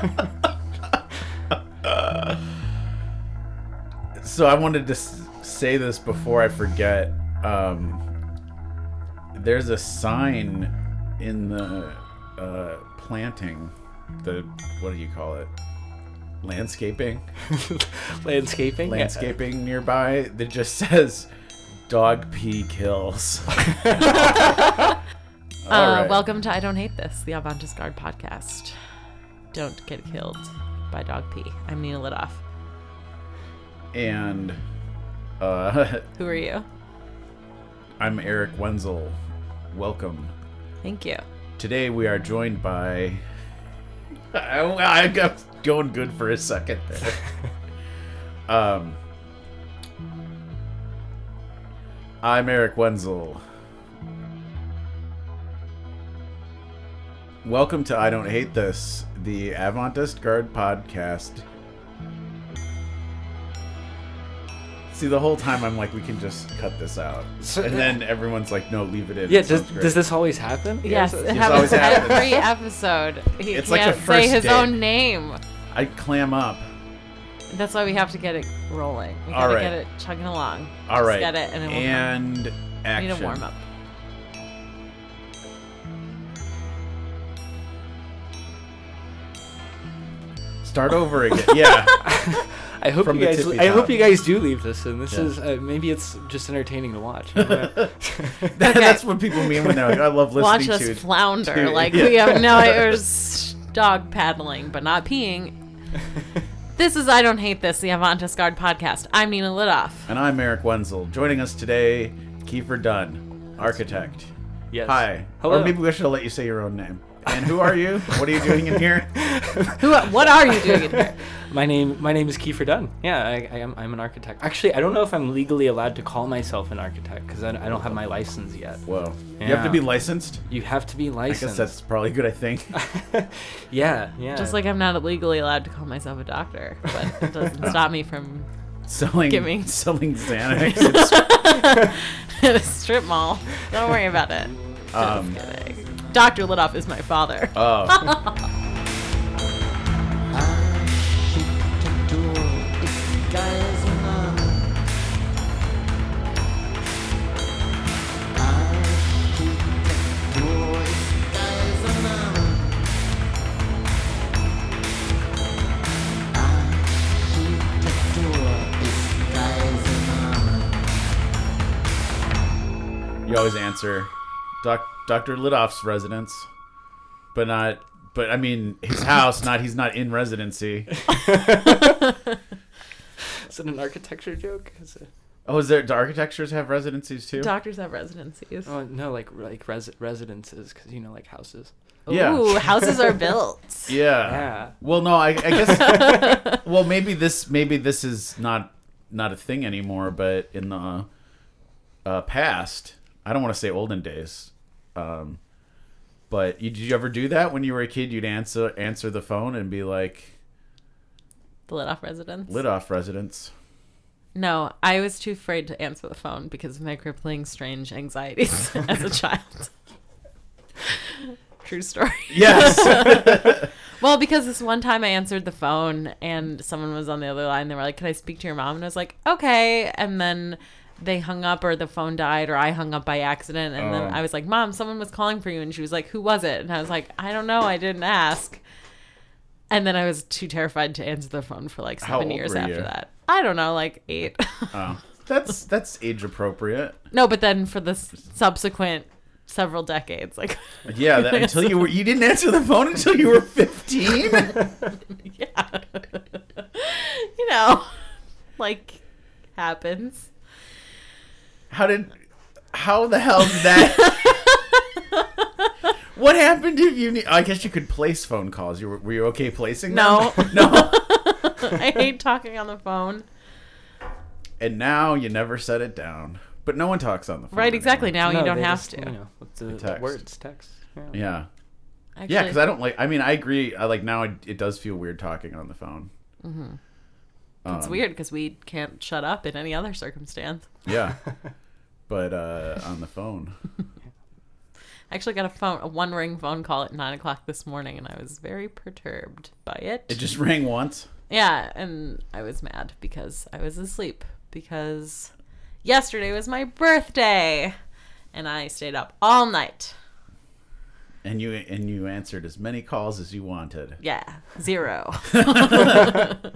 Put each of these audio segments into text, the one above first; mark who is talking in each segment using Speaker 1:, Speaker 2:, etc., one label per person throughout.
Speaker 1: so I wanted to s- say this before I forget. Um, there's a sign in the uh, planting, the what do you call it? Landscaping,
Speaker 2: Landscaping. Yeah.
Speaker 1: landscaping nearby that just says "dog pee kills."
Speaker 3: Uh,
Speaker 1: All right.
Speaker 3: Welcome to I Don't Hate This, the Avantis Guard podcast. Don't get killed by dog pee. I'm Nina Lidoff.
Speaker 1: and uh,
Speaker 3: Who are you?
Speaker 1: I'm Eric Wenzel. Welcome.
Speaker 3: Thank you.
Speaker 1: Today we are joined by. I, I got going good for a second there. um, I'm Eric Wenzel. Welcome to I Don't Hate This, the Avantist Guard podcast. See, the whole time I'm like, we can just cut this out.
Speaker 2: So-
Speaker 1: and uh, then everyone's like, no, leave it in.
Speaker 2: Yeah.
Speaker 1: It
Speaker 2: Does, does this always happen?
Speaker 3: Yes,
Speaker 2: Yes.
Speaker 3: it
Speaker 1: This always
Speaker 3: happens
Speaker 1: happens.
Speaker 3: every episode. He
Speaker 1: It's like
Speaker 3: can't
Speaker 1: the
Speaker 3: say
Speaker 1: first
Speaker 3: his
Speaker 1: date.
Speaker 3: own name.
Speaker 1: I clam up.
Speaker 3: That's why we have to get it rolling. We gotta
Speaker 1: right.
Speaker 3: get it chugging along.
Speaker 1: All
Speaker 3: Just
Speaker 1: right.
Speaker 3: Get it, and it will come.
Speaker 1: and
Speaker 3: We need a warm up.
Speaker 1: Start over again. Yeah.
Speaker 2: I hope
Speaker 1: From
Speaker 2: you guys. I hope you guys do leave this in. This
Speaker 1: Yeah.
Speaker 2: is uh, maybe it's just entertaining to watch.
Speaker 1: That- That's what people mean when they're like, I love listening
Speaker 3: Watch us flounder
Speaker 1: to-
Speaker 3: like
Speaker 1: yeah.
Speaker 3: we have no there's dog paddling, but not peeing. This is I Don't Hate This, the Avantis Guard podcast. I'm Nina Lidoff.
Speaker 1: And I'm Eric Wenzel. Joining us today, Kiefer Dunn, architect.
Speaker 2: yes.
Speaker 1: Hi.
Speaker 2: Hello.
Speaker 1: Or maybe we should let you say your own name. And who are you? what are you doing in here?
Speaker 3: Who? What are you doing in here?
Speaker 2: My name. My name is Kiefer Dunn. Yeah, I, I am. I'm an architect. Actually, I don't know if I'm legally allowed to call myself an architect because I, I don't have my license yet.
Speaker 1: Whoa. You have to be licensed?
Speaker 2: You have to be licensed.
Speaker 1: I guess that's probably good, I think.
Speaker 2: yeah. Yeah.
Speaker 3: Just like I'm not legally allowed to call myself a doctor, but it doesn't stop me from
Speaker 1: selling
Speaker 3: Giving.
Speaker 1: selling Xanax. It's-
Speaker 3: at a strip mall. Don't worry about it.
Speaker 1: um,
Speaker 3: Just kidding. Dr. Lidoff is my father.
Speaker 1: oh. You always answer Doc, Dr. Lidoff's residence, but not. But I mean, his house. Not he's not in residency.
Speaker 2: Is it an architecture joke? Is it?
Speaker 1: Oh, is there? Do architectures have residencies too?
Speaker 3: Doctors have residencies.
Speaker 2: Oh no, like like res- residences because you know like houses.
Speaker 1: yeah.
Speaker 3: Ooh, houses are built.
Speaker 1: Yeah.
Speaker 2: Yeah.
Speaker 1: Well, no, I, I guess. well, maybe this maybe this is not not a thing anymore, but in the uh, past, I don't want to say olden days, um, but you, did you ever do that when you were a kid? You'd answer answer the phone and be like,
Speaker 3: The Lidoff residence.
Speaker 1: "Lit off residence."
Speaker 3: No, I was too afraid to answer the phone because of my crippling, strange anxieties as a child. True story.
Speaker 1: Yes.
Speaker 3: Well, because this one time I answered the phone and someone was on the other line. They were like, "Can I speak to your mom?" And I was like, "Okay." And then they hung up, or the phone died, or I hung up by accident. And
Speaker 1: Oh.
Speaker 3: then I was like, "Mom, someone was calling for you." And she was like, "Who was it?" And I was like, "I don't know. I didn't ask." And then I was too terrified to answer the phone for like seven years after
Speaker 1: you?
Speaker 3: that. I don't know, like eight.
Speaker 1: oh, that's that's age appropriate.
Speaker 3: no, but then for the s- subsequent several decades, like
Speaker 1: Yeah, that, until you were you didn't answer the phone until you were fifteen.
Speaker 3: yeah, you know, like happens.
Speaker 1: How did? How the hell did that? what happened if you? Need, I guess you could place phone calls. You were, were you okay placing
Speaker 3: No.
Speaker 1: them? no.
Speaker 3: I hate talking on the phone.
Speaker 1: And now you never set it down. But no one talks on the phone.
Speaker 3: Right, exactly.
Speaker 1: anymore.
Speaker 3: Now you don't have
Speaker 2: just,
Speaker 3: to.
Speaker 2: You know, the,
Speaker 1: The
Speaker 2: the
Speaker 1: text.
Speaker 2: words text. Yeah.
Speaker 1: Yeah.
Speaker 3: Actually,
Speaker 1: Yeah, because I don't like. I mean, I agree. I like now. It, it does feel weird talking on the phone.
Speaker 3: it's
Speaker 1: Um,
Speaker 3: weird because we can't shut up in any other circumstance.
Speaker 1: Yeah. But uh, on the phone.
Speaker 3: I actually got a phone, a one ring phone call at nine o'clock this morning, and I was very perturbed by it.
Speaker 1: It just rang once.
Speaker 3: yeah, and I was mad because I was asleep because yesterday was my birthday, and I stayed up all night.
Speaker 1: And you and you answered as many calls as you wanted.
Speaker 3: Yeah, zero.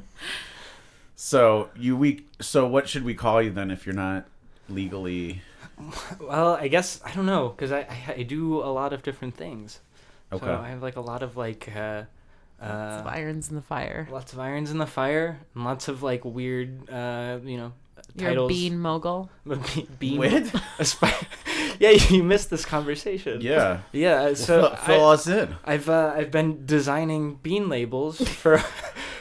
Speaker 1: So you we so what should we call you then if you're not legally
Speaker 2: Well, I guess I don't know because I, I I do a lot of different things.
Speaker 1: okay?
Speaker 2: So I have like a lot of like uh,
Speaker 3: Lots of
Speaker 2: uh,
Speaker 3: irons in the fire.
Speaker 2: lots of irons in the fire and lots of like weird uh you know
Speaker 3: You're a
Speaker 2: titles.
Speaker 3: bean mogul.
Speaker 2: Be- bean.
Speaker 1: What?
Speaker 2: Aspi- yeah, you missed this conversation.
Speaker 1: Yeah.
Speaker 2: Yeah. So
Speaker 1: fill, fill
Speaker 2: I,
Speaker 1: us in.
Speaker 2: I've uh, I've been designing bean labels for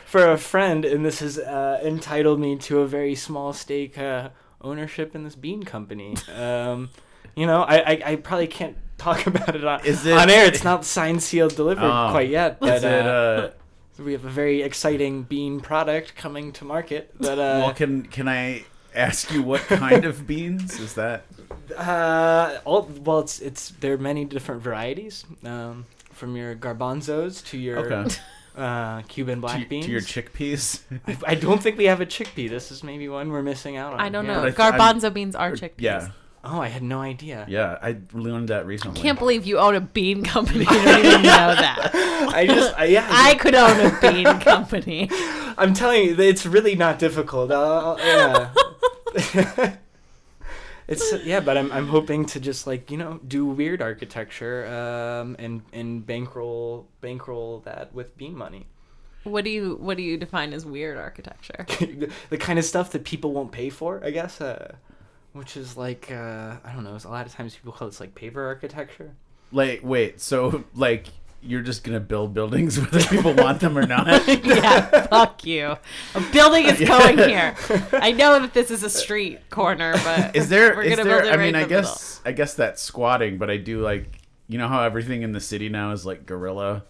Speaker 2: for a friend, and this has uh, entitled me to a very small stake uh, ownership in this bean company. Um, you know, I, I, I probably can't talk about it on,
Speaker 1: Is it-
Speaker 2: on air. It's not signed, sealed, delivered
Speaker 1: Oh.
Speaker 2: quite yet. But
Speaker 1: it
Speaker 2: uh,
Speaker 1: uh
Speaker 2: we have a very exciting bean product coming to market. That uh,
Speaker 1: well can can I ask you what kind of beans is that?
Speaker 2: Uh, all well, it's it's there are many different varieties. Um, from your garbanzos to your
Speaker 1: Okay.
Speaker 2: Uh, Cuban black
Speaker 1: to,
Speaker 2: beans.
Speaker 1: to your chickpeas?
Speaker 2: I, I don't think we have a chickpea. This is maybe one we're missing out on.
Speaker 3: I don't
Speaker 2: Yeah.
Speaker 3: know.
Speaker 1: I th-
Speaker 3: Garbanzo beans are chickpeas.
Speaker 1: yeah.
Speaker 2: Oh, I had no idea.
Speaker 1: Yeah, I learned that recently.
Speaker 3: I Can't believe you own a bean company. You don't even know that.
Speaker 2: I just, I, yeah.
Speaker 3: I could own a bean company.
Speaker 2: I'm telling you, it's really not difficult. Uh, yeah. It's yeah, but I'm I'm hoping to just like you know do weird architecture um, and and bankroll bankroll that with bean money.
Speaker 3: What do you What do you define as weird architecture?
Speaker 2: the, the kind of stuff that people won't pay for, I guess. Uh, which is like uh, I don't know. A lot of times people call this like paper architecture.
Speaker 1: Like wait, so like you're just gonna build buildings whether people want them or not?
Speaker 3: yeah, fuck you. A building is going here. I know that this is a street corner, but
Speaker 1: Is there?
Speaker 3: We're
Speaker 1: Is
Speaker 3: gonna
Speaker 1: there?
Speaker 3: build it
Speaker 1: I
Speaker 3: right
Speaker 1: mean, I
Speaker 3: the middle.
Speaker 1: guess I guess that's squatting, but I do like you know how everything in the city now is like guerrilla.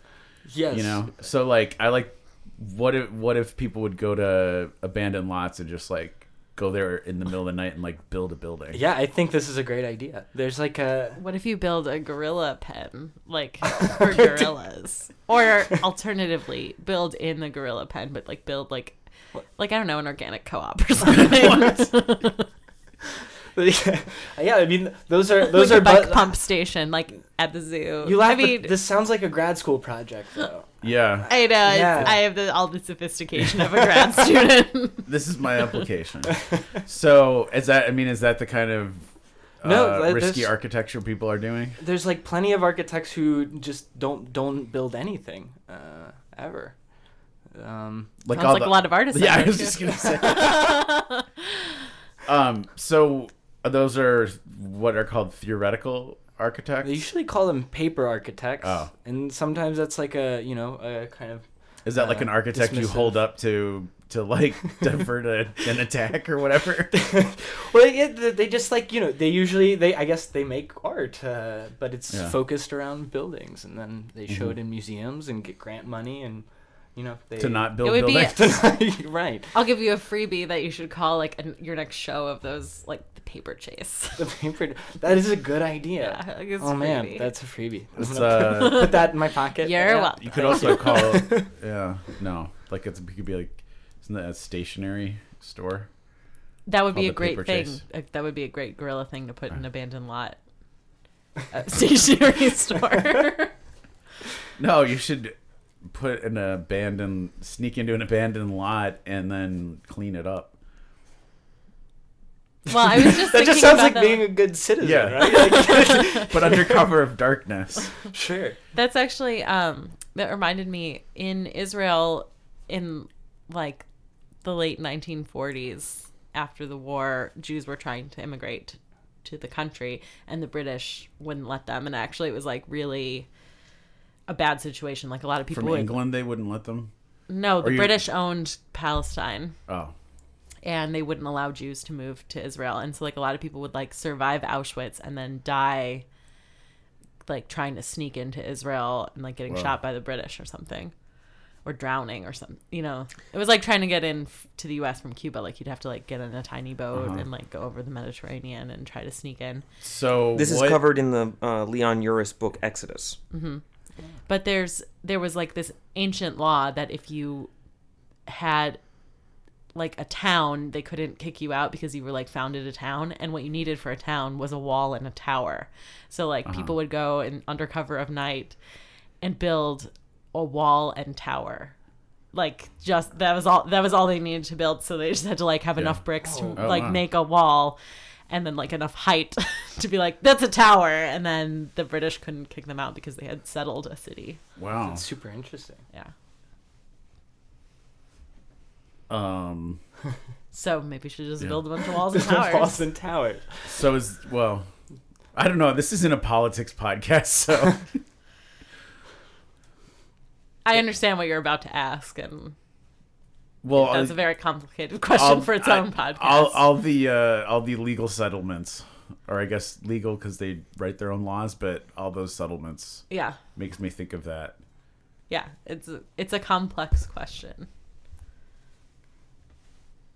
Speaker 2: Yes.
Speaker 1: You know, so like I like what if what if people would go to abandoned lots and just like go there in the middle of the night and like build a building?
Speaker 2: Yeah, I think this is a great idea. There's like a
Speaker 3: What if you build a gorilla pen, like for gorillas, or alternatively, build in the gorilla pen, but like build like, like I don't know, an organic co-op or something.
Speaker 2: yeah, I mean those are those
Speaker 3: like
Speaker 2: are
Speaker 3: a bike
Speaker 2: but-
Speaker 3: pump station, like at the zoo.
Speaker 2: You laugh,
Speaker 3: I mean,
Speaker 2: but this sounds like a grad school project though.
Speaker 1: Yeah,
Speaker 3: I know.
Speaker 2: Yeah.
Speaker 3: I have the, all the sophistication of a grad student.
Speaker 1: this is my application. so is that? I mean, is that the kind of uh,
Speaker 2: No,
Speaker 1: risky architecture people are doing?
Speaker 2: There's like plenty of architects who just don't don't build anything uh, ever. Um,
Speaker 1: Like
Speaker 3: Sounds like a lot of artists.
Speaker 1: Yeah, I was just gonna say. um, so those are what are called theoretical architects.
Speaker 2: they usually call them paper architects,
Speaker 1: Oh.
Speaker 2: and sometimes that's like a you know a kind of
Speaker 1: Is that like
Speaker 2: uh,
Speaker 1: an architect you hold up to to like divert a, an attack or whatever?
Speaker 2: well yeah, they they just like you know they usually they i guess they make art uh, but it's
Speaker 1: Yeah.
Speaker 2: focused around buildings and then they show
Speaker 1: Mhm.
Speaker 2: it in museums and get grant money and you know they
Speaker 1: to not build
Speaker 3: would be-
Speaker 2: right
Speaker 3: I'll give you a freebie that you should call like an, your next show of those like the paper chase.
Speaker 2: the paper that is a good idea
Speaker 3: Yeah, like it's
Speaker 2: oh man
Speaker 3: freebie.
Speaker 2: that's a freebie I'm
Speaker 1: It's, uh,
Speaker 2: put that in my pocket
Speaker 3: You're
Speaker 2: Yeah.
Speaker 3: welcome.
Speaker 1: You could also call yeah no like it's it could be like isn't that a stationery store?
Speaker 3: That would be a great thing.
Speaker 1: chase.
Speaker 3: That would be a great guerrilla thing to put in an abandoned lot. A stationery store.
Speaker 1: No, you should put in an abandoned sneak into an abandoned lot and then clean it up.
Speaker 3: well, I was just
Speaker 2: that
Speaker 3: thinking
Speaker 2: just sounds
Speaker 3: about
Speaker 2: like
Speaker 3: that.
Speaker 2: being a good citizen
Speaker 1: Yeah.
Speaker 2: right like,
Speaker 1: But under cover of darkness.
Speaker 2: sure
Speaker 3: That's actually um that reminded me in Israel in like the late 1940s after the war Jews were trying to immigrate to the country and the British wouldn't let them and actually it was like really a bad situation like a lot of people
Speaker 1: From
Speaker 3: would
Speaker 1: England, they wouldn't let them.
Speaker 3: no the
Speaker 1: you-
Speaker 3: British owned Palestine
Speaker 1: Oh,
Speaker 3: and they wouldn't allow Jews to move to Israel. And so like a lot of people would like survive Auschwitz and then die like trying to sneak into Israel and like getting
Speaker 1: Wow.
Speaker 3: shot by the British or something. or drowning or something. You know, it was like trying to get in f- to the U.S. from Cuba. Like you'd have to like get in a tiny boat
Speaker 1: Uh-huh.
Speaker 3: and like go over the Mediterranean and try to sneak in.
Speaker 1: So
Speaker 4: This
Speaker 1: what-
Speaker 4: is covered in the uh, Leon Uris book Exodus.
Speaker 3: But there's there was like this ancient law that if you had like a town, they couldn't kick you out because you were like founded a town, and what you needed for a town was a wall and a tower. So like uh-huh. people would go and under cover of night and build a wall and tower. Like just that was all that was all they needed to build. So they just had to like have enough bricks to
Speaker 1: oh.
Speaker 3: oh, like
Speaker 1: wow.
Speaker 3: make a wall and then like enough height to be like that's a tower and then the british couldn't kick them out because they had settled a city
Speaker 1: Wow.
Speaker 2: It's super interesting.
Speaker 3: yeah
Speaker 1: Um.
Speaker 3: so maybe we should just
Speaker 1: Yeah.
Speaker 3: build a bunch of walls and towers
Speaker 2: Boston Towers.
Speaker 1: So is well. I don't know. This isn't a politics podcast, so
Speaker 3: i understand what you're about to ask and
Speaker 1: well.
Speaker 3: that's
Speaker 1: I-
Speaker 3: a very complicated question for its
Speaker 1: I-
Speaker 3: own podcast
Speaker 1: All, all the uh, all the legal settlements, or I guess legal because they write their own laws, but all those settlements
Speaker 3: yeah
Speaker 1: makes me think of that.
Speaker 3: yeah it's a, it's a complex question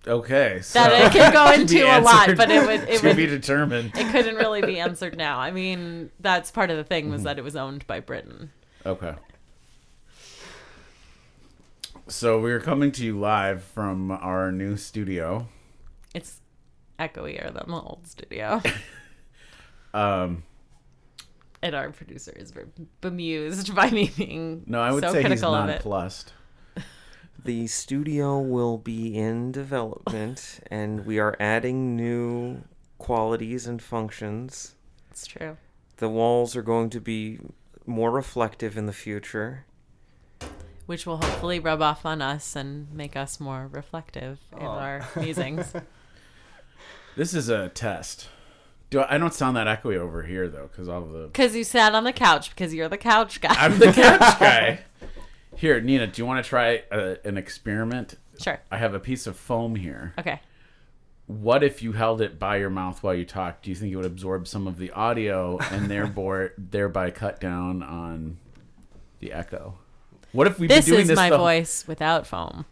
Speaker 1: Okay, so
Speaker 3: that it could go into a lot but it would it
Speaker 1: to
Speaker 3: would
Speaker 1: be determined.
Speaker 3: it couldn't really be answered now i mean that's part of the thing was that it was owned by britain
Speaker 1: Okay. So we're coming to you live from our new studio.
Speaker 3: it's echoier than the old studio
Speaker 1: Um,
Speaker 3: and our producer is very bemused by me being
Speaker 1: no, I would
Speaker 3: so
Speaker 1: say he's
Speaker 3: critical of
Speaker 1: nonplussed.
Speaker 4: The studio will be in development, and we are adding new qualities and functions.
Speaker 3: It's true.
Speaker 4: The walls are going to be more reflective in the future.
Speaker 3: Which will hopefully rub off on us and make us more reflective in
Speaker 2: Aw.
Speaker 3: our musings.
Speaker 1: This is a test. Do I, I don't sound that echoey over here though, because all the
Speaker 3: Because you sat on the couch because you're the couch guy.
Speaker 1: I'm the couch guy. Here, Nina, do you want to try a, an experiment?
Speaker 3: sure.
Speaker 1: I have a piece of foam here.
Speaker 3: Okay.
Speaker 1: What if you held it by your mouth while you talked? Do you think it would absorb some of the audio and thereby thereby cut down on the echo? What if we've
Speaker 3: This
Speaker 1: been doing
Speaker 3: is
Speaker 1: this
Speaker 3: my
Speaker 1: the-
Speaker 3: voice without foam.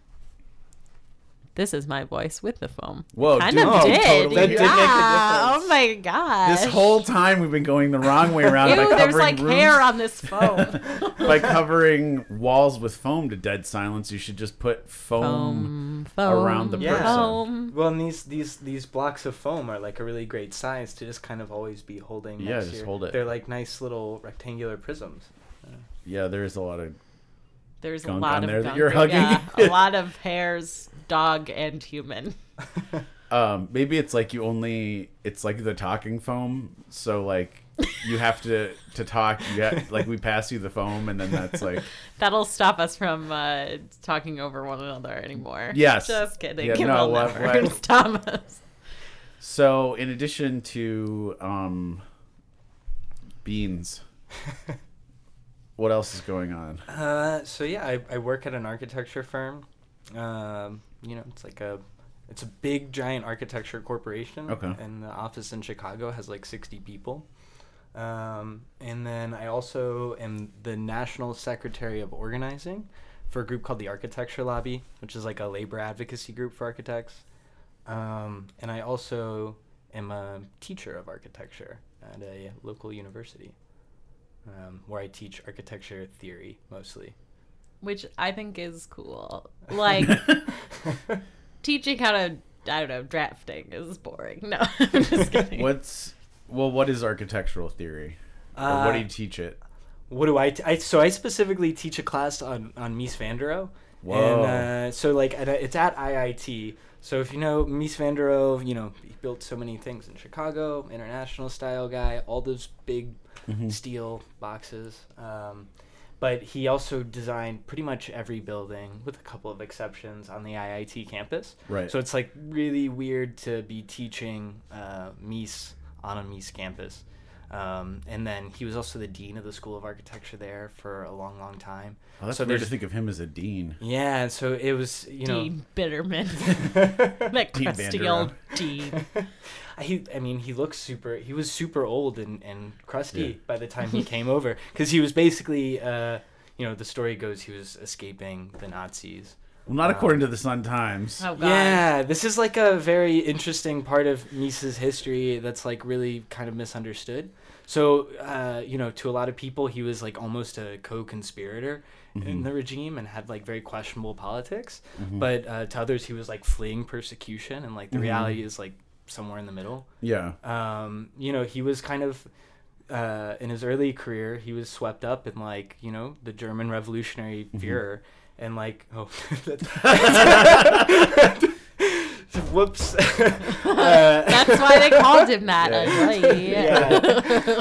Speaker 3: This is my voice with the foam.
Speaker 1: Whoa,
Speaker 3: kind
Speaker 1: dude,
Speaker 3: of
Speaker 1: oh,
Speaker 3: did.
Speaker 1: totally
Speaker 2: That did
Speaker 3: yeah.
Speaker 2: make a difference.
Speaker 3: Oh my god!
Speaker 1: This whole time we've been going the wrong way around by
Speaker 3: Ew,
Speaker 1: covering
Speaker 3: there's like
Speaker 1: rooms,
Speaker 3: hair on this foam.
Speaker 1: by covering walls with foam to dead silence. You should just put foam.
Speaker 3: foam, foam,
Speaker 1: around the
Speaker 2: person.
Speaker 3: Foam.
Speaker 2: Well, and these these these blocks of foam are like a really great size to just kind of always be holding.
Speaker 1: Yeah,
Speaker 2: next
Speaker 1: just
Speaker 2: to your-
Speaker 1: hold it.
Speaker 2: They're like nice little rectangular prisms.
Speaker 1: Yeah, there's a lot of
Speaker 3: There's a lot of
Speaker 1: there that
Speaker 3: gunk
Speaker 1: you're hugging.
Speaker 3: Yeah, a lot of hairs, dog and human.
Speaker 1: um maybe it's like you only it's like the talking foam so like you have to to talk you have, like we pass you the foam and then that's like
Speaker 3: That'll stop us from uh, talking over one another anymore.
Speaker 1: Yes.
Speaker 3: Just kidding.
Speaker 1: Yeah, no, what-
Speaker 3: never
Speaker 1: what-
Speaker 3: stop us.
Speaker 1: so in addition to um beans what else is going on
Speaker 2: Uh, so yeah, I, I work at an architecture firm. Um, you know, it's like a it's a big giant architecture corporation.
Speaker 1: Okay.
Speaker 2: And the office in Chicago has like sixty people. Um, and then I also am the national secretary of organizing for a group called the Architecture Lobby, which is like a labor advocacy group for architects. Um, and I also am a teacher of architecture at a local university, um, where I teach architecture theory mostly.
Speaker 3: Which I think is cool. Like, teaching how to, I don't know, drafting is boring. No, I'm just kidding.
Speaker 1: what's well what is architectural theory or what do you teach it
Speaker 2: What do I, t- I? So I specifically teach a class on on Mies van der Rohe.
Speaker 1: Whoa.
Speaker 2: And uh, so like at a, it's at IIT. So if you know Mies van der Rohe, you know he built so many things in Chicago, international style guy, all those big
Speaker 1: Mm-hmm.
Speaker 2: steel boxes. Um, but he also designed pretty much every building, with a couple of exceptions, on the IIT campus.
Speaker 1: Right.
Speaker 2: So it's like really weird to be teaching uh, Mies on a Mies campus. Um, and then he was also the dean of the School of Architecture there for a long, long time.
Speaker 1: oh, that's
Speaker 2: so
Speaker 1: weird to think of him as a dean
Speaker 2: Yeah, and so it was, you know,
Speaker 3: Dean Bitterman. that crusty
Speaker 1: Vander
Speaker 3: old Dean.
Speaker 2: he, I mean, he looks super. He was super old and, and crusty
Speaker 1: Yeah.
Speaker 2: by the time he came over because he was basically, uh, you know, the story goes he was escaping the Nazis.
Speaker 1: Well, not according to the Sun Times.
Speaker 3: Oh god.
Speaker 2: Yeah, this is like a very interesting part of Mies's history that's like really kind of misunderstood. So, uh, you know, to a lot of people, he was like almost a co-conspirator in the regime and had like very questionable politics. But uh, to others, he was like fleeing persecution, and like the reality is like somewhere in the middle.
Speaker 1: Yeah.
Speaker 2: Um, you know, he was kind of uh, in his early career, he was swept up in like you know the German Revolutionary Führer, and like oh, whoops. uh,
Speaker 3: That's why they called him that. Right.
Speaker 2: yeah,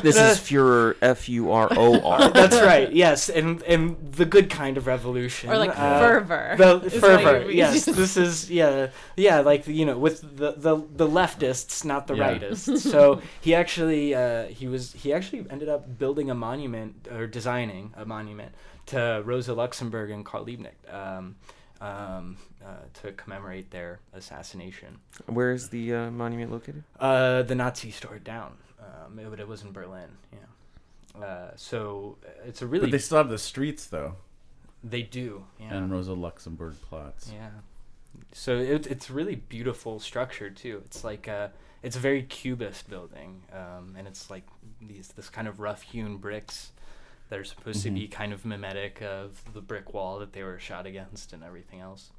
Speaker 4: This is Führer, F U R O R.
Speaker 2: that's right. Yes, and and the good kind of revolution,
Speaker 3: Or like
Speaker 2: uh,
Speaker 3: fervor.
Speaker 2: The
Speaker 3: is
Speaker 2: fervor, yes. This is yeah, yeah. Like you know, with the the, the leftists, not the
Speaker 1: Yeah.
Speaker 2: rightists. So he actually uh, he was he actually ended up building a monument or designing a monument to Rosa Luxemburg and Karl Liebknecht um, um, uh, to commemorate their assassination.
Speaker 4: Where is the uh, monument located?
Speaker 2: Uh, the Nazis tore it down, um, it, but it was in Berlin. Yeah. Uh, so uh, it's a really
Speaker 1: But they still have the streets though,
Speaker 2: they do yeah.
Speaker 1: and Rosa Luxemburg Platz.
Speaker 2: Yeah. So it, it's a really beautiful structure too. It's like a, it's a very cubist building, um, and it's like these this kind of rough hewn bricks that are supposed to be kind of mimetic of the brick wall that they were shot against and everything else.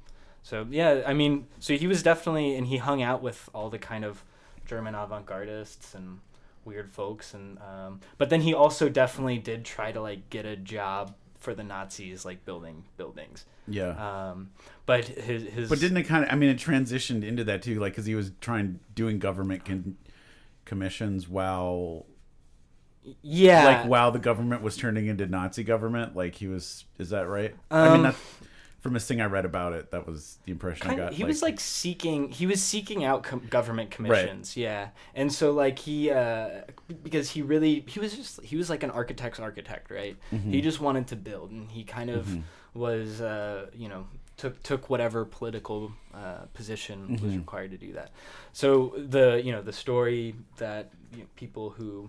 Speaker 2: So yeah, I mean, so he was definitely, and he hung out with all the kind of German avant-gardists and weird folks, and um, but then he also definitely did try to like get a job for the Nazis, like building buildings.
Speaker 1: Yeah.
Speaker 2: Um, but his his
Speaker 1: But didn't it kind of? I mean, it transitioned into that too, like because he was trying doing government con- commissions while,
Speaker 2: yeah
Speaker 1: like, while the government was turning into Nazi government. Like he was. Is that right? I
Speaker 2: Um,
Speaker 1: mean, that, from this thing I read about it, that was the impression I
Speaker 2: of,
Speaker 1: got.
Speaker 2: he was like seeking he was seeking out com- government commissions yeah and so like he uh because he really he was just he was like an architect's architect right
Speaker 1: Mm-hmm.
Speaker 2: he just wanted to build and he kind of was uh you know took took whatever political uh, position was
Speaker 1: Mm-hmm.
Speaker 2: required to do that so the you know the story that you know, people who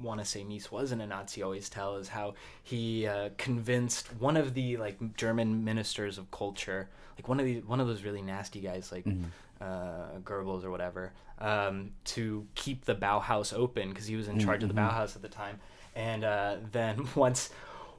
Speaker 2: want to say Mies wasn't a Nazi always tell is how he uh, convinced one of the like German ministers of culture, like one of the one of those really nasty guys like uh, Goebbels or whatever, um, to keep the Bauhaus open because he was in charge of the Bauhaus at the time. And uh, then once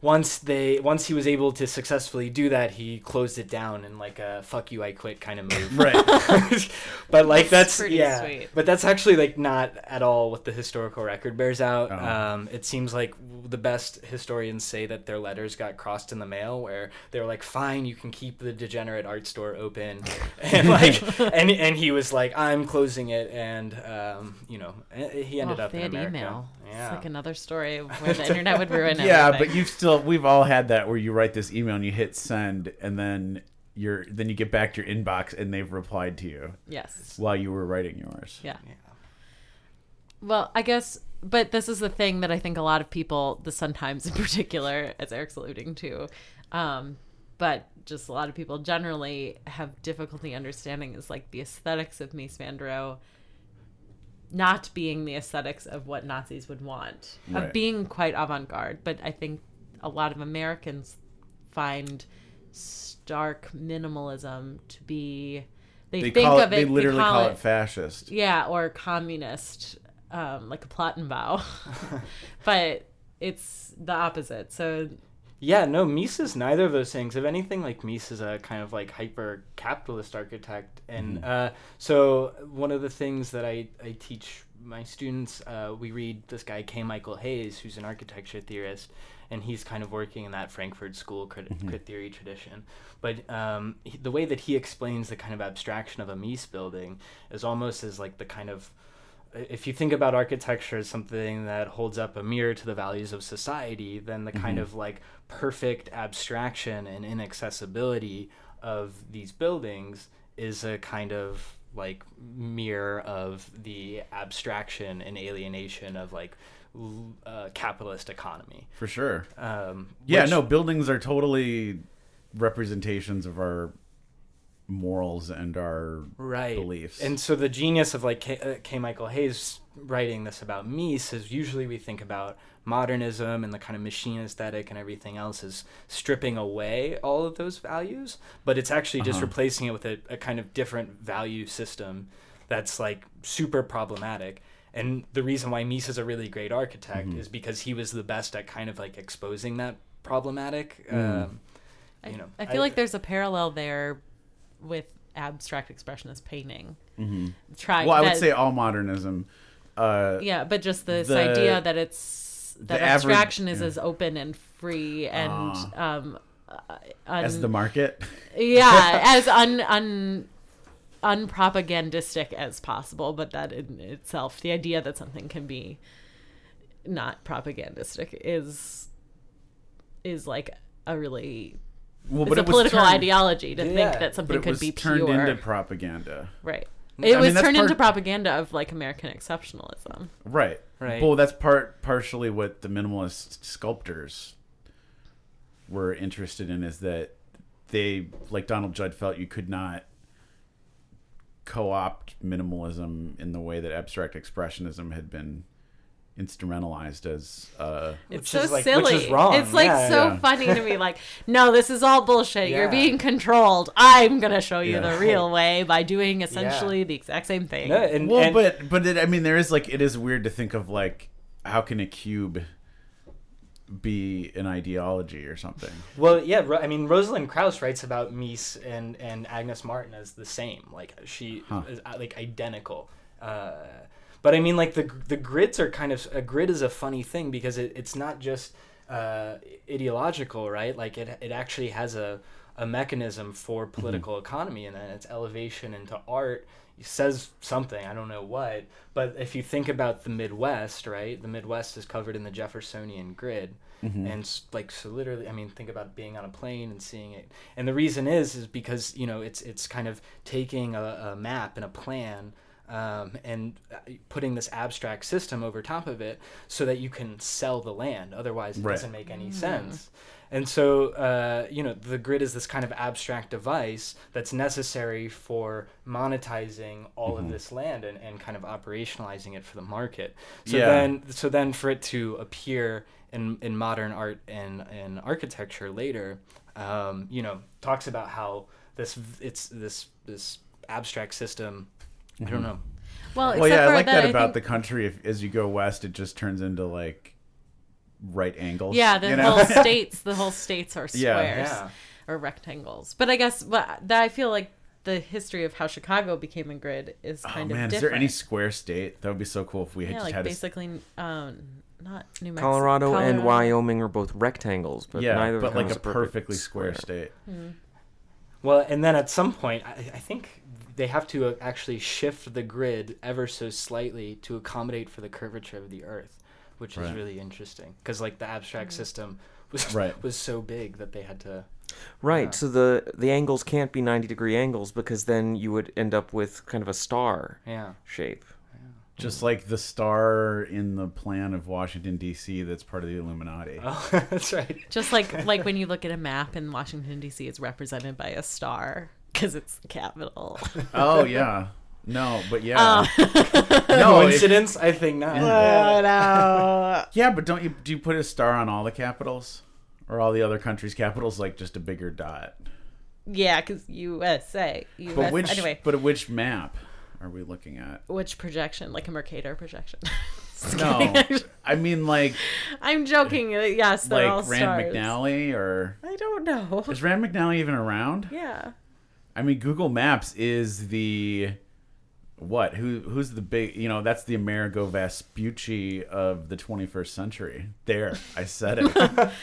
Speaker 2: once they once he was able to successfully do that, he closed it down in like a "fuck you, I quit" kind of move.
Speaker 1: right.
Speaker 2: but like that's,
Speaker 3: pretty
Speaker 2: yeah
Speaker 3: sweet.
Speaker 2: but that's actually like not at all what the historical record bears out
Speaker 1: Oh.
Speaker 2: um, it seems like the best historians say that their letters got crossed in the mail where they were like fine you can keep the degenerate art store open and like and and he was like i'm closing it and um, you know eh, he ended
Speaker 3: Oh,
Speaker 2: up
Speaker 3: they
Speaker 2: in
Speaker 3: had
Speaker 2: America.
Speaker 3: email.
Speaker 2: Yeah
Speaker 3: It's like another story where the internet would ruin it.
Speaker 1: yeah,
Speaker 3: everything.
Speaker 1: but you've still we've all had that where you write this email and you hit send and then you're then you get back to your inbox and they've replied to you
Speaker 3: yes.
Speaker 1: while you were writing yours.
Speaker 3: Yeah.
Speaker 2: Yeah.
Speaker 3: Well, I guess, but this is the thing that I think a lot of people, the Sun Times in particular, as Eric's alluding to, um, but just a lot of people generally have difficulty understanding is like the aesthetics of Mies van der Rohe not being the aesthetics of what Nazis would want,
Speaker 1: Right.
Speaker 3: of being quite avant garde. But I think a lot of Americans find stark minimalism to be. They,
Speaker 1: They
Speaker 3: think of it.
Speaker 1: they literally
Speaker 3: call,
Speaker 1: call it fascist.
Speaker 3: yeah, or communist, um, like a Plattenbau. but it's the opposite. So
Speaker 2: Yeah, no, Mies is neither of those things. If anything, like Mies is a kind of like hyper capitalist architect, and uh, so one of the things that I I teach my students, uh, we read this guy K. Michael Hayes, who's an architecture theorist, and he's kind of working in that Frankfurt School crit, crit theory tradition. But um, he- the way that he explains the kind of abstraction of a Mies building is almost as like the kind of if you think about architecture as something that holds up a mirror to the values of society, then the kind of like perfect abstraction and inaccessibility of these buildings is a kind of like mirror of the abstraction and alienation of like uh, capitalist economy.
Speaker 1: For sure.
Speaker 2: Um,
Speaker 1: Yeah,
Speaker 2: which-
Speaker 1: no, buildings are totally representations of our morals and our
Speaker 2: right
Speaker 1: beliefs.
Speaker 2: and so the genius of like K, uh, K. michael hayes writing this about Mies is usually we think about modernism and the kind of machine aesthetic and everything else is stripping away all of those values, but it's actually just
Speaker 1: Uh-huh.
Speaker 2: replacing it with a, a kind of different value system that's like super problematic. And the reason why Mies is a really great architect
Speaker 1: Mhm.
Speaker 2: is because he was the best at kind of like exposing that problematic.
Speaker 1: Mm.
Speaker 2: Um,
Speaker 3: I,
Speaker 2: you know,
Speaker 3: I feel like there's a parallel there with abstract expressionist painting.
Speaker 1: hmm
Speaker 3: Trying.
Speaker 1: Well, I would say all modernism. Uh,
Speaker 3: Yeah, but just this
Speaker 1: the-
Speaker 3: idea that it's that
Speaker 1: the average-
Speaker 3: abstraction is
Speaker 1: yeah.
Speaker 3: as open and free and
Speaker 1: Ah.
Speaker 3: um, uh,
Speaker 1: as the market.
Speaker 3: yeah, as un un unpropagandistic as possible, but that in itself, the idea that something can be not propagandistic is is like a really
Speaker 1: Well,
Speaker 3: it's a
Speaker 1: it
Speaker 3: political
Speaker 1: turned-
Speaker 3: ideology to
Speaker 2: Yeah,
Speaker 3: think that something could be
Speaker 1: turned
Speaker 3: pure.
Speaker 1: into propaganda.
Speaker 3: right. It
Speaker 1: mean,
Speaker 3: was
Speaker 1: that's
Speaker 3: turned into propaganda of like American exceptionalism.
Speaker 1: Right.
Speaker 2: Right.
Speaker 1: Well, that's part partially what the minimalist sculptors were interested in is that they, like Donald Judd, felt you could not co-opt minimalism in the way that abstract expressionism had been instrumentalized as. Uh,
Speaker 3: It's
Speaker 2: Which
Speaker 3: so
Speaker 2: is, like- which is
Speaker 3: silly.
Speaker 2: wrong,
Speaker 3: It's like
Speaker 2: yeah.
Speaker 3: so
Speaker 1: Yeah.
Speaker 3: funny to me. Like, no, this is all bullshit. You're being controlled. I'm gonna show you
Speaker 1: Yeah.
Speaker 3: the real way by doing essentially the exact same thing.
Speaker 2: No, and,
Speaker 1: well,
Speaker 2: and-
Speaker 1: but but it, I mean, there is like it is weird to think of like how can a cube be an ideology or something?
Speaker 2: Well, yeah, I mean, Rosalind Krauss writes about Mies and, and Agnes Martin as the same. Like she
Speaker 1: Huh.
Speaker 2: is uh, like identical. Uh, but I mean, like the the grids are kind of a grid is a funny thing because it, it's not just uh, ideological, right? Like it it actually has a a mechanism for political economy and then its elevation into art says something. I don't know what. But if you think about the midwest right? The midwest is covered in the jeffersonian grid. And like so literally i mean think about being on a plane and seeing it. And the reason is is because you know it's it's kind of taking a, a map and a plan um, and uh, putting this abstract system over top of it so that you can sell the land otherwise it
Speaker 1: Right.
Speaker 2: doesn't make any sense and so, uh, you know, the grid is this kind of abstract device that's necessary for monetizing all
Speaker 1: Mm-hmm.
Speaker 2: of this land and, and kind of operationalizing it for the market. So
Speaker 1: Yeah.
Speaker 2: then, so then for it to appear in, in modern art and, and architecture later, um, you know, talks about how this it's this this abstract system. I don't know.
Speaker 3: Well,
Speaker 1: Well, yeah, I like that,
Speaker 3: I
Speaker 1: about
Speaker 3: think-
Speaker 1: the country. If as you go west, it just turns into like right angles.
Speaker 3: Yeah, the
Speaker 1: you know?
Speaker 3: whole states, the whole states are squares
Speaker 2: Yeah.
Speaker 3: or rectangles. But I guess, but that I feel like the history of how Chicago became a grid is
Speaker 1: oh
Speaker 3: kind of
Speaker 1: man, is there any square state that would be so cool if we had
Speaker 3: yeah,
Speaker 1: just
Speaker 3: like
Speaker 1: had a s-
Speaker 3: basically, um, not New Mexico,
Speaker 4: Colorado, and Wyoming are both rectangles, but
Speaker 1: yeah,
Speaker 4: neither of
Speaker 1: but
Speaker 4: them
Speaker 1: like
Speaker 4: is
Speaker 1: a perfectly square state.
Speaker 2: Well, and then at some point, I, I think they have to uh, actually shift the grid ever so slightly to accommodate for the curvature of the Earth, which is really interesting because like the abstract system was
Speaker 1: Right.
Speaker 2: was so big that they had to.
Speaker 4: Right.
Speaker 2: Yeah.
Speaker 4: So the the angles can't be 90 degree angles because then you would end up with kind of a star
Speaker 2: Yeah.
Speaker 4: shape.
Speaker 1: Just like the star in the plan of Washington D.C. that's part of the Illuminati.
Speaker 2: Oh, that's right.
Speaker 3: Just like like when you look at a map in Washington D.C., it's represented by a star because it's the capital.
Speaker 1: Oh yeah, no, but yeah,
Speaker 3: Oh.
Speaker 1: no, it-
Speaker 2: Coincidence? I think not.
Speaker 3: Oh, no.
Speaker 1: yeah, but don't you do you put a star on all the capitals or all the other countries' capitals like just a bigger dot?
Speaker 3: Yeah, because USA. US,
Speaker 1: But which
Speaker 3: anyway,
Speaker 1: but which map are we looking at?
Speaker 3: which projection? Like a Mercator projection?
Speaker 1: No. I mean like
Speaker 3: I'm joking. Uh, yes, they're all
Speaker 1: like Rand
Speaker 3: stars.
Speaker 1: McNally or
Speaker 3: I don't know.
Speaker 1: is Rand McNally even around?
Speaker 3: Yeah.
Speaker 1: I mean, Google Maps is the what? Who who's the big? You know, that's the Amerigo Vespucci of the 21st century. There, I said it.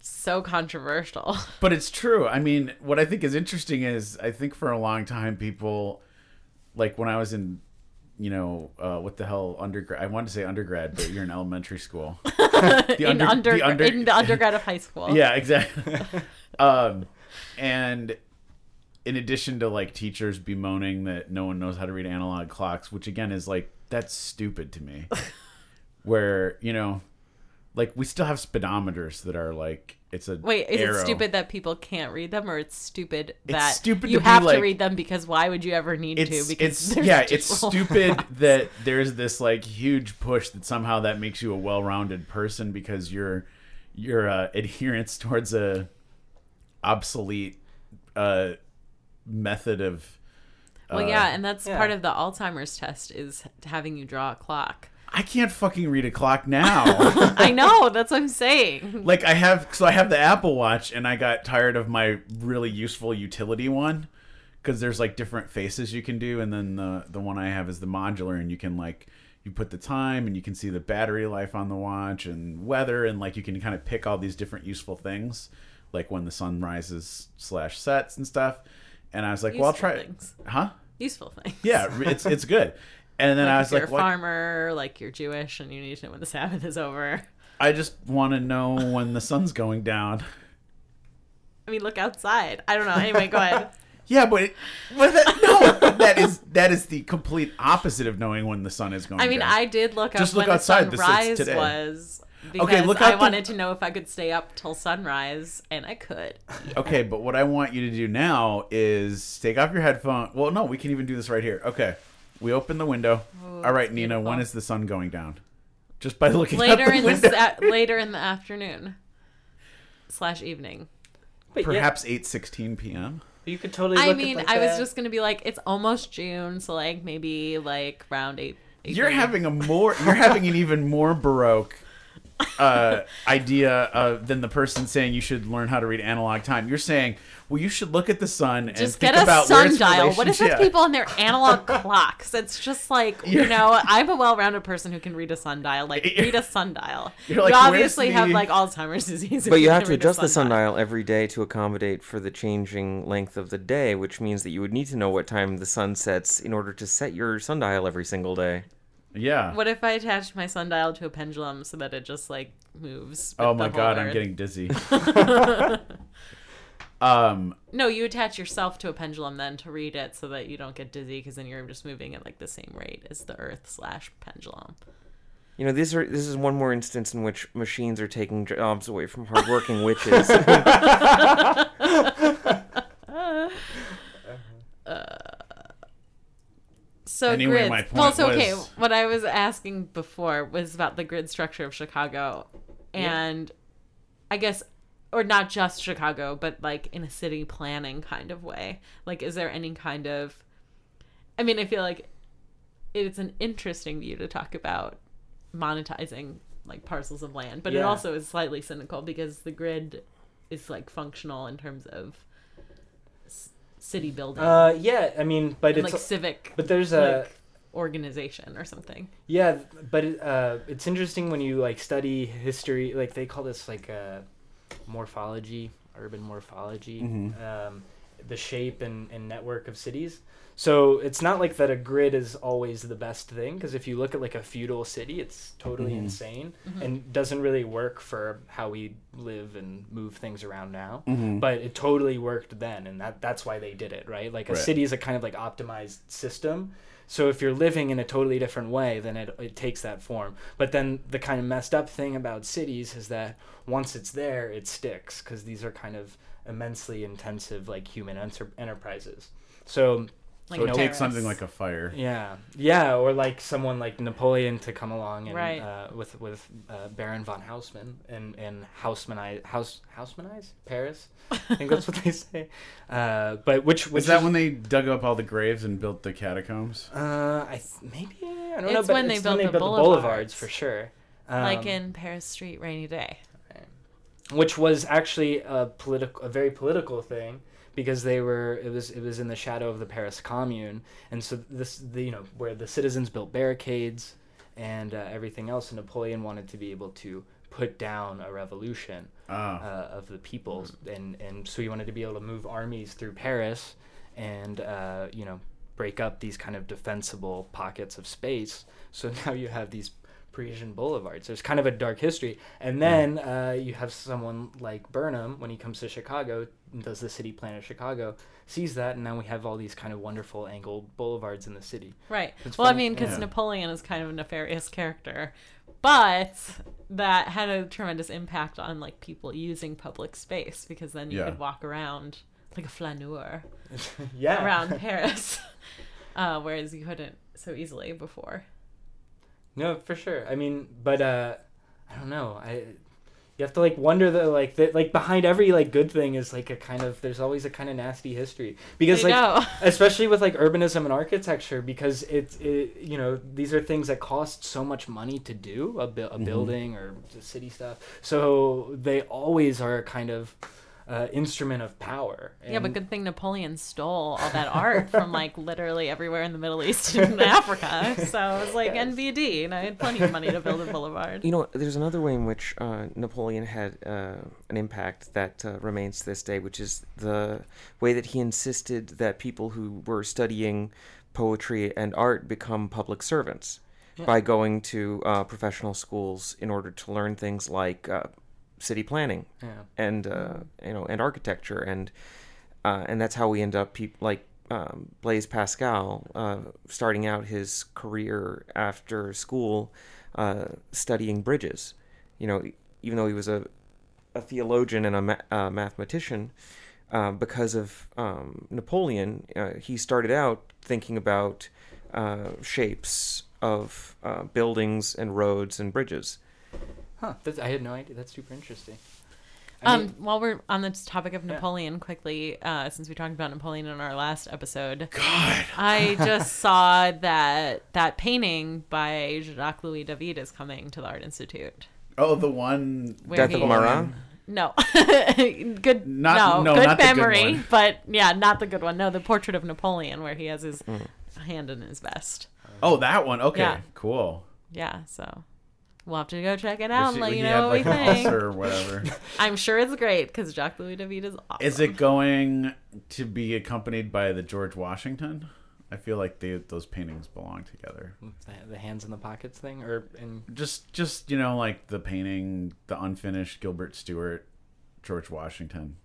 Speaker 3: So controversial.
Speaker 1: but it's true. I mean, what I think is interesting is I think for a long time people, like when I was in, you know, uh, what the hell undergrad? I wanted to say undergrad, but you're in elementary school. The
Speaker 3: in,
Speaker 1: under-
Speaker 3: under,
Speaker 1: the under-
Speaker 3: in the undergrad of high school.
Speaker 1: Yeah, exactly. um, and in addition to like teachers bemoaning that no one knows how to read analog clocks, which again is like that's stupid to me. Where you know, like we still have speedometers that are like it's a
Speaker 3: Wait, is
Speaker 1: arrow.
Speaker 3: it stupid that people can't read them, or it's stupid that
Speaker 1: stupid
Speaker 3: you have
Speaker 1: like-
Speaker 3: to read them because why would you ever need
Speaker 1: It's
Speaker 3: to? Because
Speaker 1: it's yeah, it's stupid that there's this like huge push that somehow that makes you a well-rounded person because your your uh, adherence towards a obsolete uh, method of
Speaker 3: Well,
Speaker 1: uh,
Speaker 3: yeah, and that's
Speaker 2: yeah.
Speaker 3: part of the Alzheimer's test is having you draw a clock.
Speaker 1: I can't fucking read a clock now.
Speaker 3: I know that's what I'm saying.
Speaker 1: like I have so I have the Apple Watch and I got tired of my really useful utility one because there's like different faces you can do and then the the one I have is the modular and you can like you put the time and you can see the battery life on the watch and weather and like you can kind of pick all these different useful things like when the sun rises slash sets and stuff and I was like well I'll try
Speaker 3: things.
Speaker 1: huh
Speaker 3: Useful thing.
Speaker 1: yeah it's it's good and then
Speaker 3: Like
Speaker 1: I
Speaker 3: if
Speaker 1: was
Speaker 3: you're a farmer, like you're Jewish, and you need to know when the Sabbath is over.
Speaker 1: I just want to know when the sun's going down
Speaker 3: I mean, look outside. I don't know. Anyway, go ahead.
Speaker 1: Yeah, but, it, but that, no, that is that is the complete opposite of knowing when the sun is going.
Speaker 3: I mean,
Speaker 1: down.
Speaker 3: I did look up
Speaker 1: Just look
Speaker 3: when
Speaker 1: outside.
Speaker 3: the sunrise
Speaker 1: today.
Speaker 3: was because
Speaker 1: look
Speaker 3: I
Speaker 1: the-
Speaker 3: wanted to know if I could stay up till sunrise, and I could.
Speaker 1: Okay, but what I want you to do now is take off your headphone. Well, no, we can even do this right here. Okay, we open the window.
Speaker 3: Ooh,
Speaker 1: All right, Nina, when
Speaker 3: beautiful.
Speaker 1: is the sun going down? Just by looking
Speaker 3: later
Speaker 1: the
Speaker 3: in
Speaker 1: window.
Speaker 3: the sa- later in the afternoon slash evening.
Speaker 2: But yeah,
Speaker 1: Perhaps eight sixteen p.m.
Speaker 2: you could totally.
Speaker 3: I mean,
Speaker 2: at, like,
Speaker 3: I was just gonna be like, it's almost June, so like maybe like round eight.
Speaker 1: You're
Speaker 3: 8:30.
Speaker 1: having a more. You're having an even more baroque uh, idea uh, than the person saying you should learn how to read analog time. You're saying, well, you should look at the sun and
Speaker 3: just
Speaker 1: think
Speaker 3: get a
Speaker 1: about where its
Speaker 3: sundial. What is with
Speaker 1: relationship-
Speaker 3: people and their analog clocks? It's just like you
Speaker 1: You're-
Speaker 3: know, I'm a well-rounded person who can read a sundial. Like read a sundial.
Speaker 1: You're like,
Speaker 3: you
Speaker 1: where's
Speaker 3: obviously have like Alzheimer's disease.
Speaker 4: But you have to
Speaker 3: read a
Speaker 4: adjust the sundial every day to accommodate for the changing length of the day, which means that you would need to know what time the sun sets in order to set your sundial every single day.
Speaker 1: Yeah.
Speaker 3: What if I attached my sundial to a pendulum so that it just like moves?
Speaker 1: Oh my
Speaker 3: whole
Speaker 1: god, I'm getting dizzy. um,
Speaker 3: No, you attach yourself to a pendulum then to read it so that you don't get dizzy because then you're just moving at like the same rate as the Earth slash pendulum.
Speaker 4: You know, these are this is one more instance in which machines are taking jobs away from hardworking witches.
Speaker 3: So
Speaker 1: Anyway,
Speaker 3: grids.
Speaker 1: my point
Speaker 3: well, so okay. What I was asking before was about the grid structure of Chicago, and I guess, or not just Chicago, but like in a city planning kind of way. Like, is there any kind of? I mean, I feel like it's an interesting view to talk about monetizing like parcels of land, but it also is slightly cynical because the grid is like functional in terms of city building
Speaker 2: Uh, yeah, I mean, but
Speaker 3: and
Speaker 2: it's
Speaker 3: like civic
Speaker 2: but there's a
Speaker 3: like organization or something.
Speaker 2: Yeah, but it, uh, it's interesting when you like study history. Like they call this like uh, morphology, urban morphology,
Speaker 1: Mhm.
Speaker 2: um, the shape and, and network of cities. So it's not like that a grid is always the best thing because if you look at like a feudal city, it's totally
Speaker 1: Mhm.
Speaker 2: insane
Speaker 3: Mhm.
Speaker 2: and doesn't really work for how we live and move things around now.
Speaker 1: mhm.
Speaker 2: But it totally worked then, and that that's why they did it, right? Like a
Speaker 1: Right.
Speaker 2: city is a kind of like optimized system. So if you're living in a totally different way, then it, it takes that form. But then the kind of messed up thing about cities is that once it's there, it sticks because these are kind of immensely intensive like human enter- enterprises. So
Speaker 3: Like
Speaker 1: so it takes something like a fire.
Speaker 2: yeah, yeah, or like someone like Napoleon to come along and
Speaker 3: Right.
Speaker 2: uh, with with uh, Baron von Haussmann and and Haussmannize Haus Haussmannize Paris. I think that's what they say. Uh, but which which
Speaker 1: Was that when they dug up all the graves and built the catacombs?
Speaker 2: Uh, I th- maybe I don't know.
Speaker 3: It's
Speaker 2: But
Speaker 3: when they
Speaker 2: it's
Speaker 3: built
Speaker 2: when they
Speaker 3: the
Speaker 2: built the boulevards
Speaker 3: boulevards.
Speaker 2: for sure. Um,
Speaker 3: like in Paris Street, rainy day.
Speaker 2: which was actually a political, a very political thing because they were it was it was in the shadow of the Paris Commune, and so this the, you know where the citizens built barricades and uh, everything else, and Napoleon wanted to be able to put down a revolution
Speaker 1: Ah,
Speaker 2: uh, of the people, and and so he wanted to be able to move armies through Paris, and uh, you know break up these kind of defensible pockets of space. So now you have these Parisian boulevards. There's kind of a dark history, and then uh, you have someone like Burnham when he comes to Chicago does the city plan of Chicago, sees that, and now we have all these kind of wonderful angled boulevards in the city.
Speaker 3: Right.
Speaker 2: It's
Speaker 3: well, I mean, because
Speaker 1: yeah.
Speaker 3: Napoleon is kind of a nefarious character, but that had a tremendous impact on like people using public space because then you
Speaker 1: Yeah.
Speaker 3: could walk around like a flaneur
Speaker 2: yeah.
Speaker 3: around Paris, uh, whereas you couldn't so easily before.
Speaker 2: No, for sure. I mean, but uh, I don't know. I you have to like wonder that like that like behind every like good thing is like a kind of there's always a kind of nasty history. Because
Speaker 3: There you
Speaker 2: like
Speaker 3: go.
Speaker 2: especially with like urbanism and architecture because it's it, you know these are things that cost so much money to do a, bu- a mm-hmm. building or the city stuff. So they always are kind of uh, instrument of power
Speaker 3: Yeah, but good thing Napoleon stole all that art from like literally everywhere in the Middle East and Africa. So it was like NVD, and I had plenty of money to build a boulevard.
Speaker 4: You know, there's another way in which uh, Napoleon had uh, an impact that uh, remains to this day, which is the way that he insisted that people who were studying poetry and art become public servants by going to uh, professional schools in order to learn things like uh, city planning
Speaker 2: yeah.
Speaker 4: and uh, you know and architecture and uh, and that's how we end up like um, Blaise Pascal uh, starting out his career after school uh, studying bridges. You know, even though he was a a theologian and a ma- uh, mathematician, uh, because of um, Napoleon, uh, he started out thinking about uh, shapes of uh, buildings and roads and bridges.
Speaker 2: Huh that's, i had no idea that's super interesting I
Speaker 3: Um,
Speaker 2: mean,
Speaker 3: while we're on this topic of
Speaker 2: Yeah.
Speaker 3: Napoleon, quickly, uh, since we talked about Napoleon in our last episode,
Speaker 1: God.
Speaker 3: I just saw that that painting by Jacques Louis David is coming to the Art Institute.
Speaker 1: Oh, the one.
Speaker 3: Where
Speaker 4: Death
Speaker 3: he-
Speaker 4: of Marat.
Speaker 3: No, good.
Speaker 1: Not-
Speaker 3: no,
Speaker 1: no,
Speaker 3: good
Speaker 1: not the good
Speaker 3: memory,
Speaker 1: one.
Speaker 3: but yeah, not the good one. No, the portrait of Napoleon, where he has his
Speaker 1: Mm.
Speaker 3: hand in his vest.
Speaker 1: Oh, that one. Okay,
Speaker 3: Yeah.
Speaker 1: cool.
Speaker 3: Yeah, so we'll have to go check it out
Speaker 1: Was
Speaker 3: and let
Speaker 1: he
Speaker 3: you
Speaker 1: had,
Speaker 3: know what
Speaker 1: like
Speaker 3: we think.
Speaker 1: or whatever.
Speaker 3: I'm sure it's great because Jacques Louis David is awesome.
Speaker 1: Is it going to be accompanied by the George Washington? I feel like they, those paintings belong together.
Speaker 2: the, the hands in the pockets thing or in
Speaker 1: Just, just you know, like the painting, the unfinished Gilbert Stuart, George Washington,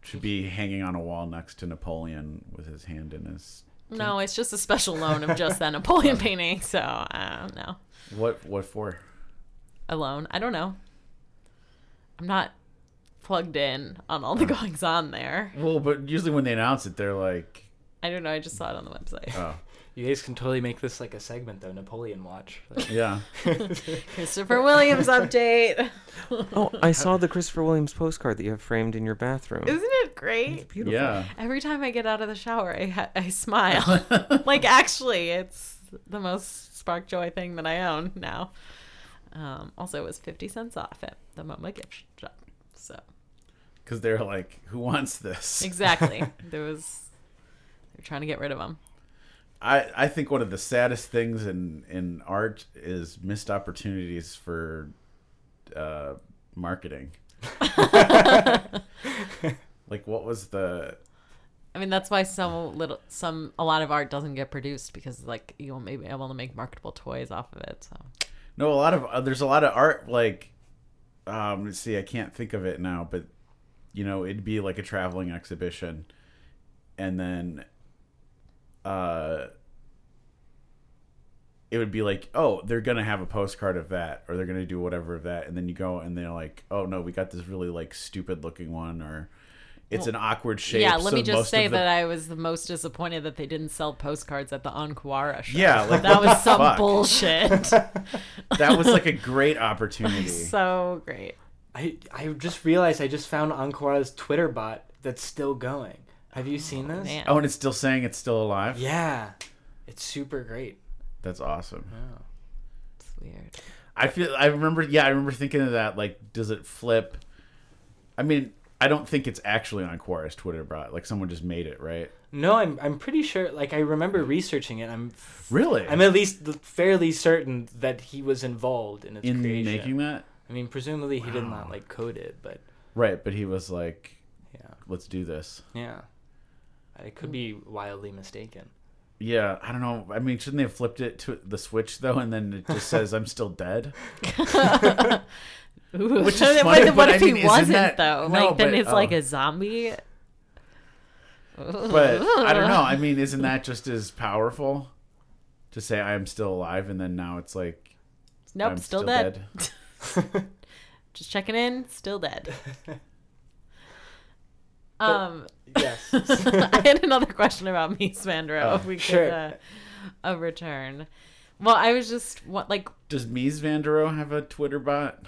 Speaker 1: should be hanging on a wall next to Napoleon with his hand in his.
Speaker 3: No, it's just a special loan of just that Napoleon painting. So uh, I don't know.
Speaker 1: What? What for?
Speaker 3: Alone, I don't know. I'm not plugged in on all the goings on there.
Speaker 1: Well, but usually when they announce it, they're like,
Speaker 3: I don't know. I just saw it on the website.
Speaker 1: oh,
Speaker 2: you guys can totally make this like a segment though napoleon watch
Speaker 1: yeah.
Speaker 3: Christopher Williams update.
Speaker 4: Oh, I saw the Christopher Williams postcard that you have framed in your bathroom.
Speaker 3: Isn't it great?
Speaker 4: Beautiful.
Speaker 1: Yeah.
Speaker 3: Every time I get out of the shower, I ha- I smile. like actually, it's the most spark joy thing that I own now. Um, also, it was fifty cents off at the MoMA gift shop. So
Speaker 1: Because they're like, who wants this?
Speaker 3: exactly, there was they're trying to get rid of them.
Speaker 1: I, I think one of the saddest things in, in art is missed opportunities for uh, marketing. like, what was the.
Speaker 3: I mean, that's why some little, some a lot of art doesn't get produced because like you won't be able to make marketable toys off of it. So
Speaker 1: No, a lot of. Uh, there's a lot of art, like. Um, let's see, I can't think of it now, but, you know, it'd be like a traveling exhibition. And then. Uh, it would be like, oh, they're gonna have a postcard of that, or they're gonna do whatever of that, and then you go and they're like, oh no, we got this really like stupid looking one, or it's an awkward shape.
Speaker 3: yeah, let
Speaker 1: so
Speaker 3: me just say
Speaker 1: the-
Speaker 3: that I was the most disappointed that they didn't sell postcards at the On Kawara show.
Speaker 1: Yeah, like,
Speaker 3: that was some
Speaker 1: fuck?
Speaker 3: bullshit.
Speaker 1: that was like a great opportunity.
Speaker 3: so great.
Speaker 2: i i just realized i just found On Kawara's twitter bot that's still going have you seen oh, this
Speaker 3: Man.
Speaker 1: oh, and it's still saying it's still alive.
Speaker 2: yeah it's super great
Speaker 1: That's awesome.
Speaker 2: yeah.
Speaker 3: It's weird.
Speaker 1: I feel. I remember. Yeah, I remember thinking of that. Like, does it flip? I mean, I don't think it's actually On Kawara's Twitter bot. Like, someone just made it, right?
Speaker 2: no i'm i'm pretty sure like i remember researching it i'm
Speaker 1: Really?
Speaker 2: i'm at least fairly certain that he was involved in its
Speaker 1: in
Speaker 2: creation
Speaker 1: making that.
Speaker 2: i mean presumably he did not like code it but
Speaker 1: Right, but he was like,
Speaker 2: yeah
Speaker 1: "Let's do this."
Speaker 2: yeah i could hmm. be wildly mistaken
Speaker 1: Yeah, I don't know. I mean, shouldn't they have flipped it to the switch though, and then it just says "I'm still dead"?
Speaker 3: Ooh.
Speaker 1: Which is
Speaker 3: what
Speaker 1: funny,
Speaker 3: what
Speaker 1: but
Speaker 3: if
Speaker 1: I mean,
Speaker 3: he wasn't
Speaker 1: that-
Speaker 3: though?
Speaker 1: no,
Speaker 3: like then
Speaker 1: but-
Speaker 3: it's like
Speaker 1: oh.
Speaker 3: a zombie.
Speaker 1: But I don't know. I mean, isn't that just as powerful to say I am still alive, and then now it's like
Speaker 3: Nope,
Speaker 1: I'm
Speaker 3: still, dead. Just checking in, still dead. Um,
Speaker 2: yes.
Speaker 3: I had another question about Mies van der Rohe,
Speaker 1: Oh,
Speaker 3: if we could uh, a return. Well, I was just what like
Speaker 1: Does Mies van der Rohe have a Twitter bot?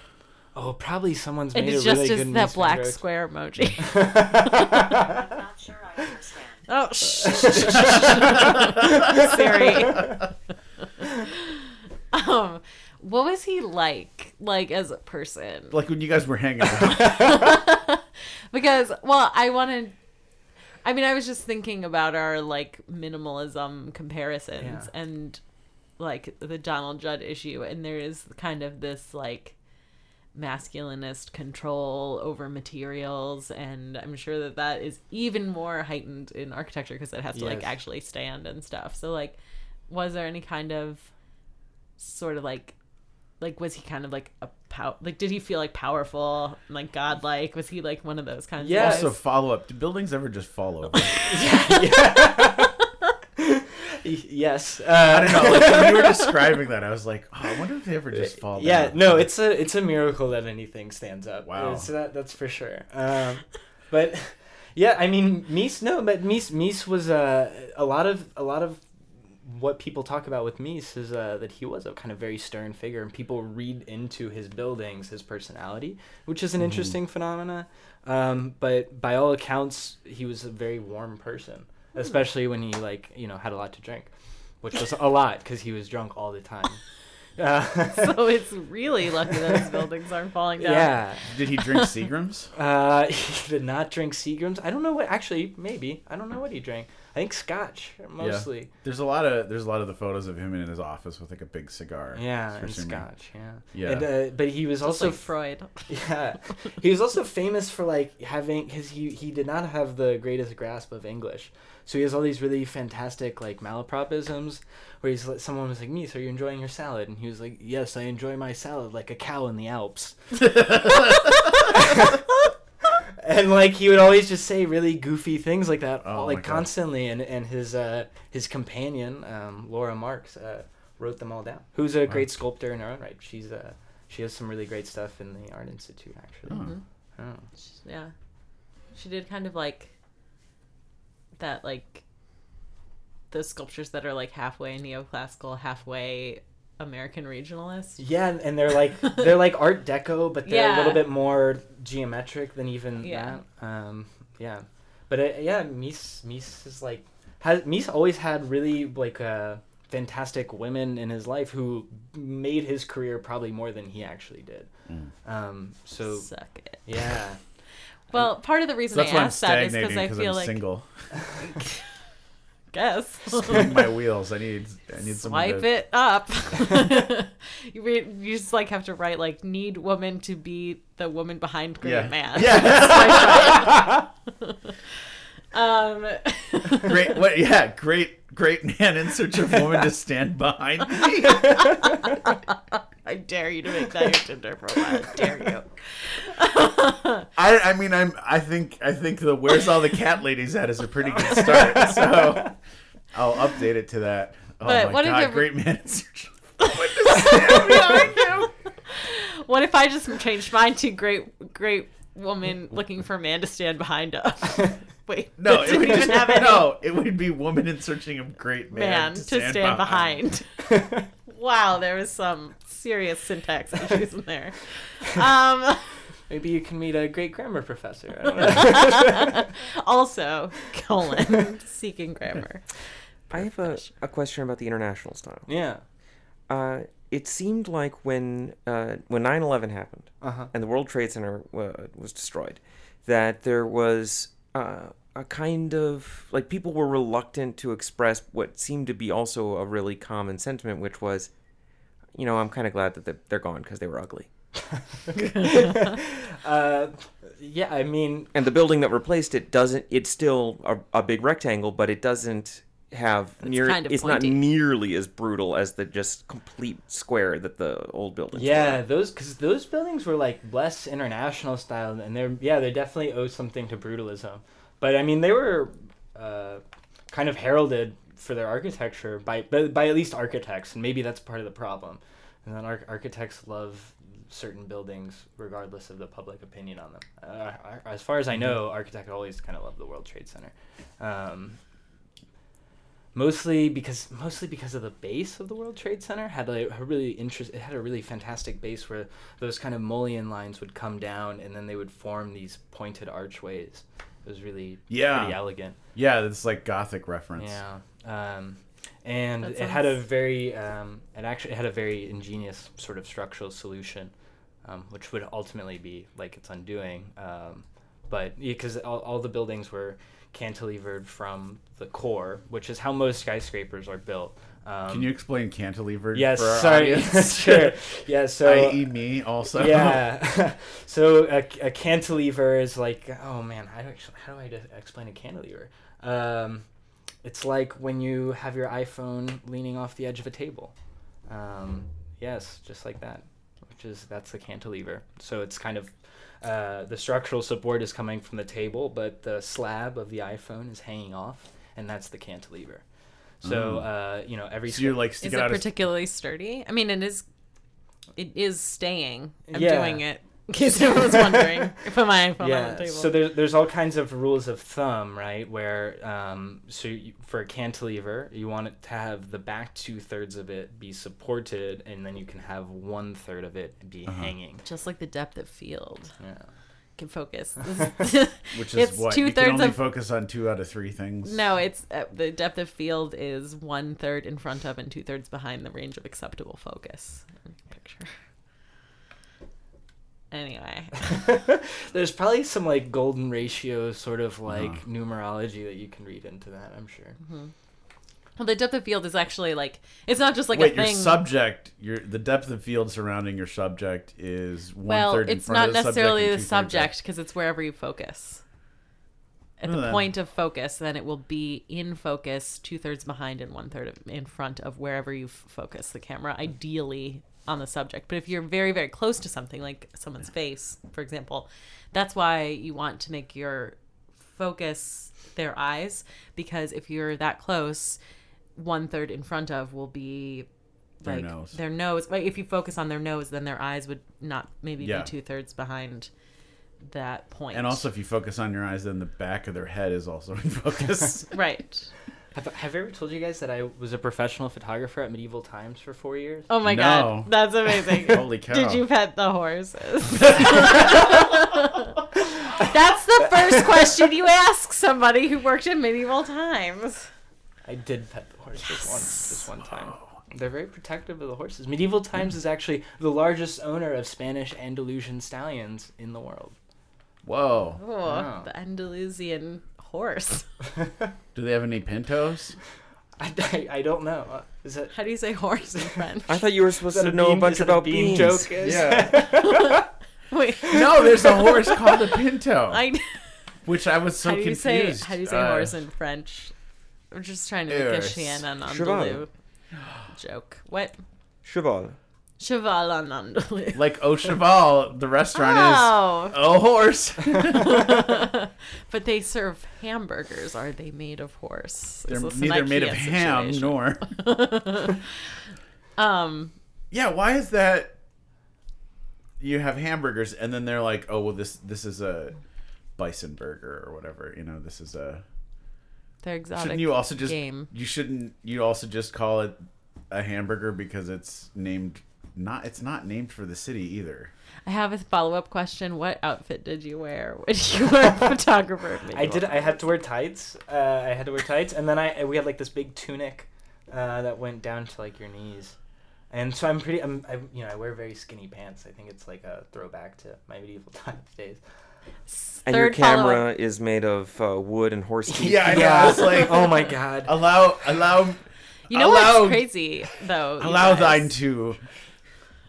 Speaker 2: oh, probably someone's
Speaker 3: it
Speaker 2: made
Speaker 3: is
Speaker 2: a
Speaker 3: just
Speaker 2: really
Speaker 3: just
Speaker 2: good
Speaker 3: that
Speaker 2: Mies van
Speaker 3: black
Speaker 2: der
Speaker 3: square emoji.
Speaker 5: Not sure I understand.
Speaker 3: oh, shh. Siri. um, what was he like, like as a person?
Speaker 1: Like when you guys were hanging out.
Speaker 3: because well i wanted i mean i was just thinking about our like minimalism comparisons
Speaker 2: Yeah.
Speaker 3: and like the donald judd issue and there is kind of this like masculinist control over materials and i'm sure that that is even more heightened in architecture because it has to like actually stand and stuff so like was there any kind of sort of like like was he kind of like a pow like did he feel like powerful like godlike was he like one of those kinds
Speaker 2: Yeah.
Speaker 3: of
Speaker 1: Also,
Speaker 3: guys?
Speaker 1: follow up. Do buildings ever just fall over?
Speaker 2: yes. Uh,
Speaker 1: I don't know. Like when you were describing that, I was like, oh, I wonder if they ever just fall down.
Speaker 2: yeah, no, it's a it's a miracle that anything stands up.
Speaker 1: Wow.
Speaker 2: It's that that's for sure. Um, but yeah, I mean, Mies. No, but Mies Mies was uh, a lot of a lot of what people talk about with Mies is uh, that he was a kind of very stern figure, and people read into his buildings his personality, which is an interesting phenomena. Um, but by all accounts, he was a very warm person, especially when he like you know had a lot to drink, which was a lot because he was drunk all the time. Uh,
Speaker 3: so it's really lucky those buildings aren't falling down
Speaker 2: yeah.
Speaker 1: Did he drink Seagrams?
Speaker 2: Uh, he did not drink Seagrams. I don't know what. Actually, maybe I don't know what he drank. I think Scotch mostly.
Speaker 1: There's a lot of there's a lot of the photos of him in his office with like a big cigar.
Speaker 2: Yeah, and
Speaker 1: assuming.
Speaker 2: Scotch. Yeah.
Speaker 1: Yeah.
Speaker 2: And, uh, but he was
Speaker 3: Just
Speaker 2: also
Speaker 3: like freud
Speaker 2: yeah, he was also famous for like having because he he did not have the greatest grasp of English, so he has all these really fantastic like malapropisms where he's like someone was like, "Mies, are you enjoying your salad?" And he was like, "Yes, I enjoy my salad like a cow in the Alps." and like he would always just say really goofy things like that,
Speaker 1: Oh
Speaker 2: like
Speaker 1: my God.
Speaker 2: constantly. And and his uh his companion um, Lora Marx uh, wrote them all down. Who's a great sculptor in her own right. She's uh she has some really great stuff in the art institute actually.
Speaker 1: Oh.
Speaker 2: Oh.
Speaker 3: yeah she did kind of like that like those sculptures that are like halfway neoclassical halfway american regionalist
Speaker 2: Yeah, and- and they're like they're like Art Deco, but they're a little bit more geometric than even
Speaker 3: Yeah.
Speaker 2: that. Um, yeah, but uh, yeah, Mies Mies is like has Mies always had really like uh, fantastic women in his life who made his career probably more than he actually did.
Speaker 1: Mm.
Speaker 2: Um, so
Speaker 3: suck it
Speaker 2: yeah,
Speaker 3: well part of the reason
Speaker 1: that's
Speaker 3: i asked that is because i feel
Speaker 1: I'm
Speaker 3: like
Speaker 1: single.
Speaker 3: guess
Speaker 1: Spinning my wheels. I need I need
Speaker 3: swipe
Speaker 1: to,
Speaker 3: it up you, re- you just like have to write like need woman to be the woman behind great
Speaker 1: Yeah.
Speaker 3: man
Speaker 1: Yeah.
Speaker 3: um
Speaker 1: great. What? Yeah. Great. Great man in search of woman to stand behind me.
Speaker 3: I dare you to make that your Tinder profile. I dare you.
Speaker 1: I, I mean, I'm. I think. I think the "Where's all the cat ladies at" is a pretty good start. So, I'll update it to that. Oh
Speaker 3: But
Speaker 1: my
Speaker 3: what
Speaker 1: god! Great man in search of woman to stand behind him.
Speaker 3: What if I just changed mine to great, great woman looking for a man to stand behind us. Wait,
Speaker 1: No, it would just,
Speaker 3: have any
Speaker 1: no, it would be woman in searching of great man,
Speaker 3: man to stand, behind. wow, there was some serious syntax issues in there. Um,
Speaker 2: maybe you can meet a great grammar professor. I don't know.
Speaker 3: also, colon seeking grammar.
Speaker 4: I have a, a question about the international style.
Speaker 2: yeah.
Speaker 4: Uh, it seemed like when uh, when 9/11 happened
Speaker 2: Uh huh.
Speaker 4: and the World Trade Center uh, was destroyed, that there was uh, a kind of like people were reluctant to express what seemed to be also a really common sentiment, which was, you know, I'm kind of glad that they're- they're gone because they were ugly.
Speaker 2: Uh, yeah, I mean,
Speaker 4: And the building that replaced it doesn't. It's still a, a big rectangle, but it doesn't have near.
Speaker 3: kind of
Speaker 4: it's not nearly as brutal as the just complete square that the old buildings.
Speaker 2: Yeah,
Speaker 4: were.
Speaker 2: those because those buildings were like less international style, and they're yeah they definitely owe something to brutalism. But I mean they were uh, kind of heralded for their architecture by by, by at least architects, and maybe that's part of the problem. and then arch- architects love certain buildings regardless of the public opinion on them. Uh, as far as I know, architects always kind of love the World Trade Center. Um, mostly because mostly because of the base of the World Trade Center had like a really interest. It had a really fantastic base where those kind of mullion lines would come down and then they would form these pointed archways. It was really
Speaker 1: Yeah.
Speaker 2: pretty elegant.
Speaker 1: Yeah, it's like gothic reference.
Speaker 2: Yeah. Um, and
Speaker 3: That
Speaker 2: it had a very um, it actually had a very ingenious sort of structural solution, um, which would ultimately be like its undoing. Um, but because all, all the buildings were cantilevered from the core, which is how most skyscrapers are built. Um,
Speaker 1: Can you explain cantilever?
Speaker 2: Yes,
Speaker 1: for our
Speaker 2: sorry. sure. Yeah. So.
Speaker 1: I.e. me also.
Speaker 2: yeah. so a, a cantilever is like, oh man, how do, I, how do I explain a cantilever? Um, it's like when you have your iPhone leaning off the edge of a table. Um, yes, just like that. Which is that's the cantilever. So it's kind of uh, the structural support is coming from the table, but the slab of the iPhone is hanging off, and that's the cantilever. So uh, you know every
Speaker 1: So you're like
Speaker 3: Is it
Speaker 1: out. a-
Speaker 3: particularly sturdy? I mean, it is. It is staying. I'm
Speaker 2: Yeah.
Speaker 3: doing it. In case anyone was wondering, I put my iPhone on
Speaker 2: yeah
Speaker 3: the table.
Speaker 2: so there, there's all kinds of rules of thumb right where um, so you, for a cantilever you want it to have the back two thirds of it be supported and then you can have one third of it be
Speaker 1: Uh-huh.
Speaker 2: hanging
Speaker 3: Just like the depth of field
Speaker 2: yeah
Speaker 3: can focus.
Speaker 1: which is
Speaker 3: it's
Speaker 1: what
Speaker 3: two
Speaker 1: you can only
Speaker 3: of
Speaker 1: focus on two out of three things.
Speaker 3: no. It's uh, the depth of field is one third in front of and two thirds behind the range of acceptable focus. Picture. Anyway,
Speaker 2: there's probably some like golden ratio sort of like
Speaker 1: Uh-huh.
Speaker 2: numerology that you can read into that i'm sure
Speaker 3: well, the depth of field is actually like it's not just like
Speaker 1: Wait,
Speaker 3: a
Speaker 1: your
Speaker 3: thing.
Speaker 1: subject, your the depth of field surrounding your subject is one
Speaker 3: well,
Speaker 1: third in
Speaker 3: it's
Speaker 1: front
Speaker 3: not
Speaker 1: of the
Speaker 3: necessarily
Speaker 1: subject
Speaker 3: the
Speaker 1: and two-thirds back.
Speaker 3: subject because it's wherever you focus. At
Speaker 1: Well,
Speaker 3: the
Speaker 1: then.
Speaker 3: point of focus, then it will be in focus, two thirds behind and one third in front of wherever you f- focus the camera, ideally on the subject. But if you're very, very close to something, like someone's face, for example, that's why you want to make your focus their eyes, because if you're that close, one third in front of will be
Speaker 1: Their
Speaker 3: like
Speaker 1: nose.
Speaker 3: their nose. But if you focus on their nose, then their eyes would not maybe
Speaker 1: Yeah.
Speaker 3: be two thirds behind that point.
Speaker 1: And also, if you focus on your eyes, then the back of their head is also in focus.
Speaker 3: right.
Speaker 2: Have, have I ever told you guys that i was a professional photographer at medieval times for four years
Speaker 3: Oh my
Speaker 1: No.
Speaker 3: god, that's amazing.
Speaker 1: Holy cow!
Speaker 3: Did you pet the horses? that's the first question you ask somebody who worked in medieval times.
Speaker 2: I did pet the horses this one this one time. They're very protective of the horses. Medieval Times is actually the largest owner of Spanish Andalusian stallions in the world.
Speaker 1: Whoa!
Speaker 3: Oh,
Speaker 2: Wow.
Speaker 3: the Andalusian horse.
Speaker 1: Do they have any pintos?
Speaker 2: I, I, I don't know. Uh, Is that
Speaker 3: How do you say horse in French?
Speaker 4: I thought you were supposed
Speaker 2: is that
Speaker 4: to know
Speaker 2: bean-
Speaker 4: a bunch
Speaker 2: is that
Speaker 4: about
Speaker 2: bean
Speaker 4: beans.
Speaker 2: joke? Is-
Speaker 1: Yeah.
Speaker 3: Wait,
Speaker 1: no, there's a horse called a pinto,
Speaker 3: I,
Speaker 1: which I was so
Speaker 3: how do you
Speaker 1: confused.
Speaker 3: say how do you say
Speaker 1: Uh,
Speaker 3: horse in French? I'm just trying to make a
Speaker 1: Horse.
Speaker 3: Shannon
Speaker 4: Cheval.
Speaker 3: Andalou joke. What?
Speaker 4: Cheval.
Speaker 3: Cheval on Andalou.
Speaker 1: Like Au Cheval, the restaurant is
Speaker 3: Oh.
Speaker 1: a horse.
Speaker 3: but they serve hamburgers. Are they made of horse?
Speaker 1: They're
Speaker 3: Is
Speaker 1: neither made of ham
Speaker 3: situation?
Speaker 1: nor.
Speaker 3: Um,
Speaker 1: Yeah, why is that? You have hamburgers, and then they're like, "Oh, well, this this is a bison burger or whatever." You know, this is a.
Speaker 3: they're exotic.
Speaker 1: Shouldn't you also just
Speaker 3: game.
Speaker 1: you shouldn't you also just call it a hamburger because it's named not it's not named for the city either.
Speaker 3: I have a follow up question. What outfit did you wear when you were a photographer?
Speaker 2: I did.
Speaker 3: Medieval
Speaker 2: I had to wear tights. Uh, I had to wear tights, and then I we had like this big tunic uh, that went down to like your knees. And so I'm pretty. I'm, I, you know, I wear very skinny pants. I think it's like a throwback to my medieval times days.
Speaker 4: And your
Speaker 3: Third follow-up-
Speaker 4: camera is made of uh, wood and horse teeth.
Speaker 1: Yeah, I know. It's like
Speaker 2: oh my god.
Speaker 1: allow allow
Speaker 3: You know
Speaker 1: allow
Speaker 3: what's crazy though?
Speaker 1: allow
Speaker 3: guys?
Speaker 1: thine to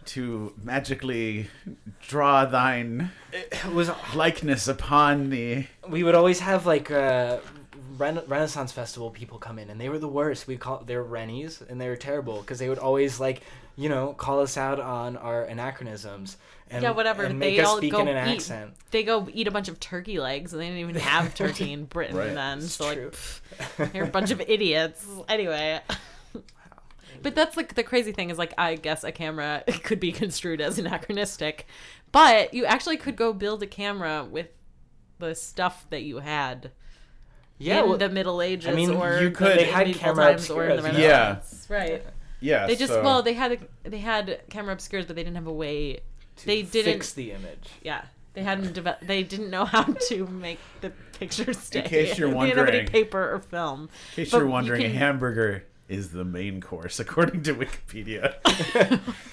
Speaker 1: to magically draw thine
Speaker 2: It was.
Speaker 1: likeness upon the
Speaker 2: We would always have like uh, Rena- Renaissance Festival people come in, and they were the worst. We call they were Rennies, and they were terrible because they would always like you know call us out on our anachronisms. And,
Speaker 3: Yeah, whatever.
Speaker 2: And make
Speaker 3: They
Speaker 2: us
Speaker 3: all
Speaker 2: speak
Speaker 3: go
Speaker 2: in an
Speaker 3: eat.
Speaker 2: accent.
Speaker 3: They go eat a bunch of turkey legs, and they didn't even have turkey in Britain
Speaker 1: Right.
Speaker 3: then.
Speaker 2: It's
Speaker 3: so like,
Speaker 2: true.
Speaker 3: pff, you're a bunch of idiots. Anyway, But that's like the crazy thing is like I guess a camera could be construed as anachronistic, but you actually could go build a camera with the stuff that you had
Speaker 2: Yeah,
Speaker 3: in
Speaker 2: well,
Speaker 3: the Middle Ages I
Speaker 2: mean,
Speaker 3: or
Speaker 1: you
Speaker 3: the
Speaker 1: could- They
Speaker 2: had camera
Speaker 3: times or in the
Speaker 2: obscuras,
Speaker 1: yeah.
Speaker 3: Right.
Speaker 1: Yeah.
Speaker 3: They just
Speaker 1: so-
Speaker 3: well they had they had camera obscures, but they didn't have a way. To They didn't.
Speaker 2: fix the image.
Speaker 3: Yeah, they hadn't developed. They didn't know how to make the picture stay.
Speaker 1: In case you're
Speaker 3: they didn't have any
Speaker 1: wondering-
Speaker 3: paper or film.
Speaker 1: In case
Speaker 3: But
Speaker 1: you're
Speaker 3: you
Speaker 1: wondering,
Speaker 3: can-
Speaker 1: a hamburger is the main course according to Wikipedia.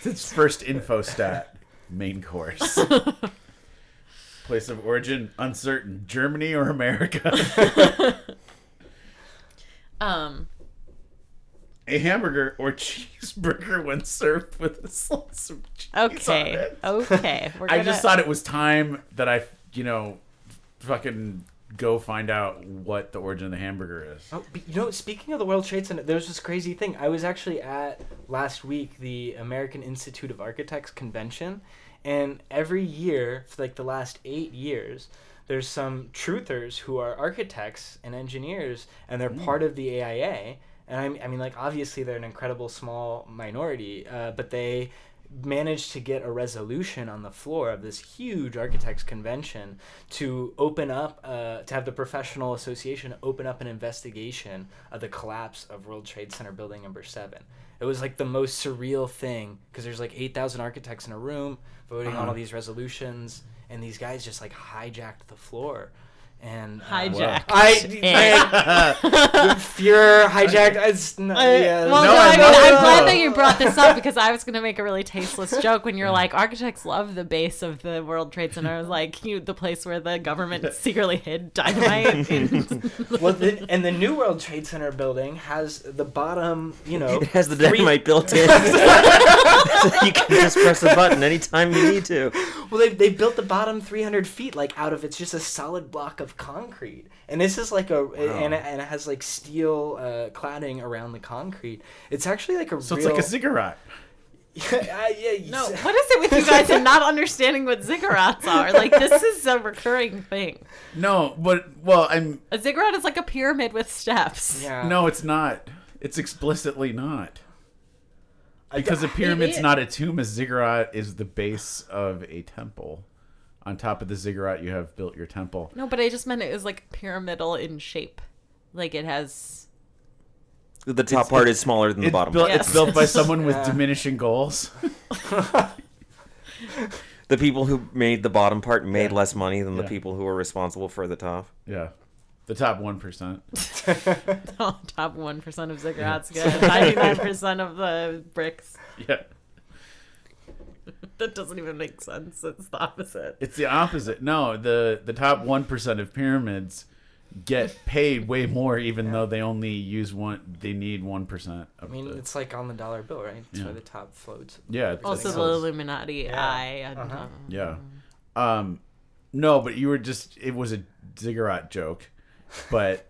Speaker 1: it's first info stat. Main course. Place of origin uncertain. Germany or America?
Speaker 3: Um,
Speaker 1: a hamburger or cheeseburger when served with a slice of cheese on
Speaker 3: okay,
Speaker 1: it.
Speaker 3: okay. We're
Speaker 1: I
Speaker 3: gonna,
Speaker 1: just thought it was time that I, you know, fucking go find out what the origin of the hamburger is.
Speaker 2: Oh, but you know, speaking of the World Trade Center, there's this crazy thing. I was actually at last week the American Institute of Architects convention, and every year for like the last eight years, there's some truthers who are architects and engineers, and they're part of the AIA. And I, I mean, like obviously they're an incredible small minority, uh, but they managed to get a resolution on the floor of this huge architects convention to open up uh, to have the professional association open up an investigation of the collapse of world trade center building number seven it was like the most surreal thing because there's like 8000 architects in a room voting on
Speaker 1: Uh-huh.
Speaker 2: all these resolutions and these guys just like hijacked the floor and uh,
Speaker 3: hijacked.
Speaker 2: I,
Speaker 3: it.
Speaker 2: I Fuhrer hijacked. It's not,
Speaker 3: I-
Speaker 2: yeah,
Speaker 3: well,
Speaker 1: No,
Speaker 3: no,
Speaker 1: I,
Speaker 3: I mean, I'm glad that you brought this up because I was going to make a really tasteless joke when you're like, architects love the base of the World Trade Center. I was like, you, the place where the government secretly hid dynamite.
Speaker 2: well, the, and the new World Trade Center building has the bottom, you know,
Speaker 4: It has the
Speaker 2: three-
Speaker 4: dynamite built in. so you can just press a button anytime you need to.
Speaker 2: Well, they they built the bottom 300 feet like out of it's just a solid block of concrete, and this is like a and, it, and it has like steel uh, cladding around the concrete. It's actually like a
Speaker 1: So it's like a ziggurat.
Speaker 2: yeah, yeah,
Speaker 3: no,
Speaker 2: you-
Speaker 3: what is it with you guys and not understanding what ziggurats are? Like, this is a recurring thing.
Speaker 1: No, but well, I'm
Speaker 3: A ziggurat is like a pyramid with steps.
Speaker 2: Yeah.
Speaker 1: no, it's not. It's explicitly not. Because a pyramid's not a tomb, a ziggurat is the base of a temple. On top of the ziggurat, you have built your temple.
Speaker 3: No, but I just meant it was like pyramidal in shape. Like it has.
Speaker 4: The top part is smaller than the
Speaker 1: It's
Speaker 4: bottom.
Speaker 1: built,
Speaker 3: Yes.
Speaker 1: it's built by someone with
Speaker 2: Yeah.
Speaker 1: diminishing goals.
Speaker 4: The people who made the bottom part made
Speaker 1: Yeah.
Speaker 4: less money than the people who were responsible for the top.
Speaker 1: Yeah, the top one percent.
Speaker 3: Oh, top one percent of ziggurats get ninety nine percent of the bricks.
Speaker 1: Yeah,
Speaker 3: That doesn't even make sense. It's the opposite.
Speaker 1: it's the opposite. No, the the top one percent of pyramids get paid way more, even though they only use one. They need one percent.
Speaker 2: I mean, it's like on the dollar bill, right? It's
Speaker 1: Yeah.
Speaker 2: where the top floats.
Speaker 1: yeah.
Speaker 3: Also, the Illuminati
Speaker 2: Yeah.
Speaker 3: eye. And,
Speaker 2: Uh-huh.
Speaker 3: um,
Speaker 1: Yeah. Um, no, but you were just, it was a ziggurat joke. But,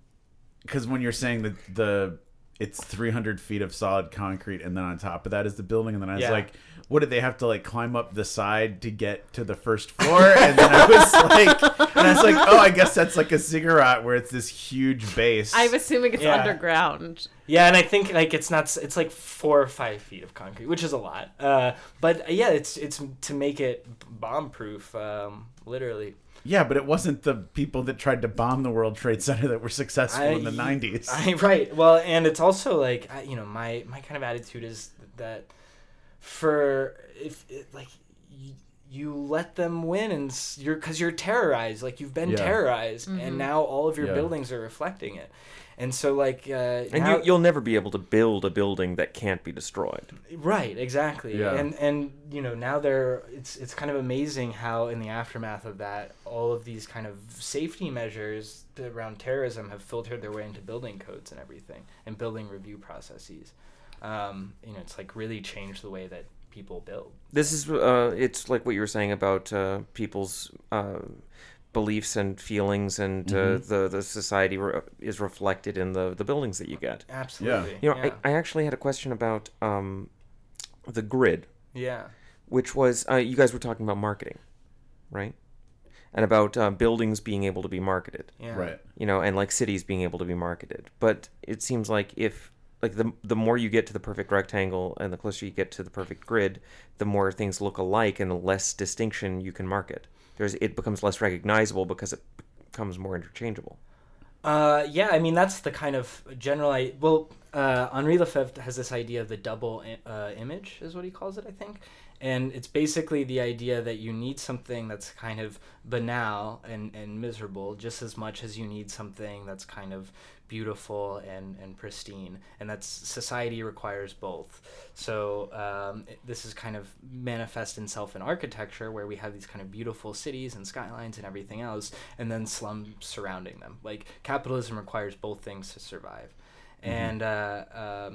Speaker 1: because when you're saying that the, it's 300 feet of solid concrete and then on top of that is the building. And then I was
Speaker 2: Yeah.
Speaker 1: like, what did they have to like climb up the side to get to the first floor? And then I was like, and I was like, oh, I guess that's like a ziggurat where it's this huge base.
Speaker 3: I'm assuming it's
Speaker 2: Yeah.
Speaker 3: underground.
Speaker 2: Yeah, and I think like it's not. It's like four or five feet of concrete, which is a lot. Uh, but uh, yeah, it's it's to make it bomb proof. Um, literally.
Speaker 1: yeah, but it wasn't the people that tried to bomb the World Trade Center that were successful in the 90s.
Speaker 2: I, right. Well, and it's also like I, you know my my kind of attitude is that for if it, like you, you let them win and you're because you're terrorized like you've been
Speaker 1: Yeah.
Speaker 2: terrorized and now all of your
Speaker 1: Yeah.
Speaker 2: buildings are reflecting it and so like uh
Speaker 4: And
Speaker 2: now-
Speaker 4: you, you'll never be able to build a building that can't be destroyed.
Speaker 2: Right, exactly.
Speaker 1: Yeah.
Speaker 2: And and you know, now they're it's it's kind of amazing how in the aftermath of that all of these kind of safety measures around terrorism have filtered their way into building codes and everything and building review processes. Um, you know, it's like really changed the way that people build.
Speaker 4: This is uh, it's like what you were saying about uh, people's uh, beliefs and feelings, and uh, the the society re- is reflected in the the buildings that you get.
Speaker 2: Absolutely.
Speaker 4: You know,
Speaker 2: yeah.
Speaker 4: I, I actually had a question about um, the grid,
Speaker 2: yeah.
Speaker 4: which was uh, you guys were talking about marketing, right? And about uh, buildings being able to be marketed.
Speaker 2: Yeah.
Speaker 1: Right.
Speaker 4: you know, and like cities being able to be marketed. But it seems like if like the the more you get to the perfect rectangle and the closer you get to the perfect grid, the more things look alike and the less distinction you can market. There's it becomes less recognizable because it becomes more interchangeable.
Speaker 2: Uh, yeah, I mean that's the kind of general. I well, uh, Henri Lefebvre has this idea of the double uh, image, is what he calls it, I think, and it's basically the idea that you need something that's kind of banal and and miserable just as much as you need something that's kind of beautiful and and pristine, and that's society requires both. So um, it- this is kind of manifest itself in architecture, where we have these kind of beautiful cities and skylines and everything else, and then slums surrounding them. Like capitalism requires both things to survive, and uh, um,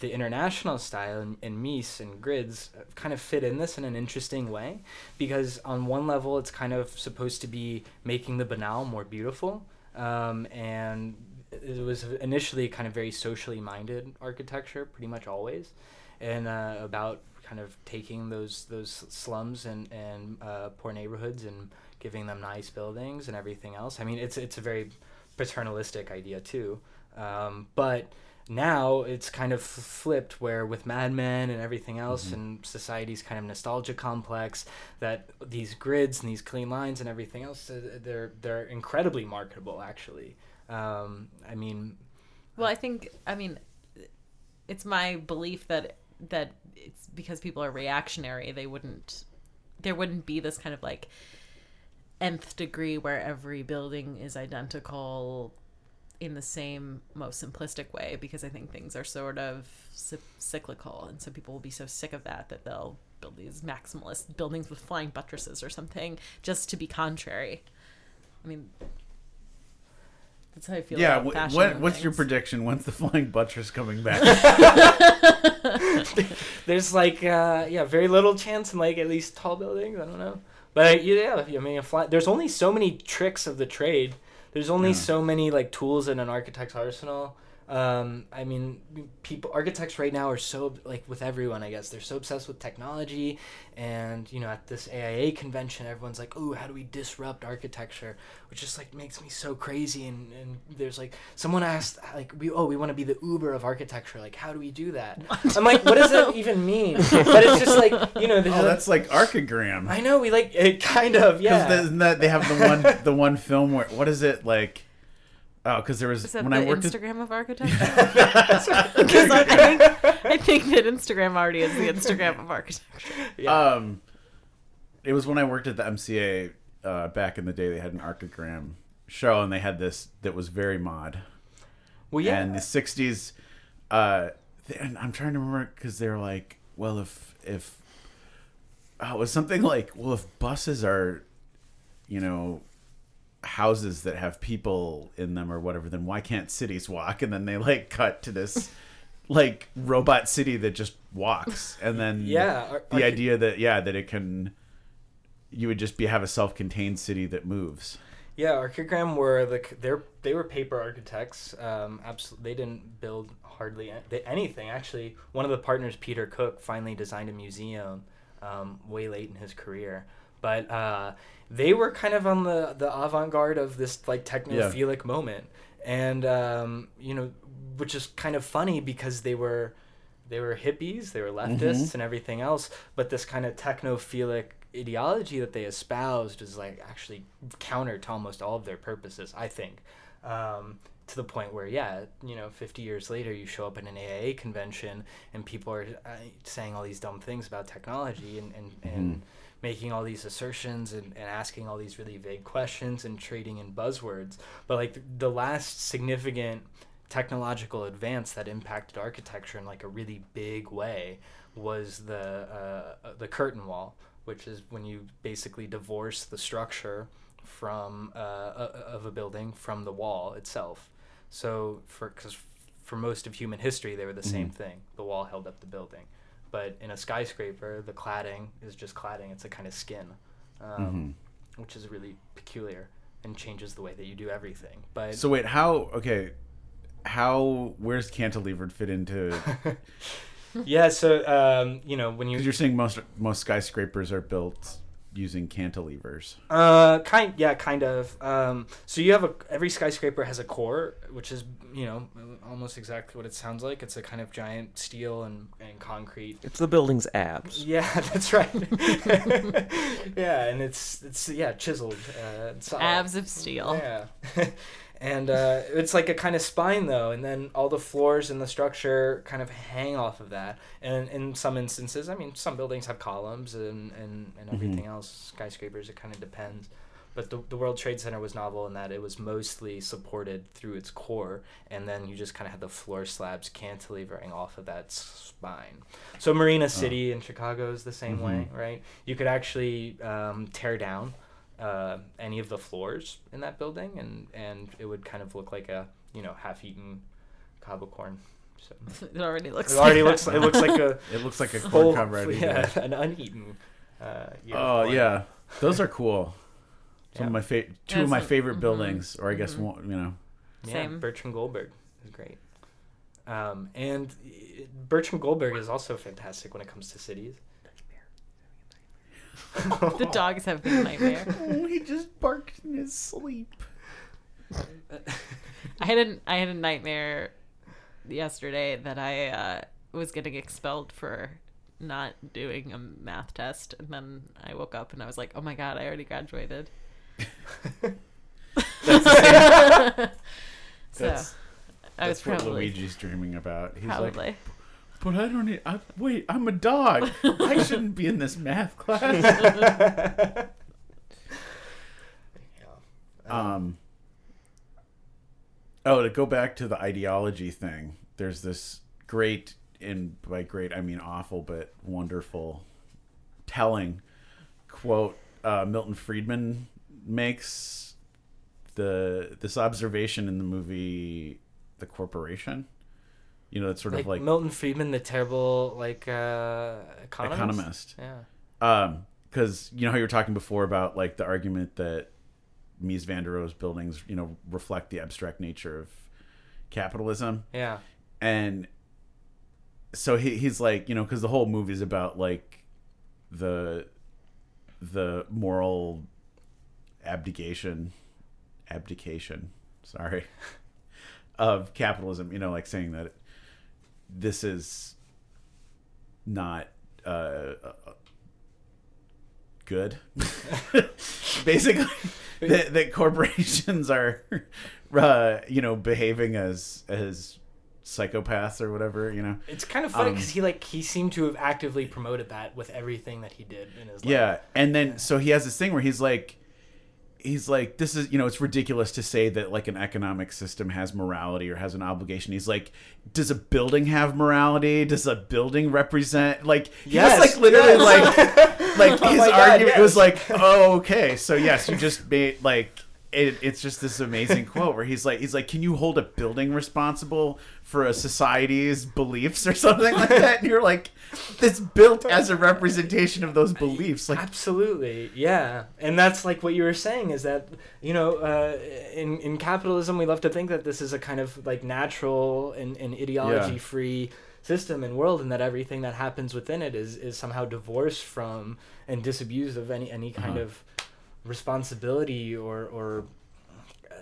Speaker 2: the international style and, and Mies and grids kind of fit in this in an interesting way, because on one level it's kind of supposed to be making the banal more beautiful, um, and it was initially kind of very socially minded architecture, pretty much always, and uh, about kind of taking those those slums and and uh, poor neighborhoods and giving them nice buildings and everything else. I mean, it's it's a very paternalistic idea too, um, but now it's kind of flipped where with Mad Men and everything else and society's kind of nostalgia complex that these grids and these clean lines and everything else uh, they're they're incredibly marketable actually. Um, I mean,
Speaker 3: Well, I think I mean it's my belief that that it's because people are reactionary, they wouldn't there wouldn't be this kind of like nth degree where every building is identical in the same most simplistic way because I think things are sort of cy- cyclical and so people will be so sick of that that they'll build these maximalist buildings with flying buttresses or something just to be contrary. I mean that's how I feel
Speaker 1: Yeah,
Speaker 3: about fashion
Speaker 1: what
Speaker 3: and
Speaker 1: what's your prediction? When's the flying buttress coming back?
Speaker 2: there's like uh, yeah very little chance in like at least tall buildings. I don't know, but uh, yeah, I mean, a fly, there's only so many tricks of the trade. There's only
Speaker 1: Yeah.
Speaker 2: so many like tools in an architect's arsenal. Um, I mean, people architects right now are so like with everyone. I guess they're so obsessed with technology, and you know, at this AIA convention, everyone's like, "Oh, how do we disrupt architecture?" Which just like makes me so crazy. And, and there's like someone asked like, "We oh, we want to be the Uber of architecture. Like, how do we do that?" I'm like, what does that even mean? But it's just like you know,
Speaker 1: oh,
Speaker 2: like-
Speaker 1: that's like archigram.
Speaker 2: I know we like it kind of yeah.
Speaker 1: Because they have the one the one film where what is it like? Oh, because there was
Speaker 3: Is that
Speaker 1: when
Speaker 3: the
Speaker 1: I worked at
Speaker 3: Instagram of architecture? Because I, I think I think that Instagram already is the Instagram of architecture.
Speaker 2: yeah.
Speaker 1: Um, it was when I worked at the MCA uh, back in the day. They had an archigram show, and they had this that was very mod.
Speaker 2: well, yeah.
Speaker 1: And the '60s, uh, th- and I'm trying to remember because they're like, well, if if oh, it was something like, well, if buses are, you know, houses that have people in them or whatever, then why can't cities walk? And then they like cut to this. Like robot city that just walks, and then
Speaker 2: Yeah, ar-
Speaker 1: the
Speaker 2: archi-
Speaker 1: idea that yeah that it can, you would just be have a self-contained city that moves.
Speaker 2: Yeah, Archigram were the they're they were paper architects. Um, absolutely, they didn't build hardly anything. Actually, one of the partners, Peter Cook, finally designed a museum um, way late in his career. But uh, they were kind of on the the avant garde of this like technophilic moment, and um, you know, which is kind of funny because they were they were hippies, they were leftists, and everything else. But this kind of technophilic ideology that they espoused is like actually counter to almost all of their purposes. I think. Um, to the point where, yeah, you know, 50 years later, you show up at an AIA convention and people are uh, saying all these dumb things about technology and, and, and making all these assertions and, and asking all these really vague questions and trading in buzzwords. But like the, last significant technological advance that impacted architecture in like a really big way was the uh, the curtain wall, which is when you basically divorce the structure from uh, a- of a building from the wall itself. So for because for most of human history they were the same thing. The wall held up the building, but in a skyscraper the cladding is just cladding. It's a kind of skin, um, which is really peculiar and changes the way that you do everything. But
Speaker 1: So wait, how? Okay, how? Where's cantilevered fit into?
Speaker 2: yeah, so um, you know when you
Speaker 1: Because you're saying most most skyscrapers are built using cantilevers.
Speaker 2: Uh, kind yeah, kind of. Um, so you have a every skyscraper has a core, which is you know almost exactly what it sounds like. It's a kind of giant steel and, and concrete.
Speaker 4: It's the building's abs.
Speaker 2: Yeah, that's right. yeah, and it's it's yeah chiseled. Uh, it's solid.
Speaker 3: Abs of steel.
Speaker 2: Yeah. and uh, it's like a kind of spine though, and then all the floors in the structure kind of hang off of that. And in some instances, I mean, some buildings have columns and and, and everything else. Skyscrapers, it kind of depends. But the, the World Trade Center was novel in that it was mostly supported through its core, and then you just kind of had the floor slabs cantilevering off of that spine. So Marina City in Chicago is the same way, right? You could actually um, tear down uh, any of the floors in that building, and and it would kind of look like a you know half-eaten cob of corn. So
Speaker 3: It already looks.
Speaker 2: it already
Speaker 3: like
Speaker 2: looks
Speaker 3: that.
Speaker 2: it looks like a
Speaker 1: It looks like a corn
Speaker 2: full
Speaker 1: cob ready.
Speaker 2: yeah an uneaten. Uh,
Speaker 1: Oh
Speaker 2: corn.
Speaker 1: yeah, those are cool. Some
Speaker 2: Yeah.
Speaker 1: of my fa- two
Speaker 3: Yeah,
Speaker 1: of my
Speaker 3: some-
Speaker 1: favorite
Speaker 3: mhm.
Speaker 1: buildings, or I guess
Speaker 3: Mhm.
Speaker 1: one, you know.
Speaker 2: Yeah,
Speaker 3: Same.
Speaker 2: Bertrand Goldberg is great. Um, and uh, Bertrand Goldberg is also fantastic when it comes to cities.
Speaker 3: the dogs have been a nightmare.
Speaker 1: Oh, he just barked in his sleep.
Speaker 3: I had a I had a nightmare yesterday that I uh, was getting expelled for not doing a math test, and then I woke up and I was like, "Oh my god, I already graduated." so
Speaker 1: That's,
Speaker 3: I was
Speaker 1: what
Speaker 3: probably
Speaker 1: Luigi's dreaming about. He's
Speaker 3: probably
Speaker 1: like, but I don't need. I, wait, I'm a dog. I shouldn't be in this math class. um. Oh, to go back to the ideology thing, there's this great, and by great I mean awful, but wonderful, telling quote uh, Milton Friedman makes the this observation in the movie The Corporation. You know, it's sort
Speaker 2: like,
Speaker 1: of like
Speaker 2: Milton Friedman, the terrible like uh, economist.
Speaker 1: economist.
Speaker 2: Yeah.
Speaker 1: Um, because you know how you were talking before about like the argument that Mies van der Rohe's buildings, you know, reflect the abstract nature of capitalism,
Speaker 2: Yeah.
Speaker 1: and so he, he's like, you know, because the whole movie is about like the the moral abdication, abdication, sorry, of capitalism. You know, like saying that this is not uh, good. Basically, that, that corporations are, uh, you know, behaving as as psychopaths or whatever. You know.
Speaker 2: It's kind of funny
Speaker 1: Um,
Speaker 2: because he like he seemed to have actively promoted that with everything that he did in his life.
Speaker 1: Yeah, and then so he has this thing where he's like, he's like, this is you know, it's ridiculous to say that like an economic system has morality or has an obligation. He's like, does a building have morality? Does a building represent like?
Speaker 2: Yes,
Speaker 1: just like literally
Speaker 2: yes.
Speaker 1: like like
Speaker 2: Oh
Speaker 1: his
Speaker 2: God,
Speaker 1: argument. It was like, oh okay, so yes, you just made like. It, it's just this amazing quote where he's like, he's like, can you hold a building responsible for a society's beliefs or something like that? And you're like, it's built as a representation of those beliefs. Like,
Speaker 2: Absolutely, yeah, and that's like what you were saying is that you know uh, in in capitalism we love to think that this is a kind of like natural and, and ideology free system and world, and that everything that happens within it is is somehow divorced from and disabused of any any kind
Speaker 1: Uh-huh.
Speaker 2: of responsibility or or uh,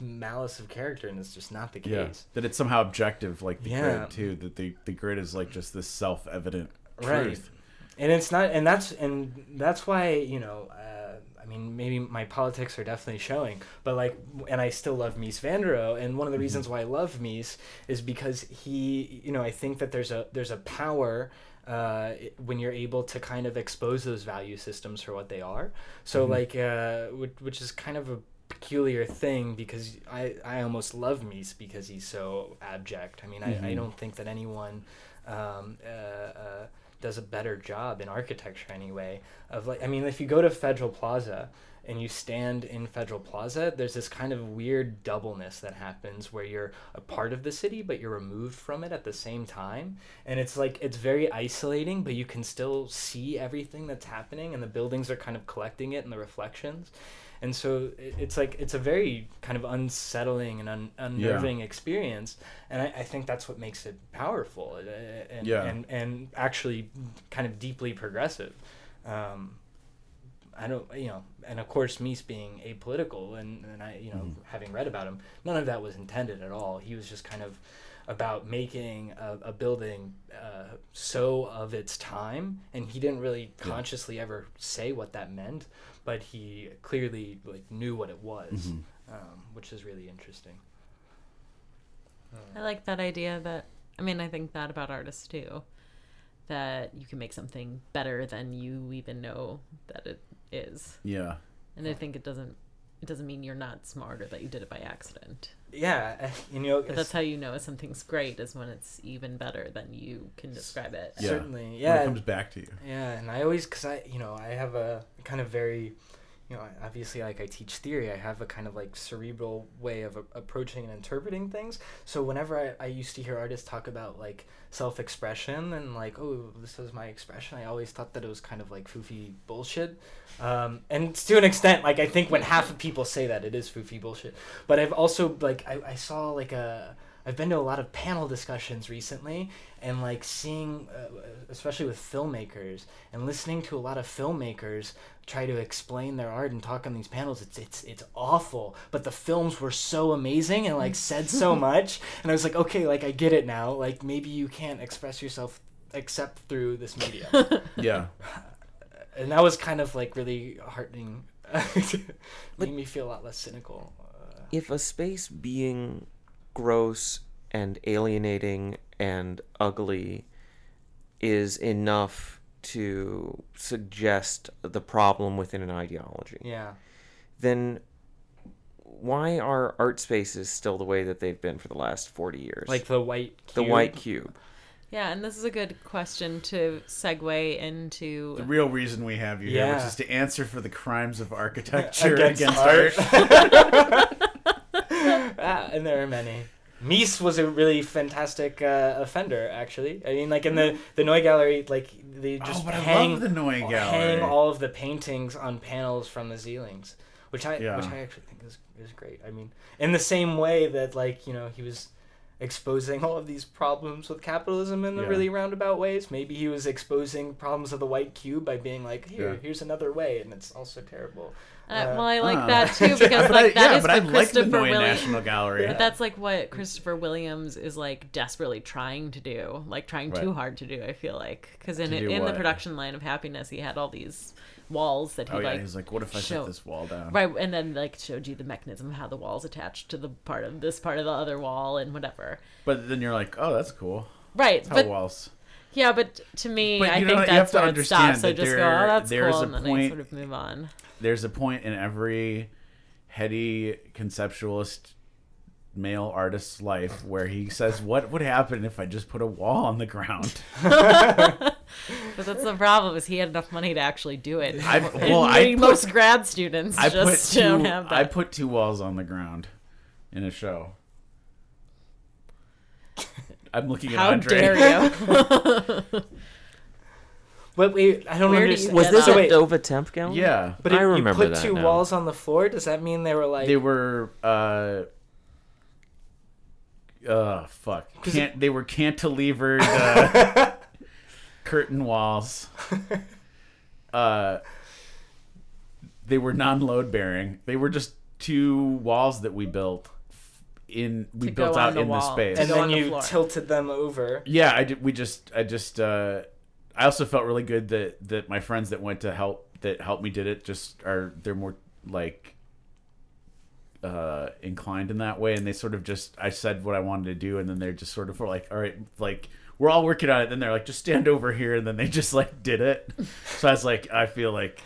Speaker 2: malice of character, and it's just not the case yeah,
Speaker 1: that it's somehow objective, like the
Speaker 2: Yeah.
Speaker 1: grid too. That the the grid is like just this self-evident
Speaker 2: Right.
Speaker 1: truth.
Speaker 2: and it's not and that's and that's why you know uh, i mean maybe my politics are definitely showing but like and i still love mies van der Rohe, and one of the reasons why i love mies is because he you know i think that there's a there's a power uh, when you're able to kind of expose those value systems for what they are so like uh, which, which is kind of a peculiar thing because I, I almost love Mies because he's so abject. I mean, I, I
Speaker 1: Mhm.
Speaker 2: don't think that anyone um, uh, uh, does a better job in architecture anyway. Of like, I mean, if you go to Federal Plaza and you stand in Federal Plaza, there's this kind of weird doubleness that happens where you're a part of the city but you're removed from it at the same time, and it's like it's very isolating, but you can still see everything that's happening, and the buildings are kind of collecting it and the reflections. And so it's like it's a very kind of unsettling and un- unnerving experience, and I, I think that's what makes it powerful uh, and,
Speaker 1: Yeah.
Speaker 2: and and actually kind of deeply progressive. Um, I don't, you know, and of course, me being apolitical and, and I, you know,
Speaker 1: Mm-hmm.
Speaker 2: having read about him, none of that was intended at all. He was just kind of about making a, a building uh, so of its time, and he didn't really
Speaker 1: Yeah.
Speaker 2: consciously ever say what that meant, but he clearly like knew what it was,
Speaker 1: Mhm.
Speaker 2: um, which is really interesting.
Speaker 3: I like that idea that I mean I think that about artists too. That you can make something better than you even know that it is.
Speaker 1: Yeah.
Speaker 3: And I think it doesn't it doesn't mean you're not smart or that you did it by accident.
Speaker 2: Yeah, uh, you know,
Speaker 3: But that's how you know something's great is when it's even better than you can describe it.
Speaker 1: Yeah.
Speaker 2: certainly,
Speaker 1: When
Speaker 2: yeah.
Speaker 1: it comes back to you.
Speaker 2: Yeah, and I always, cause I, you know, I have a kind of very, you know, obviously, like I teach theory, I have a kind of like cerebral way of a- approaching and interpreting things. So whenever I, I used to hear artists talk about like self-expression and like, oh, this is my expression, I always thought that it was kind of like foofy bullshit. Um, and to an extent, like I think when half of people say that, it is foofy bullshit. But I've also like I, I saw like a I've been to a lot of panel discussions recently, and like seeing, uh, especially with filmmakers, and listening to a lot of filmmakers try to explain their art and talk on these panels. It's it's it's awful, but the films were so amazing and like said so much, and I was like, okay, like I get it now. Like maybe you can't express yourself except through this medium,
Speaker 1: Yeah.
Speaker 2: and that was kind of like really heartening. Made me feel a lot less cynical. Uh,
Speaker 4: if a space being gross and alienating and ugly is enough to suggest the problem within an ideology,
Speaker 2: yeah.
Speaker 4: then why are art spaces still the way that they've been for the last 40 years?
Speaker 2: Like the white.
Speaker 4: the white cube.
Speaker 3: Yeah, and this is a good question to segue into
Speaker 1: The real reason we have you here, which is to answer for the crimes of architecture
Speaker 2: Against
Speaker 1: against,
Speaker 2: art.
Speaker 1: art.
Speaker 2: ah, and there are many. Mies was a really fantastic uh, offender, actually. I mean, like in the the Neue Gallery, like they just
Speaker 1: oh, but
Speaker 2: hang
Speaker 1: I love the Neue
Speaker 2: hang all of the paintings on panels from the ceilings, which I
Speaker 1: Yeah.
Speaker 2: which I actually think is is great. I mean, in the same way that like you know he was exposing all of these problems with capitalism in the
Speaker 1: Yeah.
Speaker 2: really roundabout ways. Maybe he was exposing problems of the white cube by being like, here,
Speaker 1: Yeah.
Speaker 2: here's another way, and it's also terrible.
Speaker 3: Uh, well, I like
Speaker 1: Ah.
Speaker 3: that too because
Speaker 1: but
Speaker 3: like that
Speaker 1: yeah,
Speaker 3: is
Speaker 1: but I
Speaker 3: what
Speaker 1: like the
Speaker 3: Christopher
Speaker 1: Neue
Speaker 3: Williams.
Speaker 1: National Gallery.
Speaker 3: But that's like what Christopher Williams is like desperately trying to do, like trying too hard to do. I feel like because in
Speaker 1: To
Speaker 3: it,
Speaker 1: do
Speaker 3: in the production line of Happiness, he had all these walls that he
Speaker 1: oh yeah,
Speaker 3: like
Speaker 1: he's like, what if I
Speaker 3: show-
Speaker 1: set this wall down?
Speaker 3: right, and then like showed you the mechanism of how the walls attached to the part of this part of the other wall and whatever.
Speaker 1: But then you're like, oh, that's cool.
Speaker 3: Right,
Speaker 1: That's how walls.
Speaker 3: yeah, but to me,
Speaker 1: But
Speaker 3: I
Speaker 1: know
Speaker 3: think?
Speaker 1: Have
Speaker 3: that's where it stops. So just go, oh, that's cool, and then I
Speaker 1: point-
Speaker 3: sort of move on.
Speaker 1: There's a point in every heady conceptualist male artist's life where he says, "What would happen if I just put a wall on the ground?"
Speaker 3: But that's the problem is he had enough money to actually do it.
Speaker 1: I, well, I put,
Speaker 3: most grad students
Speaker 1: I put
Speaker 3: just
Speaker 1: two.
Speaker 3: don't have that.
Speaker 1: I put two walls on the ground in a show. I'm looking at
Speaker 3: How
Speaker 1: Andre.
Speaker 3: dare you?
Speaker 2: But wait, I don't
Speaker 3: Where do you
Speaker 2: understand.
Speaker 4: Was
Speaker 3: Yeah,
Speaker 4: this
Speaker 2: so
Speaker 4: a
Speaker 2: wait,
Speaker 4: Dova Temp gallery?
Speaker 1: Yeah,
Speaker 2: but
Speaker 4: I
Speaker 2: if
Speaker 4: remember
Speaker 2: you put
Speaker 4: that
Speaker 2: two
Speaker 4: now.
Speaker 2: walls on the floor, does that mean they were like
Speaker 1: they were. uh uh fuck can't they were cantilevered uh, curtain walls uh they were non-load bearing they were just two walls that we built in we
Speaker 3: To
Speaker 1: built
Speaker 3: on
Speaker 1: out
Speaker 3: the
Speaker 1: in the
Speaker 3: wall.
Speaker 1: space
Speaker 2: and
Speaker 3: go
Speaker 2: then
Speaker 3: the
Speaker 2: you
Speaker 3: floor.
Speaker 2: tilted them over?
Speaker 1: yeah i did we just i just uh i also felt really good that that my friends that went to help that helped me did it just are they're more like uh inclined in that way. And they sort of just i said what i wanted to do. And then they're just sort of were like all right like we're all working on it. Then they're like just stand over here. And then they just like did it. So i was like i feel like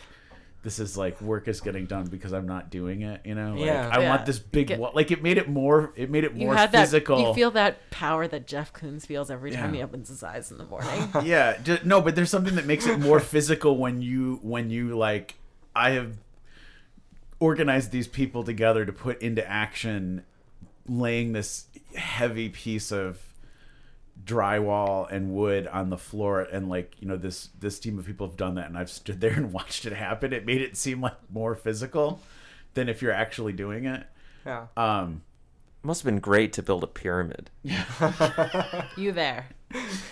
Speaker 1: this is like work is getting done because i'm not doing it you know like,
Speaker 2: Yeah.
Speaker 1: i
Speaker 3: Yeah.
Speaker 1: want this big
Speaker 3: Get-
Speaker 1: wall like it made it more it made it
Speaker 3: you
Speaker 1: more
Speaker 3: had
Speaker 1: physical
Speaker 3: that. You feel that power that Jeff Koons feels every time he opens his eyes in the morning.
Speaker 1: yeah ju- no but there's something that makes it more physical when you when you like i have organized these people together to put into action laying this heavy piece of drywall and wood on the floor and like you know this this team of people have done that and i've stood there and watched it happen it made it seem like more physical than if you're actually doing it
Speaker 2: Yeah.
Speaker 1: um
Speaker 4: Must have been great to build a pyramid.
Speaker 3: you there,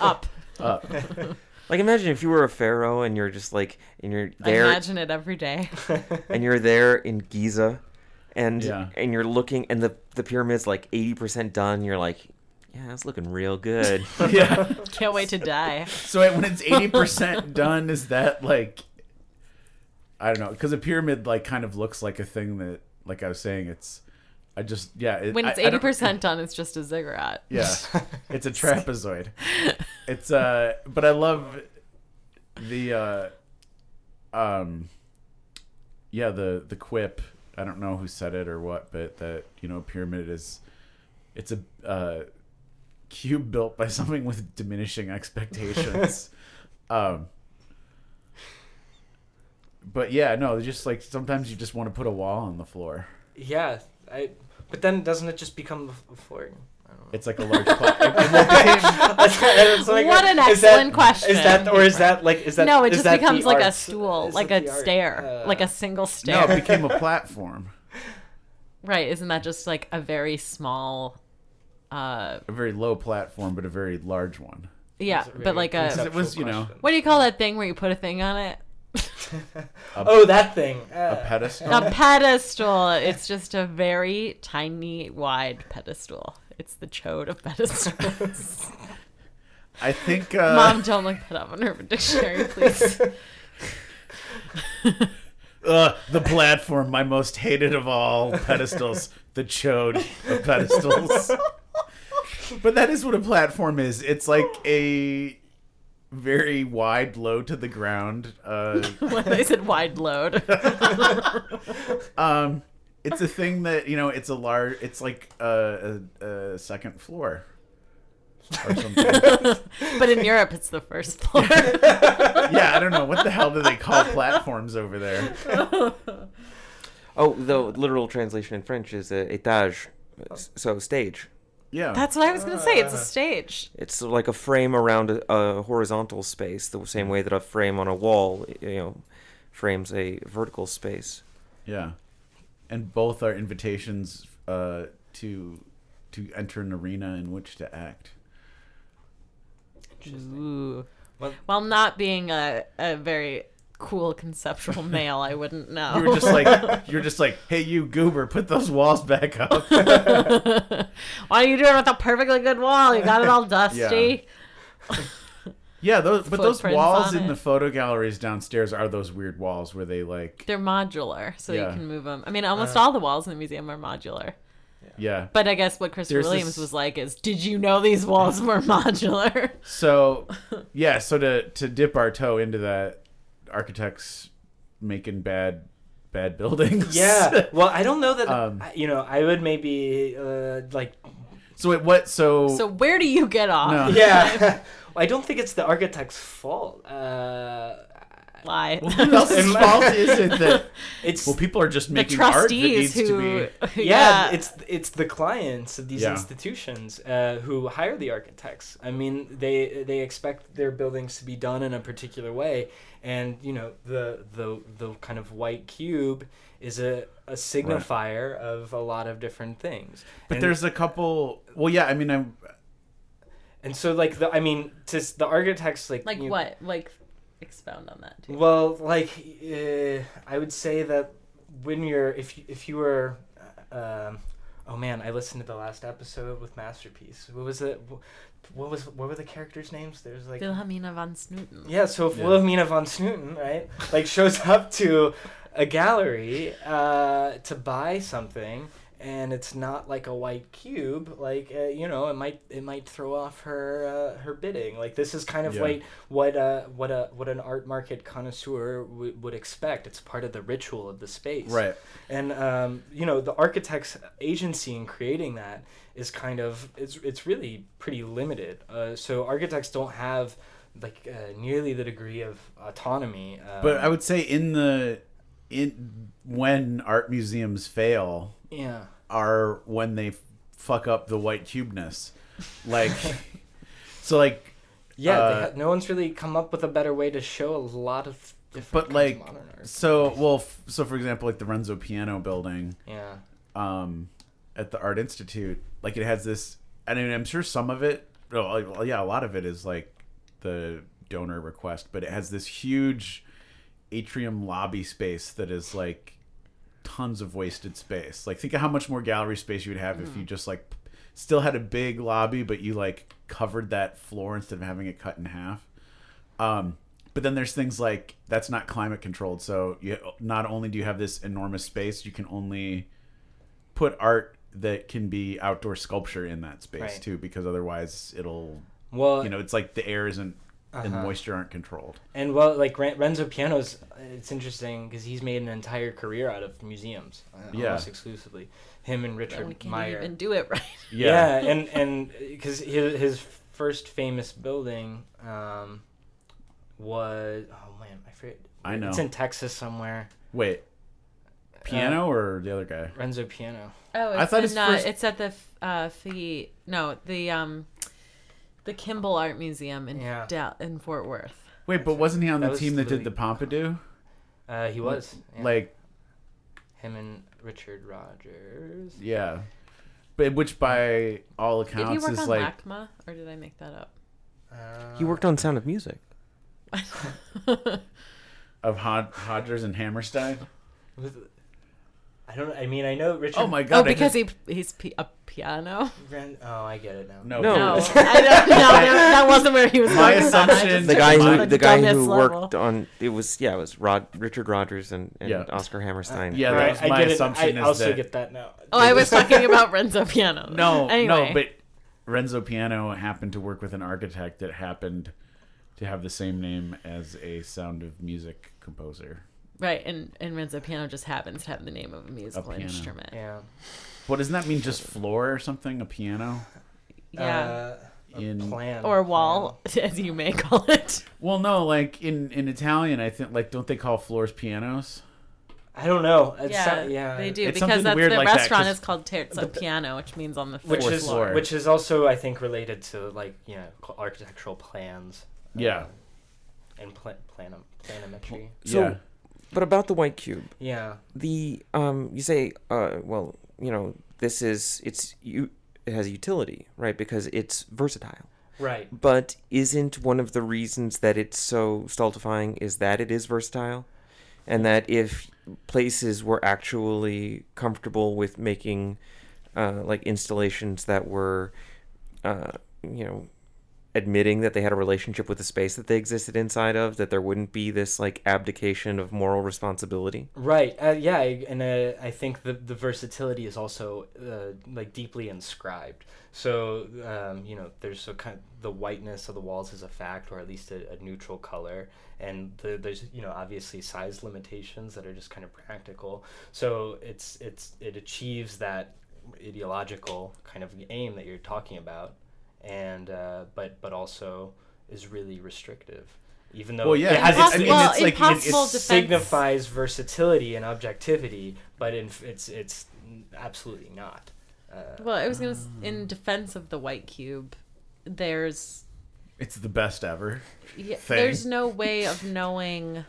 Speaker 3: up.
Speaker 1: up
Speaker 4: Like imagine if you were a pharaoh and you're just like and you're
Speaker 3: I
Speaker 4: there
Speaker 3: imagine it every day.
Speaker 4: and you're there in Giza and
Speaker 1: Yeah.
Speaker 4: and you're looking and the the pyramid's like 80% done. You're like, yeah, it's looking real good.
Speaker 1: yeah.
Speaker 3: Can't wait to die.
Speaker 1: So when it's eighty percent done, is that like I don't know? Because a pyramid like kind of looks like a thing that, like I was saying, it's. I just yeah. It,
Speaker 3: When it's
Speaker 1: I
Speaker 3: eighty percent done, it's just a ziggurat.
Speaker 1: Yeah, it's a trapezoid. It's uh, but I love the uh, um, yeah the the quip. I don't know who said it or what, but that you know, pyramid is it's a uh, cube built by something with diminishing expectations. um, but yeah, no, just like sometimes you just want to put a wall on the floor.
Speaker 2: Yeah, I. But then doesn't it just become the f- floor? I don't know.
Speaker 1: It's like a large. Pla- it, it will
Speaker 2: It's like-
Speaker 3: What an
Speaker 2: is that-
Speaker 3: excellent question.
Speaker 2: Is that or is that like is that
Speaker 3: no, it
Speaker 2: is
Speaker 3: just
Speaker 2: that
Speaker 3: becomes
Speaker 2: the
Speaker 3: like a stool,
Speaker 2: Is
Speaker 3: like a stair,
Speaker 2: Uh,
Speaker 3: like a single stair.
Speaker 1: no, it became a platform.
Speaker 3: right? Isn't that just like a very small? Uh
Speaker 1: a very low platform, but a very large one.
Speaker 3: Yeah,
Speaker 2: It's a
Speaker 3: but like a
Speaker 1: it was, you know,
Speaker 2: conceptual
Speaker 3: what do you call that thing where you put a thing on it?
Speaker 2: question. oh, that thing.
Speaker 1: A
Speaker 2: Uh,
Speaker 1: pedestal.
Speaker 3: A pedestal. It's just a very tiny, wide pedestal. It's the chode of pedestals.
Speaker 1: I think. Uh,
Speaker 3: Mom, don't look that up on her dictionary, please.
Speaker 1: uh, the platform, my most hated of all pedestals, the chode of pedestals. but that is what a platform is. It's like a very wide, low to the ground. Uh,
Speaker 3: when they said wide load.
Speaker 1: um, it's a thing that you know. It's a large. It's like a, a, a second floor. Or something.
Speaker 3: but in Europe, it's the first floor.
Speaker 1: yeah, I don't know what the hell do they call platforms over there.
Speaker 4: oh, the literal translation in French is uh, étage, so stage.
Speaker 1: Yeah,
Speaker 3: That's what I was going to say. It's a stage.
Speaker 4: It's like a frame around a, a horizontal space, the same way that a frame on a wall, you know, frames a vertical space.
Speaker 1: Yeah, and both are invitations uh, to to enter an arena in which to act.
Speaker 3: Ooh.
Speaker 2: Well-
Speaker 3: While not being a, a very cool conceptual male, I wouldn't know.
Speaker 1: You were just like you're just like, hey, you goober, put those walls back up.
Speaker 3: Why are you doing it with a perfectly good wall? You got it all dusty.
Speaker 1: yeah, those but those walls in
Speaker 3: it.
Speaker 1: the photo galleries downstairs are those weird walls where they like,
Speaker 3: They're modular, so
Speaker 1: Yeah.
Speaker 3: you can move them. I mean, almost
Speaker 2: Uh.
Speaker 3: all the walls in the museum are modular.
Speaker 1: yeah.
Speaker 3: But I guess what Christopher
Speaker 1: There's
Speaker 3: Williams
Speaker 1: this-
Speaker 3: was like is, did you know these walls were modular?
Speaker 1: So yeah, so to to dip our toe into that, architects making bad bad buildings.
Speaker 2: Yeah. Well, I don't know that.
Speaker 1: Um,
Speaker 2: you know, I would maybe uh, like.
Speaker 1: so wait, what? So,
Speaker 3: so where do you get off?
Speaker 1: No.
Speaker 2: Yeah. I don't think it's the architect's fault. Uh,
Speaker 3: Lie.
Speaker 1: well, who else's fault is it that?
Speaker 2: it's
Speaker 1: Well, people are just
Speaker 3: the
Speaker 1: making art that needs
Speaker 3: trustees who,
Speaker 1: to be.
Speaker 2: yeah, it's it's the clients of these
Speaker 1: Yeah.
Speaker 2: institutions uh, who hire the architects. I mean, they they expect their buildings to be done in a particular way, and you know the the the kind of white cube is a a signifier of a lot of different things.
Speaker 1: But
Speaker 2: And-
Speaker 1: there's a couple. Well, yeah, I mean, I'm.
Speaker 2: and so like the I mean, to the architects like
Speaker 3: like
Speaker 2: you-
Speaker 3: what? Like expound on that too.
Speaker 2: Well, like uh, I would say that when you're if you, if you were, uh, um, oh man, I listened to the last episode with Masterpiece. What was it? What was what were the characters' names? There's like
Speaker 3: Wilhelmina von Snooten.
Speaker 2: yeah. So if
Speaker 1: Yeah.
Speaker 2: Wilhelmina von Snooten, right, like shows up to a gallery uh, to buy something. And it's not like a white cube, like uh, you know, it might it might throw off her uh, her bidding. Like this is kind of
Speaker 1: Yeah.
Speaker 2: like what uh what a what an art market connoisseur w- would expect. It's part of the ritual of the space,
Speaker 1: Right.
Speaker 2: And um, you know, the architect's agency in creating that is kind of it's it's really pretty limited. Uh, so architects don't have like uh, nearly the degree of autonomy. Um,
Speaker 1: But I would say in the in when art museums fail
Speaker 2: yeah.
Speaker 1: are when they fuck up the white cubeness. Like, so like,
Speaker 2: Yeah, they
Speaker 1: Uh,
Speaker 2: ha- no one's really come up with a better way to show a lot of different
Speaker 1: but like,
Speaker 2: of modern art.
Speaker 1: so well, f- so for example, like the Renzo Piano building,
Speaker 2: yeah.
Speaker 1: um, at the Art Institute, like it has this. I mean, I'm sure some of it. Well, yeah, a lot of it is like the donor request, but it has this huge atrium lobby space that is like tons of wasted space. Like think of how much more gallery space you would have if you just like still had a big lobby, but you like covered that floor instead of having it cut in half. Um, but then there's things like that's not climate controlled. So you not only do you have this enormous space, you can only put art that can be outdoor sculpture in that space
Speaker 2: Right.
Speaker 1: too, because otherwise it'll
Speaker 2: Well,
Speaker 1: you know it's like the air isn't and
Speaker 2: Uh-huh.
Speaker 1: moisture aren't controlled.
Speaker 2: And well, like Renzo Piano's, it's interesting because he's made an entire career out of museums, uh,
Speaker 1: Yeah.
Speaker 2: almost exclusively. Him and Richard
Speaker 3: we can't
Speaker 2: Meier.
Speaker 3: even do it right.
Speaker 2: yeah. and and because his his first famous building um, was oh man, I forget.
Speaker 1: I know.
Speaker 2: It's in Texas somewhere.
Speaker 1: Wait, piano or the other guy?
Speaker 2: Renzo Piano.
Speaker 3: Oh,
Speaker 1: I thought
Speaker 3: in,
Speaker 1: his
Speaker 3: uh,
Speaker 1: first-
Speaker 3: it's at the f- uh, Fee. No, the um, the Kimbell Art Museum in
Speaker 2: Yeah.
Speaker 3: Dal- in Fort Worth.
Speaker 1: Wait, but wasn't he on
Speaker 2: That
Speaker 1: the
Speaker 2: was
Speaker 1: team that did the Pompidou?
Speaker 2: Uh, he was yeah.
Speaker 1: Like,
Speaker 2: him and Richard Rogers.
Speaker 1: yeah, but which by all
Speaker 3: Did he
Speaker 1: accounts
Speaker 3: work
Speaker 1: is
Speaker 3: on
Speaker 1: like
Speaker 3: LACMA, or did I make that up?
Speaker 2: Uh,
Speaker 4: He worked on Sound of Music.
Speaker 1: of Hod- Hodgers and Hammerstein.
Speaker 2: with- I don't. I mean, I know Richard.
Speaker 1: Oh my oh, god!
Speaker 3: oh, because
Speaker 1: just-
Speaker 3: he he's p- a piano.
Speaker 2: Ren- oh, I get it now.
Speaker 1: no,
Speaker 4: No.
Speaker 3: No, I don't, no, that wasn't where he was
Speaker 1: My
Speaker 3: going. with that. I
Speaker 1: assumption-
Speaker 3: just
Speaker 4: The guy who
Speaker 3: to
Speaker 4: the guy
Speaker 3: dumbest
Speaker 4: who
Speaker 3: level.
Speaker 4: worked on it was yeah it was Rod Richard Rodgers and, and
Speaker 1: Yeah.
Speaker 4: Oscar Hammerstein.
Speaker 1: Yeah, that
Speaker 2: Right,
Speaker 1: was
Speaker 2: I
Speaker 1: my
Speaker 2: get it.
Speaker 1: assumption
Speaker 2: I
Speaker 1: is
Speaker 2: also
Speaker 1: that-
Speaker 2: get that now.
Speaker 3: Oh, I was talking about Renzo Piano.
Speaker 1: No,
Speaker 3: anyway.
Speaker 1: no, but Renzo Piano happened to work with an architect that happened to have the same name as a Sound of Music composer.
Speaker 3: Right, and and Renzo Piano just happens to have the name of a musical
Speaker 1: piano.
Speaker 3: instrument.
Speaker 2: Yeah.
Speaker 1: What doesn't that mean? Just floor or something? A piano?
Speaker 3: Yeah.
Speaker 2: Uh, a
Speaker 1: In-
Speaker 2: plan.
Speaker 3: or wall, as you may call it.
Speaker 1: Well, no, like in in Italian, I think like don't they call floors pianos?
Speaker 2: I don't know. It's
Speaker 3: yeah,
Speaker 2: so- yeah.
Speaker 3: they do
Speaker 1: It's
Speaker 3: because that's
Speaker 1: weird
Speaker 3: the
Speaker 1: like that,
Speaker 3: restaurant
Speaker 1: 'cause-
Speaker 3: is called Terzo Piano, which means on the
Speaker 2: Which
Speaker 3: fourth
Speaker 2: is
Speaker 1: floor.
Speaker 2: which is also I think related to like you know architectural plans.
Speaker 1: Yeah.
Speaker 2: uh, and pla- planum planimetry.
Speaker 4: So-
Speaker 1: yeah.
Speaker 4: But about the white cube,
Speaker 2: Yeah.
Speaker 4: the um you say uh well you know this is it's you it has utility right because it's versatile.
Speaker 2: Right.
Speaker 4: But isn't one of the reasons that it's so stultifying is that it is versatile? And that if places were actually comfortable with making uh, like installations that were, uh, you know, admitting that they had a relationship with the space that they existed inside of, that there wouldn't be this like abdication of moral responsibility.
Speaker 2: Right. Uh, yeah. And uh, I think the the versatility is also uh, like deeply inscribed. So um, you know, there's a kind of the whiteness of the walls is a fact, or at least a, a neutral color, and the, there's you know obviously size limitations that are just kind of practical. So it's it's it achieves that ideological kind of aim that you're talking about, and uh, but but also is really restrictive. Even though
Speaker 1: Well, yeah,
Speaker 2: it has
Speaker 1: it's-
Speaker 2: its,
Speaker 1: I mean,
Speaker 3: well,
Speaker 1: it's like-
Speaker 3: impossible
Speaker 1: it's
Speaker 2: it signifies versatility and objectivity, but in, it's it's absolutely not. Uh,
Speaker 3: Well, I was gonna s in defense of the white cube. There's
Speaker 1: It's the best ever.
Speaker 3: yeah,
Speaker 1: thing.
Speaker 3: there's no way of knowing.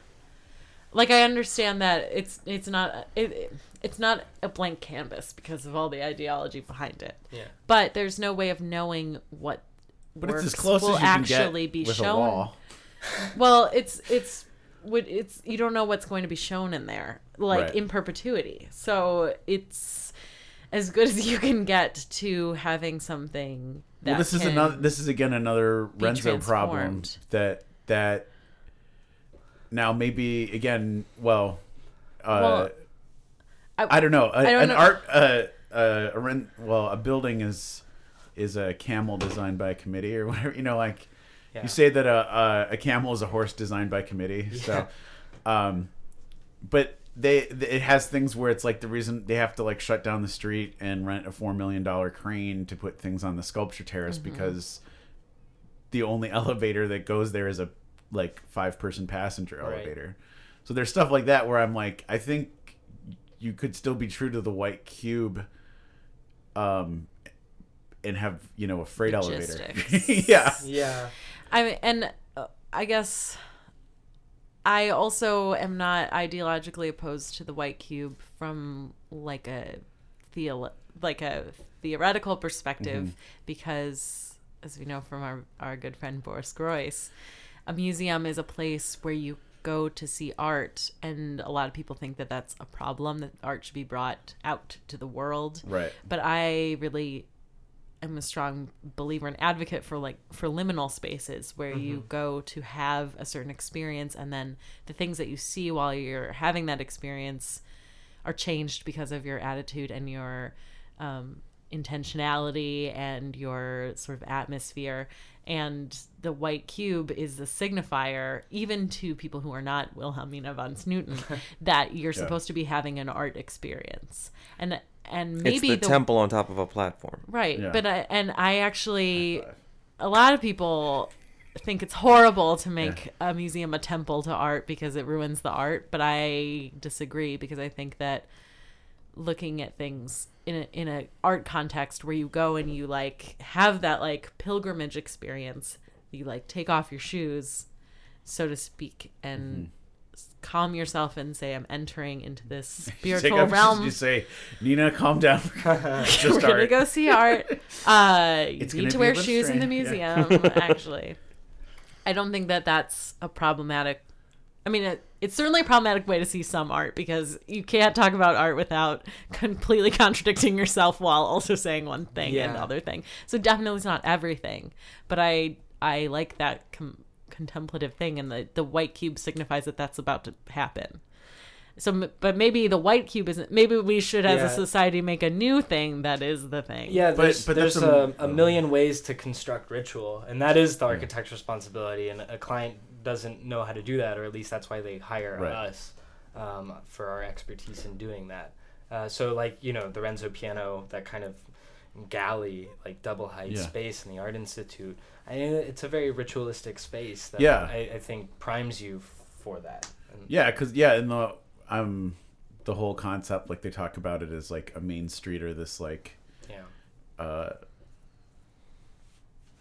Speaker 3: Like I understand that it's it's not it, it it's not a blank canvas because of all the ideology behind it.
Speaker 2: yeah,
Speaker 3: But there's no way of knowing what
Speaker 1: But
Speaker 3: works
Speaker 1: it's as close
Speaker 3: will
Speaker 1: as you can
Speaker 3: actually
Speaker 1: get
Speaker 3: be
Speaker 1: with
Speaker 3: shown.
Speaker 1: a wall.
Speaker 3: Well, it's it's would it's you don't know what's going to be shown in there like
Speaker 1: Right.
Speaker 3: in perpetuity. So it's as good as you can get to having something that
Speaker 1: Well, this is another. This is again another Renzo problem that that now maybe again. Well, uh,
Speaker 3: Well,
Speaker 1: I, don't know. A,
Speaker 3: I don't
Speaker 1: an
Speaker 3: know.
Speaker 1: art. Uh, uh, a ren- well, a building is is a camel designed by a committee or whatever. You know, like
Speaker 2: yeah.
Speaker 1: you say that a, a a camel is a horse designed by committee. So, um, but they it has things where it's like the reason they have to like shut down the street and rent a four million dollar crane to put things on the sculpture terrace
Speaker 3: Mm-hmm.
Speaker 1: because the only elevator that goes there is a like five person passenger
Speaker 2: Right.
Speaker 1: elevator. So there's stuff like that where I'm like, I think you could still be true to the white cube, um, and have you know a freight elevator. Yeah.
Speaker 2: yeah,
Speaker 3: I mean, and uh, I guess I also am not ideologically opposed to the white cube from like a theo- like a theoretical perspective
Speaker 1: Mm-hmm.
Speaker 3: because as we know from our, our good friend Boris Groys, a museum is a place where you go to see art and a lot of people think that that's a problem that art should be brought out to the world
Speaker 1: Right.
Speaker 3: but i really am a strong believer and advocate for like for liminal spaces where you go to have a certain experience and then the things that you see while you're having that experience are changed because of your attitude and your um, intentionality and your sort of atmosphere. And the white cube is the signifier, even to people who are not Wilhelmina von Snooten, that you're supposed to be having an art experience. And and maybe
Speaker 4: it's the, temple on top of a platform.
Speaker 3: Right.
Speaker 1: Yeah.
Speaker 3: But I, and I actually a lot of people think it's horrible to make a museum a temple to art because it ruins the art, but I disagree because I think that looking at things in a, in a art context where you go and you like have that like pilgrimage experience, you like take off your shoes, so to speak, and s- calm yourself and say I'm entering into this spiritual
Speaker 1: off-
Speaker 3: realm.
Speaker 1: You say, Nina, calm down. Just
Speaker 3: We're gonna
Speaker 1: art.
Speaker 3: go see art. Uh, you
Speaker 1: It's gonna
Speaker 3: need to wear
Speaker 1: little
Speaker 3: shoes in the
Speaker 1: strange,
Speaker 3: museum. Actually, I don't think that that's a problematic. I mean, it, it's certainly a problematic way to see some art because you can't talk about art without completely contradicting yourself while also saying one thing and
Speaker 2: Yeah.
Speaker 3: other thing. So definitely it's not everything, but I I like that com- contemplative thing, and the the white cube signifies that that's about to happen. So, but maybe the white cube isn't. Maybe we should, as
Speaker 2: Yeah.
Speaker 3: a society, make a new thing that is the thing.
Speaker 2: Yeah,
Speaker 1: But-
Speaker 2: there's,
Speaker 1: but
Speaker 2: there's
Speaker 1: that's
Speaker 2: a,
Speaker 1: a-
Speaker 2: a million ways to construct ritual, and that is the architect's responsibility. And a client doesn't know how to do that, or at least that's why they hire
Speaker 1: Right.
Speaker 2: us um, for our expertise in doing that. Uh, so, like you know, the Renzo piano, that kind of galley, like double height
Speaker 1: Yeah.
Speaker 2: space in the Art Institute. I mean, it's a very ritualistic space that
Speaker 1: Yeah.
Speaker 2: I, I think primes you f- for that. And
Speaker 1: Yeah, because yeah, in the um, the whole concept, like they talk about it as like a main street or this like
Speaker 2: yeah.
Speaker 1: uh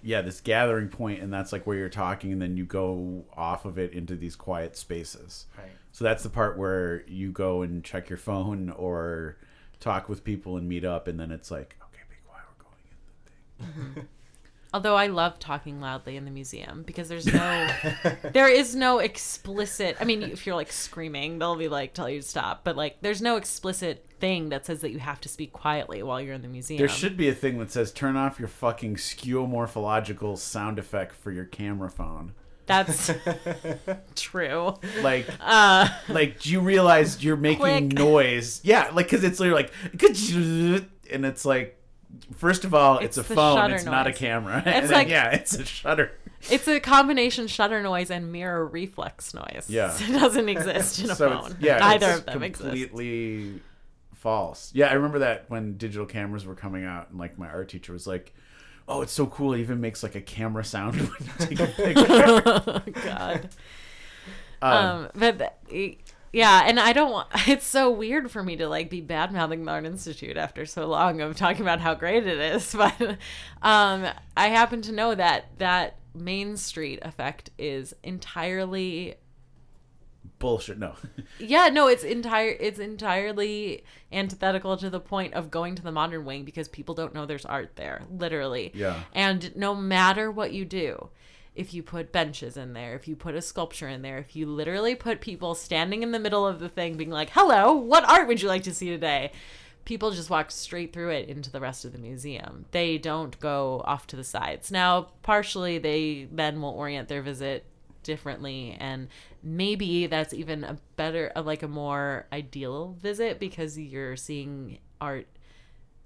Speaker 1: yeah this gathering point and that's like where you're talking and then you go off of it into these quiet spaces
Speaker 2: Right.
Speaker 1: so that's the part where you go and check your phone or talk with people and meet up and then it's like okay be quiet we're going in the thing
Speaker 3: Although I love talking loudly in the museum because there's no, there is no explicit. I mean, if you're like screaming, they'll be like tell you to stop. But like, there's no explicit thing that says that you have to speak quietly while you're in the museum.
Speaker 1: there should be a thing that says turn off your fucking skeuomorphological sound effect for your camera phone
Speaker 3: That's true.
Speaker 1: like
Speaker 3: Uh,
Speaker 1: like do you realize you're making
Speaker 3: Click.
Speaker 1: noise yeah like because it's literally like and it's like first of all it's,
Speaker 3: It's
Speaker 1: a phone it's not a
Speaker 3: noise.
Speaker 1: camera and then,
Speaker 3: like-
Speaker 1: yeah it's a shutter
Speaker 3: it's a combination shutter noise and mirror reflex noise.
Speaker 1: Yeah.
Speaker 3: it doesn't exist in a
Speaker 1: so
Speaker 3: phone.
Speaker 1: it's, yeah
Speaker 3: neither
Speaker 1: it's
Speaker 3: of them exist.
Speaker 1: completely false yeah i remember that when digital cameras were coming out and like my art teacher was like oh it's so cool it even makes like a camera sound when you take a picture
Speaker 3: oh God.
Speaker 1: um,
Speaker 3: um but th- yeah and i don't want it's so weird for me to like be bad mouthing the art institute after so long of talking about how great it is but um i happen to know that that main street effect is entirely
Speaker 1: bullshit no
Speaker 3: yeah no it's entire it's entirely antithetical to the point of going to the modern wing because people don't know there's art there literally
Speaker 1: Yeah.
Speaker 3: and no matter what you do if you put benches in there if you put a sculpture in there if you literally put people standing in the middle of the thing being like hello what art would you like to see today? People just walk straight through it into the rest of the museum. They don't go off to the sides. Now partially they then will orient their visit differently and maybe that's even a better like a more ideal visit because you're seeing art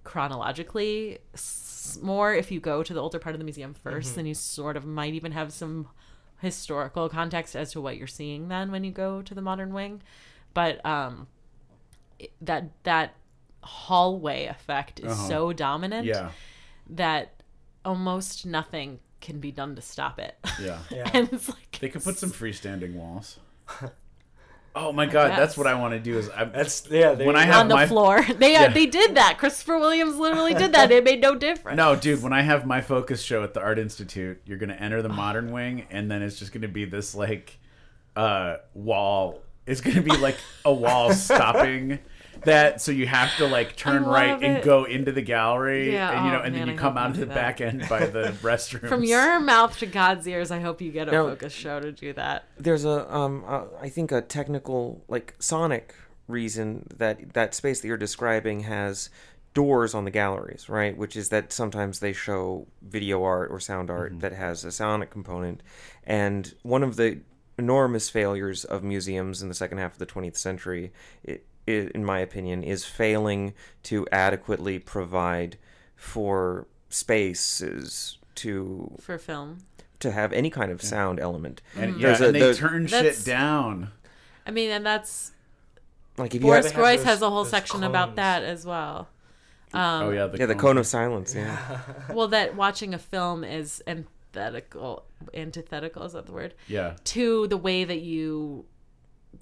Speaker 3: chronologically s- more if you go to the older part of the museum 1st then you sort of might even have some historical context as to what you're seeing then when you go to the modern wing but um that that hallway effect is
Speaker 1: Uh-huh.
Speaker 3: so dominant
Speaker 1: yeah
Speaker 3: that almost nothing can be done to stop it
Speaker 1: yeah
Speaker 2: Yeah.
Speaker 3: and it's like
Speaker 1: They could put some freestanding walls. Oh my god, that's what I want to do. Is I,
Speaker 2: That's yeah. there
Speaker 1: When I have
Speaker 3: on the
Speaker 1: my-
Speaker 3: floor they
Speaker 1: Yeah.
Speaker 3: they did that christopher williams literally did that it made no difference
Speaker 1: no, dude. When I have my focus show at the Art Institute, you're gonna enter the modern wing, and then it's just gonna be this like uh wall. It's gonna be like a wall stopping that so you have to like turn
Speaker 3: love
Speaker 1: right and go into the gallery
Speaker 3: Yeah,
Speaker 1: and you know
Speaker 3: oh,
Speaker 1: and
Speaker 3: man,
Speaker 1: then
Speaker 3: I
Speaker 1: you come out
Speaker 3: you
Speaker 1: of the
Speaker 3: that.
Speaker 1: back end by the restrooms.
Speaker 3: From your mouth to God's ears, I hope you get a
Speaker 4: No.
Speaker 3: focus show to do that.
Speaker 4: there's a um uh, I think a technical like sonic reason that that space that you're describing has doors on the galleries right which is that sometimes they show video art or sound art that has a sonic component and one of the enormous failures of museums in the second half of the 20th century i i in my opinion is failing to adequately provide for spaces to
Speaker 3: For film.
Speaker 4: to have any kind of sound element
Speaker 1: and, yeah,
Speaker 4: a-
Speaker 1: and they
Speaker 4: there's-
Speaker 1: turn shit down.
Speaker 3: I mean, and that's
Speaker 4: like if you
Speaker 3: Boris
Speaker 4: have
Speaker 2: they have
Speaker 3: Groys has a whole
Speaker 2: those
Speaker 3: section about that as well. Um,
Speaker 1: oh yeah, the
Speaker 4: yeah the
Speaker 1: cone.
Speaker 4: cone of silence yeah
Speaker 3: Well, that watching a film is antithetical. Antithetical is that the word?
Speaker 1: Yeah,
Speaker 3: To the way that you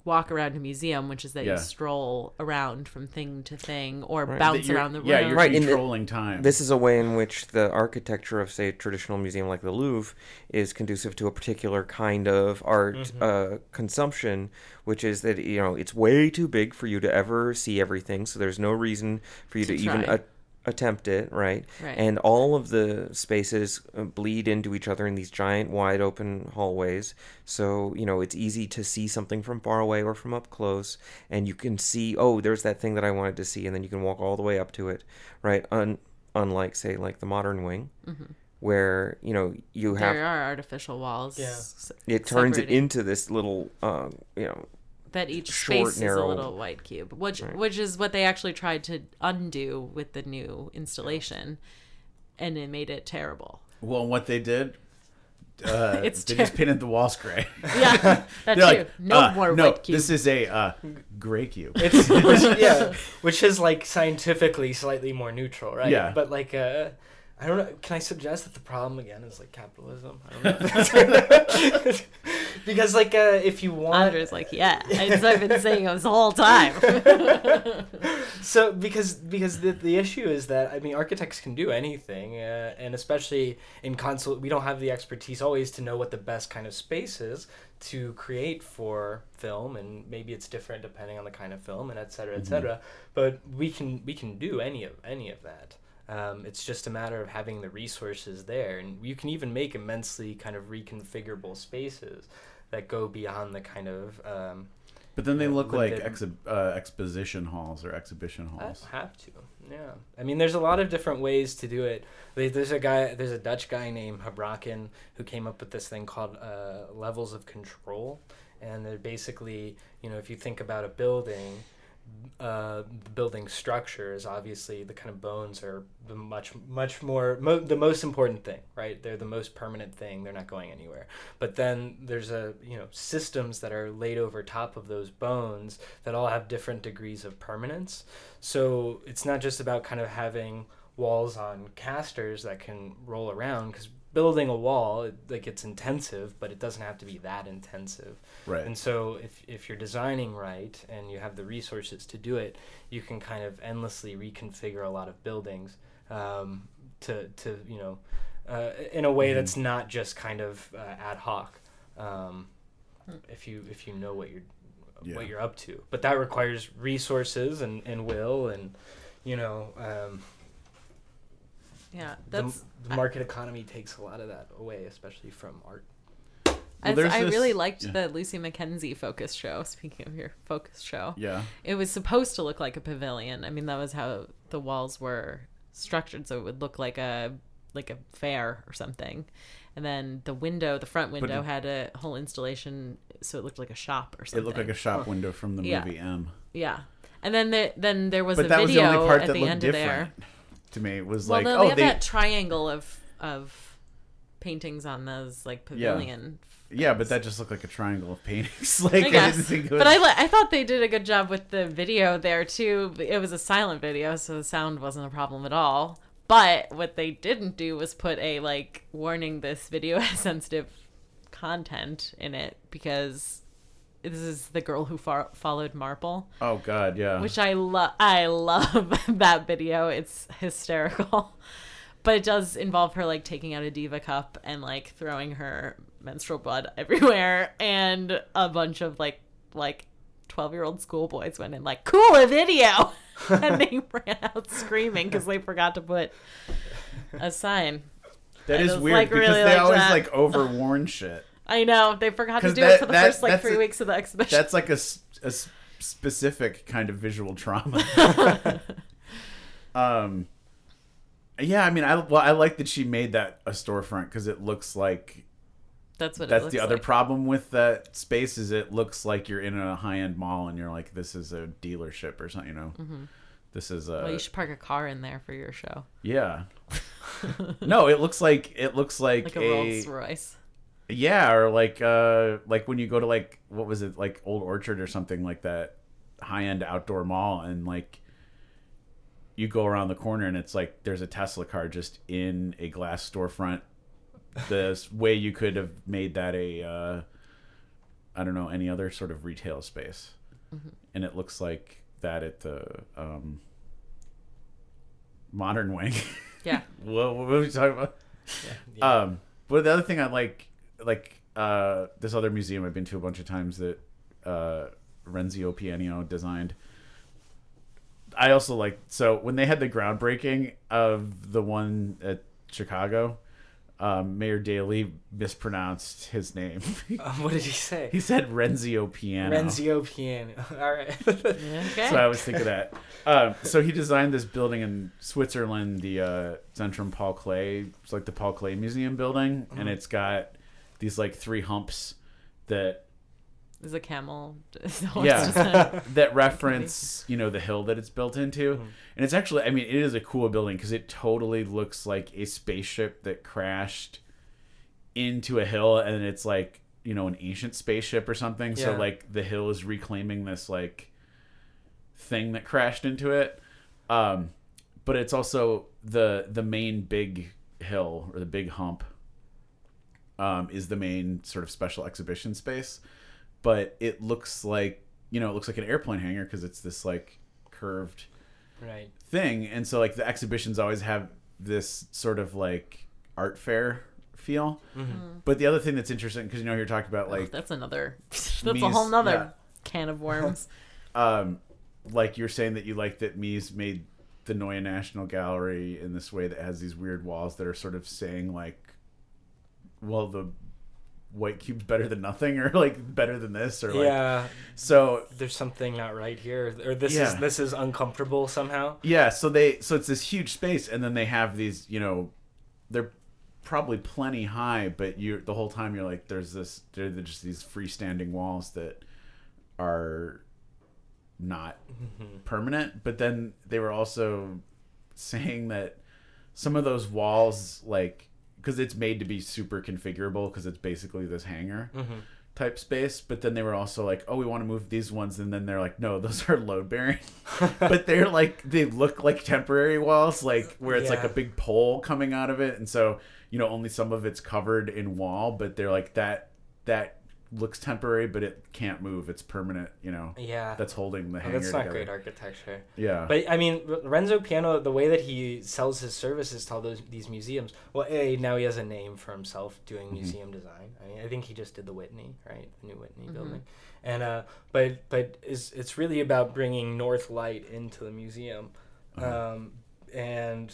Speaker 3: walk around a museum, which is that
Speaker 1: Yeah.
Speaker 3: you stroll around from thing to thing or
Speaker 4: Right.
Speaker 3: bounce around the room.
Speaker 1: yeah, you're
Speaker 4: Right, and the-
Speaker 1: time.
Speaker 4: This is a way in which the architecture of, say, a traditional museum like the Louvre is conducive to a particular kind of art uh, consumption, which is that you know it's way too big for you to ever see everything, so there's no reason for you to,
Speaker 3: To
Speaker 4: even
Speaker 3: try.
Speaker 4: a- attempt it, right?
Speaker 3: Right.
Speaker 4: And all of the spaces uh, bleed into each other in these giant, wide open hallways, so you know it's easy to see something from far away or from up close, and you can see, oh, there's that thing that I wanted to see, and then you can walk all the way up to it, right? Un- unlike, say, like the modern wing, where you know you have
Speaker 3: there are artificial walls.
Speaker 2: Yeah.
Speaker 3: s-
Speaker 4: it turns it into this little, um, you know,
Speaker 3: that each
Speaker 4: short,
Speaker 3: space
Speaker 4: narrow-
Speaker 3: is a little white cube, which
Speaker 4: Right.
Speaker 3: which is what they actually tried to undo with the new installation, and it made it terrible.
Speaker 1: well, what they did, uh,
Speaker 3: It's
Speaker 1: they just
Speaker 3: ter-
Speaker 1: painted the walls gray.
Speaker 3: Yeah, that
Speaker 1: They're like,
Speaker 3: no
Speaker 1: uh,
Speaker 3: more
Speaker 1: no,
Speaker 3: white cube.
Speaker 1: this is a uh, gray cube.
Speaker 2: It's which, yeah, which is like scientifically slightly more neutral, right?
Speaker 1: Yeah.
Speaker 2: But like, uh, I don't know. Can I suggest that the problem again is like capitalism? I don't know. because like, uh, if you want,
Speaker 3: Andre's like, yeah, as I've been saying this the whole time.
Speaker 2: so because because the the issue is that I mean architects can do anything, uh, and especially in console, we don't have the expertise always to know what the best kind of space is to create for film, and maybe it's different depending on the kind of film and et cetera, et cetera. But we can we can do any of any of that. Um, it's just a matter of having the resources there, and you can even make immensely kind of reconfigurable spaces that go beyond the kind of um,
Speaker 1: But then they look like exhi- uh, exposition halls or exhibition
Speaker 2: I
Speaker 1: halls.
Speaker 2: have to. Yeah. I mean, there's a lot of different ways to do it. There's a guy, there's a Dutch guy named Habraken who came up with this thing called uh, levels of control. And they're basically, you know, if you think about a building, uh, building structure is obviously the kind of bones are the much much more mo- the most important thing right? They're the most permanent thing. They're not going anywhere. But then there's a you know systems that are laid over top of those bones that all have different degrees of permanence. So it's not just about kind of having walls on casters that can roll around because building a wall it, like it's intensive but it doesn't have to be that intensive
Speaker 1: Right.
Speaker 2: and so if, if you're designing right and you have the resources to do it, you can kind of endlessly reconfigure a lot of buildings um, to, to, you know, uh, in a way
Speaker 1: Mm-hmm.
Speaker 2: that's not just kind of uh, ad hoc. Um, if you if you know what you're
Speaker 1: Yeah.
Speaker 2: what you're up to, but that requires resources and, and will and you know um,
Speaker 3: yeah,
Speaker 2: the,
Speaker 3: that's.
Speaker 2: the market economy takes a lot of that away, especially from art.
Speaker 3: I,
Speaker 1: there's
Speaker 3: I
Speaker 1: this-
Speaker 3: really liked
Speaker 1: yeah.
Speaker 3: the Lucy McKenzie focus show. Speaking of your focus show,
Speaker 1: Yeah.
Speaker 3: it was supposed to look like a pavilion. I mean, that was how the walls were structured, so it would look like a like a fair or something. And then the window, the front window,
Speaker 1: it-
Speaker 3: had a whole installation, so it looked like a shop or something.
Speaker 1: It looked like a shop window from the
Speaker 3: Yeah.
Speaker 1: movie M.
Speaker 3: yeah. And then there, then there was
Speaker 1: But
Speaker 3: a
Speaker 1: that was the
Speaker 3: video
Speaker 1: only part
Speaker 3: at
Speaker 1: that
Speaker 3: the
Speaker 1: looked
Speaker 3: end of there.
Speaker 1: To me. Was
Speaker 3: Well,
Speaker 1: like,
Speaker 3: no,
Speaker 1: oh,
Speaker 3: they have
Speaker 1: they,
Speaker 3: that triangle of of paintings on those like pavilion.
Speaker 1: yeah, but that just looked like a triangle of paintings. like
Speaker 3: I
Speaker 1: I,
Speaker 3: guess,
Speaker 1: didn't think it was.
Speaker 3: but I I thought they did a good job with the video there too. It was a silent video, so the sound wasn't a problem at all. But what they didn't do was put a like warning: this video has sensitive content in it because this is the girl who fo- followed Marple,
Speaker 1: oh God, yeah.
Speaker 3: which I love. I love that video. It's hysterical. But it does involve her like taking out a diva cup and like throwing her menstrual blood everywhere and a bunch of like like 12 year old schoolboys went in like, cool, a video. and they ran out screaming because they forgot to put a sign.
Speaker 1: That
Speaker 3: I
Speaker 1: is weird
Speaker 3: like,
Speaker 1: because
Speaker 3: really
Speaker 1: they
Speaker 3: like
Speaker 1: always
Speaker 3: that.
Speaker 1: like overwarn shit.
Speaker 3: I know. They forgot to do
Speaker 1: that-
Speaker 3: it for the
Speaker 1: that-
Speaker 3: first like three
Speaker 1: a-
Speaker 3: weeks of the exhibition.
Speaker 1: That's like a specific kind of visual trauma. um, yeah, I mean, I well, I like that she made that a storefront because it looks like
Speaker 3: That's what it
Speaker 1: that's the other
Speaker 3: like.
Speaker 1: problem with that space is it looks like you're in a high end mall and you're like this is a dealership or something, you know. This is a
Speaker 3: Mm-hmm. Well, you should park a car in there for your show.
Speaker 1: yeah. no, it looks like it looks like,
Speaker 3: Like a,
Speaker 1: a,
Speaker 3: Rolls Royce.
Speaker 1: Yeah, or like uh like when you go to like what was it like Old Orchard or something like that high end outdoor mall and like you go around the corner and it's like there's a Tesla car just in a glass storefront. The way you could have made that a uh I don't know any other sort of retail space, and it looks like that at the um modern wing.
Speaker 3: Yeah.
Speaker 1: what, what were we talking about?
Speaker 2: Yeah.
Speaker 1: Um, but the other thing I like, like uh, this other museum I've been to a bunch of times that uh, Renzio Piano designed. I also like so when they had the groundbreaking of the one at Chicago, um, Mayor Daley mispronounced his name.
Speaker 2: Um, what did he say?
Speaker 1: he said Renzio Piano.
Speaker 2: Renzio Piano. All right.
Speaker 3: Okay.
Speaker 1: So I always think of that. Um, so he designed this building in Switzerland, the uh, Zentrum Paul Klee. It's like the Paul Klee Museum building, and it's got these like three humps that
Speaker 3: Is a camel. is
Speaker 1: yeah that reference you know the hill that it's built into, and it's actually I mean it is a cool building because it totally looks like a spaceship that crashed into a hill, and it's like you know an ancient spaceship or something. So like the hill is reclaiming this like thing that crashed into it. Um, but it's also the the main big hill or the big hump um, is the main sort of special exhibition space. But it looks like you know it looks like an airplane hangar because it's this like curved
Speaker 2: right.
Speaker 1: thing, and so like the exhibitions always have this sort of like art fair feel. But the other thing that's interesting because you know you're talking about like
Speaker 3: that's another. That's
Speaker 1: Mies-
Speaker 3: a whole nother
Speaker 1: yeah.
Speaker 3: can of worms.
Speaker 1: um, like you're saying that you like that Mies made the Neue National Gallery in this way that has these weird walls that are sort of saying like, well, the white cube's better than nothing, or like better than this, or like
Speaker 2: yeah.
Speaker 1: so.
Speaker 2: There's something not right here, or this
Speaker 1: Yeah.
Speaker 2: is this is uncomfortable somehow.
Speaker 1: Yeah, so they so it's this huge space, and then they have these, you know, they're probably plenty high, but you the whole time you're like, there's this, they're just these freestanding walls that are not mm-hmm. permanent. But then they were also saying that some of those walls, like, because it's made to be super configurable, because it's basically this hangar mm-hmm. type space. But then they were also like, oh, we want to move these ones, and then they're like, no, those are load bearing. but they're like, they look like temporary walls, like where it's like a big pole coming out of it, and so you know only some of it's covered in wall, but they're like that that looks temporary, but it can't move. It's permanent. You know,
Speaker 2: Yeah.
Speaker 1: that's holding the
Speaker 2: Oh, that's not
Speaker 1: together.
Speaker 2: great architecture.
Speaker 1: Yeah.
Speaker 2: But I mean, Renzo Piano, the way that he sells his services to all those these museums. Well, a now he has a name for himself doing
Speaker 1: Mm-hmm.
Speaker 2: museum design. I mean, I think he just did the Whitney, right, the new Whitney building, and uh, but but is it's really about bringing North Light into the museum,
Speaker 1: Uh-huh.
Speaker 2: um, and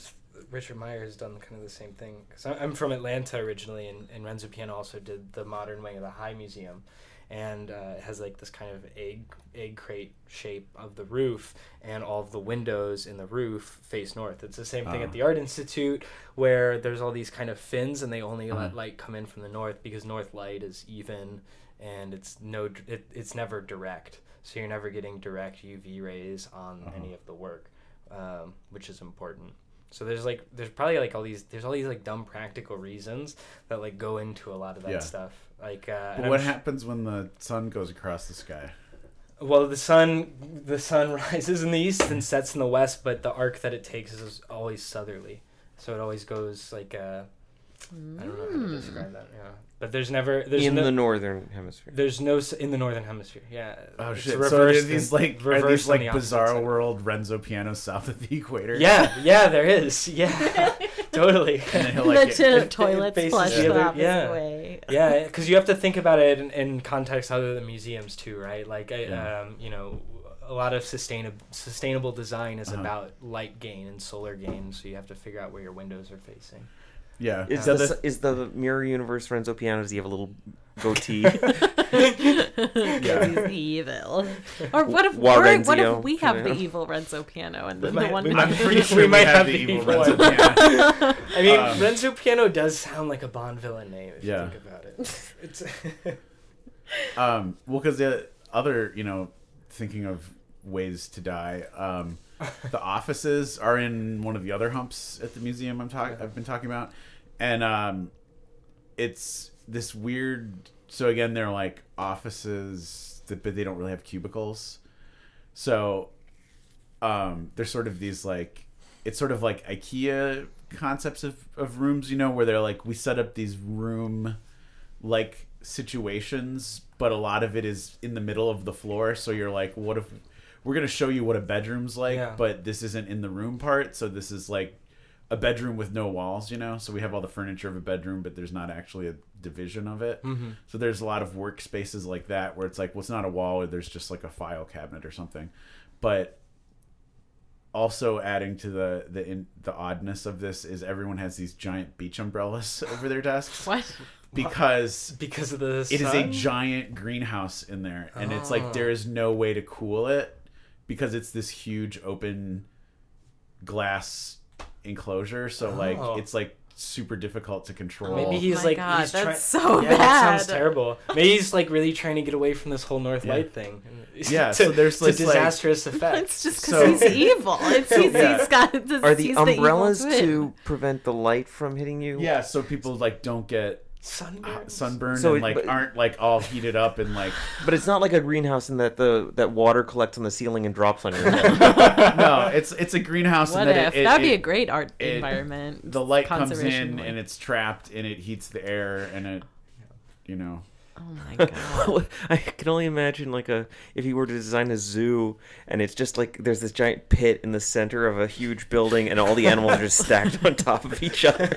Speaker 2: Richard Meier has done kind of the same thing. Cause I'm from Atlanta originally, and, and Renzo Piano also did the modern wing of the High Museum and uh, it has like this kind of egg egg crate shape of the roof, and all of the windows in the roof face north. It's the same thing
Speaker 1: Oh.
Speaker 2: at the Art Institute, where there's all these kind of fins, and they only let
Speaker 1: Uh-huh.
Speaker 2: light come in from the north because north light is even, and it's no it, it's never direct, so you're never getting direct UV rays on
Speaker 1: Uh-huh.
Speaker 2: any of the work, um, which is important. So there's like there's probably like all these there's all these like dumb practical reasons that like go into a lot of that
Speaker 1: Yeah.
Speaker 2: stuff. Like uh, and
Speaker 1: But
Speaker 2: I'm
Speaker 1: what
Speaker 2: sh-
Speaker 1: happens when the sun goes across the sky?
Speaker 2: well, the sun the sun rises in the east and sets in the west, but the arc that it takes is always southerly. So it always goes like uh, I don't know how to describe that. Yeah, but there's never there's
Speaker 4: in
Speaker 2: no,
Speaker 4: the northern hemisphere.
Speaker 2: there's no in the northern hemisphere. Yeah.
Speaker 1: Oh
Speaker 2: It's
Speaker 1: shit! So are these
Speaker 2: in-
Speaker 1: like are these
Speaker 2: on the
Speaker 1: like bizarre
Speaker 2: side.
Speaker 1: world Renzo piano south of the equator?
Speaker 2: Yeah, yeah, there is. Yeah. totally.
Speaker 1: And then he'll
Speaker 3: the
Speaker 1: like
Speaker 3: two
Speaker 1: get-
Speaker 2: it- it
Speaker 3: toilets
Speaker 2: faces
Speaker 3: flush
Speaker 2: the
Speaker 3: the
Speaker 2: other-
Speaker 3: opposite
Speaker 2: yeah.
Speaker 3: way.
Speaker 2: yeah, because you have to think about it in, in context other than museums too, right? Like,
Speaker 1: Yeah.
Speaker 2: um, you know, a lot of sustainable sustainable design is
Speaker 1: Uh-huh.
Speaker 2: about light gain and solar gain, so you have to figure out where your windows are facing.
Speaker 1: Yeah.
Speaker 4: Is
Speaker 1: So
Speaker 4: the,
Speaker 1: the-
Speaker 4: is the mirror universe Renzo Piano? Does he have a little goatee?
Speaker 3: Because he's evil. Or what if
Speaker 4: Wa-
Speaker 3: we're, what if we have the evil Renzo piano and then
Speaker 2: We
Speaker 3: the
Speaker 2: might-
Speaker 3: one
Speaker 2: we
Speaker 1: I'm pretty sure we,
Speaker 2: might
Speaker 1: have
Speaker 2: have
Speaker 1: the
Speaker 2: the
Speaker 1: evil
Speaker 2: evil
Speaker 1: Renzo piano.
Speaker 2: I mean,
Speaker 1: Um,
Speaker 2: Renzo Piano does sound like a Bond villain name if
Speaker 1: Yeah.
Speaker 2: you think about it. It's
Speaker 1: Um, well, because the other, you know, thinking of ways to die, um, the offices are in one of the other humps at the museum I'm talking. I've been talking about, and um, it's this weird. So again, they're like offices, that, but they don't really have cubicles. So, um, they're sort of these like, it's sort of like IKEA concepts of, of rooms, you know, where they're like, we set up these room like situations, but a lot of it is in the middle of the floor. So you're like, what if we're gonna show you what a bedroom's like,
Speaker 2: Yeah.
Speaker 1: but this isn't in the room part. So this is like a bedroom with no walls, you know. So we have all the furniture of a bedroom, but there's not actually a division of it.
Speaker 2: Mm-hmm.
Speaker 1: So there's a lot of workspaces like that where it's like, well, it's not a wall, or there's just like a file cabinet or something, but also adding to the the in, the oddness of this is everyone has these giant beach umbrellas over their desks
Speaker 3: What?
Speaker 1: because
Speaker 2: because of the
Speaker 1: it is a giant greenhouse in there and it's
Speaker 2: Oh.
Speaker 1: like there is no way to cool it because it's this huge open glass enclosure so
Speaker 2: Oh.
Speaker 1: like it's like super difficult to control
Speaker 2: Maybe
Speaker 3: Oh
Speaker 2: he's
Speaker 3: my
Speaker 2: like
Speaker 3: God,
Speaker 2: he's
Speaker 3: that's
Speaker 2: try-
Speaker 3: so
Speaker 2: yeah, That sounds terrible. Maybe he's like really trying to get away from this whole North
Speaker 1: Yeah.
Speaker 2: Light thing.
Speaker 1: Yeah,
Speaker 2: to,
Speaker 1: so there's
Speaker 2: to
Speaker 1: this, like-
Speaker 2: disastrous effect.
Speaker 3: It's just
Speaker 1: So-
Speaker 3: because he's evil. It's he's,
Speaker 1: Yeah.
Speaker 3: he's got this,
Speaker 4: Are the
Speaker 3: he's
Speaker 4: umbrellas
Speaker 3: twin.
Speaker 4: to prevent the light from hitting you?
Speaker 1: yeah so people like don't get
Speaker 2: sunburn.
Speaker 1: sunburned
Speaker 4: So
Speaker 1: and
Speaker 4: it-
Speaker 1: like
Speaker 4: but-
Speaker 1: aren't like all heated up and like
Speaker 4: But it's not like a greenhouse in that the that water collects on the ceiling and drops on your head.
Speaker 1: no it's it's a greenhouse
Speaker 3: What
Speaker 1: and then
Speaker 3: if?
Speaker 1: it, it,
Speaker 3: That'd be
Speaker 1: it-
Speaker 3: a great art
Speaker 1: it-
Speaker 3: environment.
Speaker 1: the light comes in
Speaker 3: way.
Speaker 1: and it's trapped and it heats the air and it you know
Speaker 3: Oh my god.
Speaker 4: I can only imagine like a if you were to design a zoo and it's just like there's this giant pit in the center of a huge building and all the animals are just stacked on top of each other.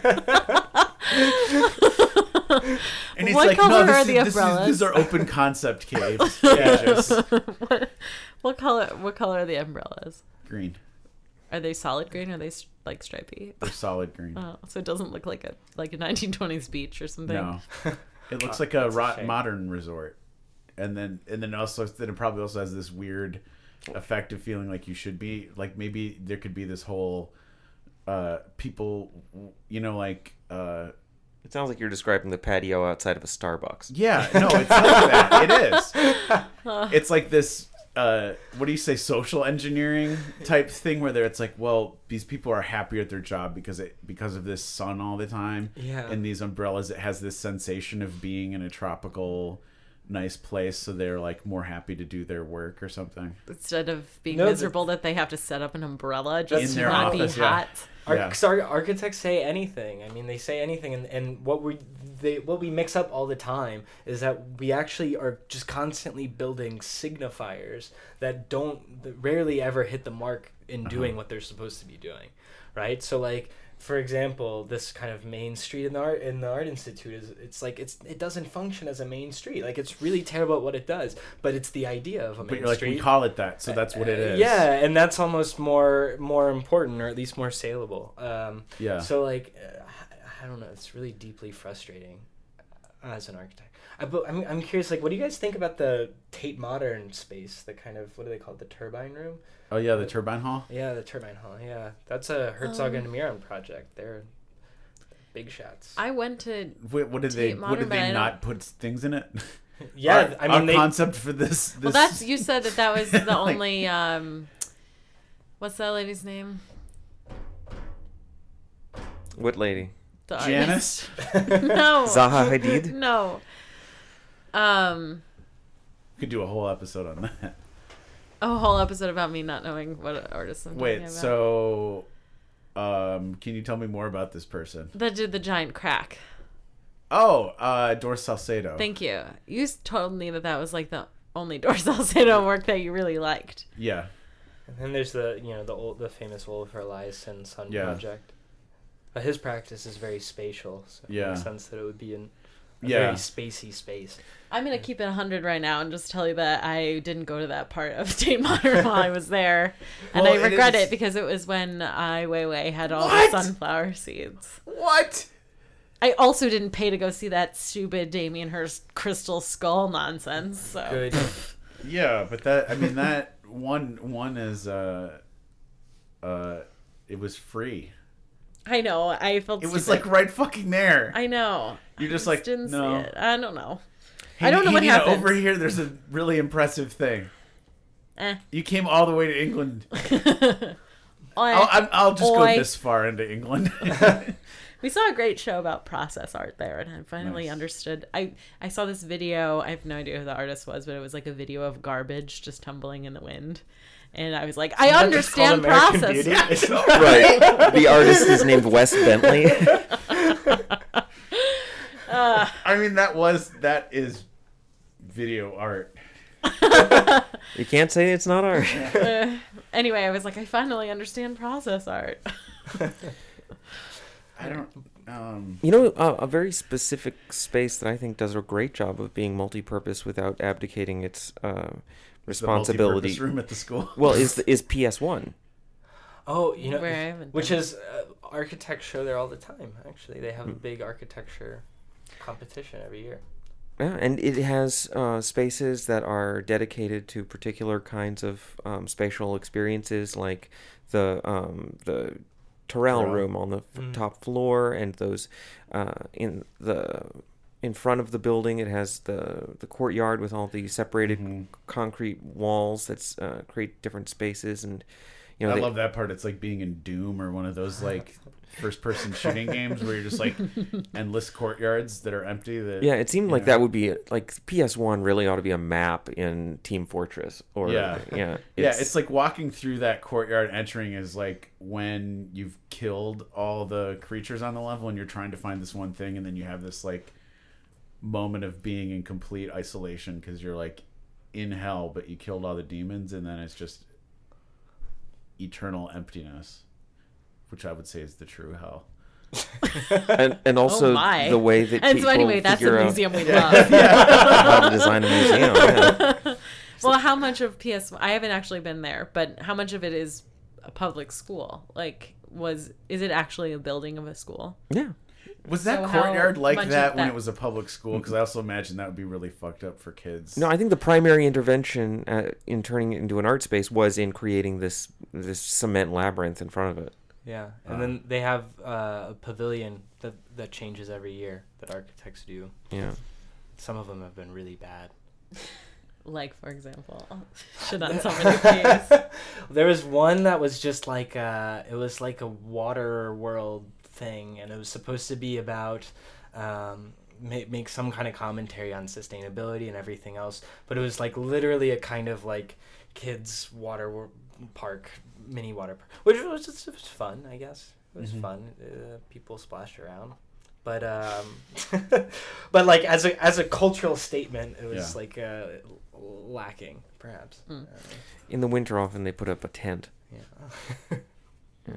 Speaker 1: and it's
Speaker 3: What
Speaker 1: like
Speaker 3: color
Speaker 1: no this
Speaker 3: are
Speaker 1: is,
Speaker 3: the
Speaker 1: this is,
Speaker 3: umbrellas?
Speaker 1: these are open concept caves cages.
Speaker 3: what, what color? What color are the umbrellas?
Speaker 1: green
Speaker 3: Are they solid green or are they s- like stripy?
Speaker 1: they're solid green
Speaker 3: Oh, so it doesn't look like a like a 1920s beach or something.
Speaker 1: no it looks like a,
Speaker 2: That's a
Speaker 1: modern resort and then and then also then it probably also has this weird effect of feeling like you should be like maybe there could be this whole uh people you know like uh
Speaker 4: It sounds like you're describing the patio outside of a Starbucks.
Speaker 1: Yeah, no, it's like that. It is. It's like this. Uh, what do you say? Social engineering type thing where there it's like, well, these people are happier at their job because it because of this sun all the time.
Speaker 2: Yeah.
Speaker 1: And these umbrellas, it has this sensation of being in a tropical, nice place, so they're like more happy to do their work or something.
Speaker 3: Instead of being
Speaker 2: No,
Speaker 3: miserable that they have to set up an umbrella just
Speaker 2: In
Speaker 3: to
Speaker 1: their
Speaker 3: not
Speaker 1: office,
Speaker 3: be
Speaker 1: yeah.
Speaker 2: Ar-
Speaker 1: Yeah.
Speaker 2: our architects say anything. I mean, they say anything, and, and what we they what we mix up all the time is that we actually are just constantly building signifiers that don't that rarely ever hit the mark in uh-huh. doing what they're supposed to be doing, right? So like. For example, this kind of main street in the art in the art institute is it's like it's it doesn't function as a main street. Like it's really terrible at what it does, but it's the idea of a
Speaker 1: But
Speaker 2: main
Speaker 1: you're like,
Speaker 2: street.
Speaker 1: we call it that, so that's what it is.
Speaker 2: Yeah, and that's almost more more important, or at least more saleable. Um,
Speaker 1: Yeah.
Speaker 2: So like, uh, I don't know. It's really deeply frustrating as an architect. I, but I'm I'm curious. Like, what do you guys think about the Tate Modern space? The kind of what do they call it? The turbine room?
Speaker 1: Oh yeah, the turbine hall.
Speaker 2: Yeah, the turbine hall. Yeah, that's a Herzog and Meuron project. They're big shots.
Speaker 3: I went to
Speaker 1: What, what did they?
Speaker 3: Tate
Speaker 1: what did they
Speaker 3: don't-
Speaker 1: put things in it?
Speaker 2: yeah,
Speaker 1: Our-
Speaker 2: I
Speaker 1: our
Speaker 2: mean, they,
Speaker 1: concept for this. this
Speaker 3: Well, that's you said that that was the
Speaker 1: Like-
Speaker 3: only um what's that lady's name?
Speaker 4: What lady?
Speaker 3: The
Speaker 1: Janice.
Speaker 3: no.
Speaker 4: Zaha Hadid?
Speaker 3: No. Um
Speaker 1: Could do a whole episode on that.
Speaker 3: a whole episode about me not knowing what artist I'm talking
Speaker 1: Wait, so um can you tell me more about this person?
Speaker 3: that did the giant crack.
Speaker 1: Oh, uh Doris Salcedo.
Speaker 3: Thank you. You told me that that was like the only Doris Salcedo work that you really liked.
Speaker 1: yeah.
Speaker 2: and then there's the you know the old the famous Olafur Eliasson
Speaker 1: Yeah.
Speaker 2: project. But his practice is very spatial, so it
Speaker 1: Yeah.
Speaker 2: makes sense that it would be in a
Speaker 1: Yeah.
Speaker 2: very spacey space.
Speaker 3: I'm gonna keep it 100 right now and just tell you that I didn't go to that part of Tate Modern while I was there, and
Speaker 1: Well,
Speaker 3: I regret
Speaker 1: is-
Speaker 3: it because it was when Ai Weiwei had all
Speaker 1: What?
Speaker 3: the sunflower seeds.
Speaker 1: What?
Speaker 3: I also didn't pay to go see that stupid Damien Hirst crystal skull nonsense. So
Speaker 2: Good.
Speaker 1: Yeah, but that I mean that one one is uh uh it was free.
Speaker 3: I know I felt
Speaker 1: It was
Speaker 3: stupid.
Speaker 1: like right fucking there.
Speaker 3: I know.
Speaker 1: You're
Speaker 3: I
Speaker 1: just like,
Speaker 3: didn't
Speaker 1: no.
Speaker 3: see it. I don't know.
Speaker 1: Hey,
Speaker 3: I don't know
Speaker 1: hey,
Speaker 3: what
Speaker 1: Nina,
Speaker 3: happened.
Speaker 1: Over here there's a really impressive thing.
Speaker 3: Eh.
Speaker 1: You came all the way to England.
Speaker 3: Oi.
Speaker 1: I'll, I'm- I'll just go
Speaker 3: Oi.
Speaker 1: this far into England.
Speaker 3: We saw a great show about process art there, and I finally
Speaker 1: Nice.
Speaker 3: understood. I I saw this video. I have no idea who the artist was, but it was like a video of garbage just tumbling in the wind, and I was like, I
Speaker 2: Isn't that just called
Speaker 3: understand process.
Speaker 2: Beauty?
Speaker 3: art.
Speaker 2: Isn't-
Speaker 4: Right. the artist is named Wes Bentley.
Speaker 1: I mean that was that is video art.
Speaker 4: you can't say it's not art.
Speaker 3: Uh, anyway, I was like, I finally understand process art.
Speaker 1: I don't um
Speaker 4: You know, uh, a very specific space that I think does a great job of being multi-purpose without abdicating its uh,
Speaker 1: the
Speaker 4: responsibility.
Speaker 1: room at the school.
Speaker 4: Well, is is PS One?
Speaker 2: Oh, you know,
Speaker 3: Where
Speaker 2: which
Speaker 3: been.
Speaker 2: is uh, architects show there all the time. Actually, they have a big architecture competition every year.
Speaker 4: Yeah, and it has uh, spaces that are dedicated to particular kinds of um, spatial experiences, like the um, the Turrell
Speaker 1: Turrell.
Speaker 4: room on the f-
Speaker 2: Mm.
Speaker 4: top floor, and those uh, in the in front of the building. It has the the courtyard with all the separated
Speaker 1: Mhm.
Speaker 4: concrete walls that uh, create different spaces, and you know
Speaker 1: I
Speaker 4: they-
Speaker 1: love that part. It's like being in Doom or one of those like first person shooting games where you're just like endless courtyards that are empty that
Speaker 4: Yeah, it seemed like
Speaker 1: Yeah.
Speaker 4: that would be like PS One really ought to be a map in Team Fortress or
Speaker 1: Yeah.
Speaker 4: yeah,
Speaker 1: yeah, it's like walking through that courtyard entering is like when you've killed all the creatures on the level and you're trying to find this one thing and then you have this like moment of being in complete isolation because you're like in hell but you killed all the demons and then it's just eternal emptiness which i would say is the true hell
Speaker 4: and and also
Speaker 3: oh
Speaker 4: the way that
Speaker 3: and
Speaker 4: people
Speaker 3: so anyway, that's
Speaker 4: figure
Speaker 3: the
Speaker 4: out
Speaker 3: museum we love.
Speaker 4: how to design a museum. Yeah.
Speaker 3: well, how much of PS? I haven't actually been there, but how much of it is a public school? Like, was is it actually a building of a school?
Speaker 4: yeah.
Speaker 1: Was that
Speaker 3: So how
Speaker 1: courtyard like
Speaker 3: much
Speaker 1: that when
Speaker 3: that-
Speaker 1: it was a public school because i also imagine that would be really fucked up for kids
Speaker 4: No, I think the primary intervention uh, in turning it into an art space was in creating this this cement labyrinth in front of it.
Speaker 2: Yeah, and
Speaker 1: Ah.
Speaker 2: then they have uh, a pavilion that that changes every year that architects do.
Speaker 4: Yeah.
Speaker 2: Some of them have been really bad.
Speaker 3: Like, for example, should on so many
Speaker 2: there was one that was just like uh, it was like a water world thing, and it was supposed to be about um, make, make some kind of commentary on sustainability and everything else. But it was like literally a kind of like kids water park, mini water park, which was just it was fun, I guess. It was
Speaker 1: Mhm.
Speaker 2: fun. Uh, people splashed around. But um, but like as a as a cultural statement, it was
Speaker 1: Yeah.
Speaker 2: like uh, lacking, perhaps. Uh,
Speaker 4: In the winter, often they put up a tent.
Speaker 2: yeah.
Speaker 4: Yeah.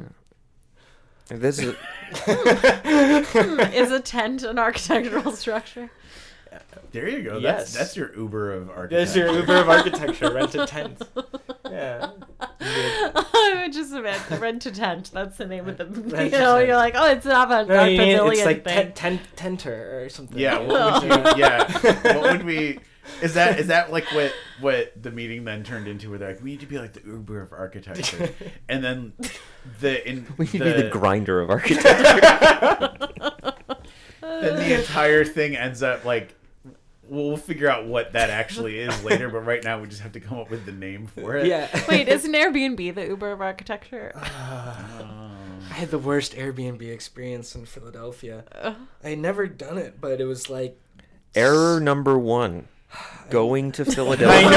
Speaker 4: And this is
Speaker 3: is a tent an architectural structure?
Speaker 1: there you go
Speaker 2: Yes.
Speaker 1: that's that's your uber of architecture
Speaker 2: There's your Uber of architecture. Rent a tent. Yeah.
Speaker 3: I would just imagine rent a tent. That's the name of the.
Speaker 2: Rent
Speaker 3: You
Speaker 2: a
Speaker 3: know,
Speaker 2: tent.
Speaker 3: Oh, you're like, oh, it's not a
Speaker 2: No, you
Speaker 3: pavilion
Speaker 2: it's like
Speaker 3: thing.
Speaker 2: ten, ten, tenter or something.
Speaker 1: Yeah, what would you? Yeah, what would we? Is that is that like what what the meeting then turned into? Where they're like, we need to be like the Uber of architecture, and then the in
Speaker 4: we need
Speaker 1: the,
Speaker 4: to be the Grindr of architecture.
Speaker 1: then the entire thing ends up like. We'll we'll figure out what that actually is later, but right now we just have to come up with the name for it.
Speaker 2: Yeah.
Speaker 3: Wait, isn't Airbnb the Uber of architecture?
Speaker 1: Oh.
Speaker 2: I had the worst Airbnb experience in Philadelphia. I had never done it, but it was like.
Speaker 4: Error number one: going to Philadelphia.
Speaker 2: I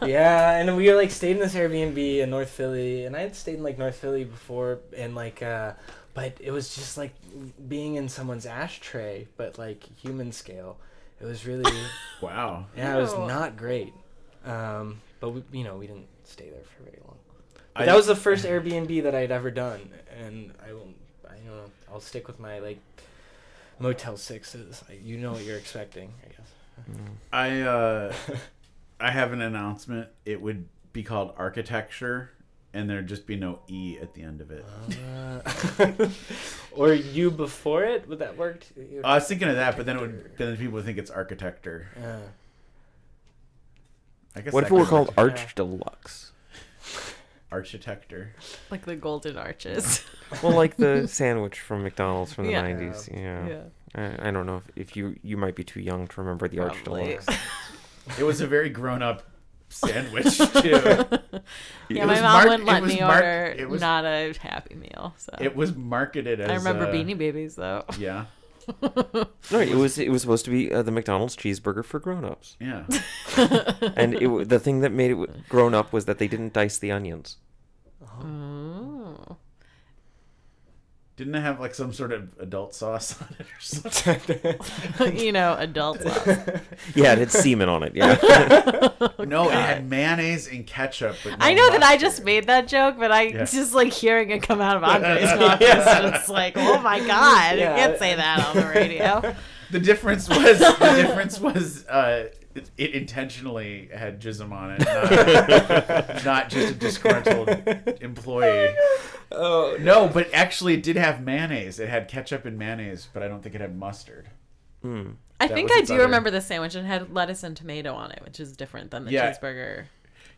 Speaker 2: know. yeah, and we were like stayed in this Airbnb in North Philly, and I had stayed in like North Philly before, and like, uh, but it was just like being in someone's ashtray, but like human scale. It was really,
Speaker 1: Wow.
Speaker 2: yeah, it was not great. Um, but we, you know, we didn't stay there for very long. But
Speaker 1: I-
Speaker 2: that was the first Airbnb that I'd ever done, and I will, I you know, I'll stick with my like Motel Sixes. Like, you know what you're expecting, I.
Speaker 1: I uh, I have an announcement. It would be called architecture, and there'd just be no e at the end of it.
Speaker 2: Uh, or you before it? Would that work? You-
Speaker 1: I was thinking of that, but then it would then people would think it's architecture.
Speaker 2: Yeah.
Speaker 1: I guess
Speaker 4: What if it were called
Speaker 1: work.
Speaker 4: Arch Deluxe?
Speaker 1: architecture?
Speaker 3: Like the golden arches.
Speaker 4: Well, like the sandwich from McDonald's from the
Speaker 3: Yeah.
Speaker 4: 90s. Yeah.
Speaker 3: yeah.
Speaker 4: I, I don't know if, if you you might be too young to remember the Arch
Speaker 3: Probably.
Speaker 4: Deluxe.
Speaker 1: It was a very grown up sandwich too.
Speaker 3: Yeah,
Speaker 1: It
Speaker 3: my mom
Speaker 1: marked-
Speaker 3: wouldn't let me
Speaker 1: marked-
Speaker 3: order
Speaker 1: it was-
Speaker 3: not a Happy Meal. So
Speaker 1: It was marketed as.
Speaker 3: I remember
Speaker 1: uh,
Speaker 3: Beanie Babies though.
Speaker 1: Yeah,
Speaker 4: No, it was it was supposed to be uh, the McDonald's cheeseburger for grown-ups.
Speaker 1: yeah.
Speaker 4: And it, the thing that made it grown up was that they didn't dice the onions.
Speaker 1: Didn't it have like some sort of adult sauce on it or something?
Speaker 3: you know, adult sauce.
Speaker 4: Yeah, it had semen on it. Yeah.
Speaker 1: no, it had mayonnaise and ketchup. But no
Speaker 3: I know that I just
Speaker 1: mustard.
Speaker 3: made that joke, but I
Speaker 1: Yeah.
Speaker 3: just like hearing it come out of Andre's mouth is just like, oh my god,
Speaker 2: Yeah.
Speaker 3: you can't say that on the radio.
Speaker 1: The difference was the difference was uh, it, it intentionally had jism on it, not, not just a disgruntled employee.
Speaker 2: Oh
Speaker 1: No, but actually, it did have mayonnaise. It had ketchup and mayonnaise, but I don't think it had mustard.
Speaker 4: Hmm.
Speaker 3: I
Speaker 1: That
Speaker 3: think
Speaker 1: was
Speaker 3: I
Speaker 1: its
Speaker 3: do
Speaker 1: other-
Speaker 3: remember the sandwich and had lettuce and tomato on it, which is different than the
Speaker 1: Yeah.
Speaker 3: cheeseburger.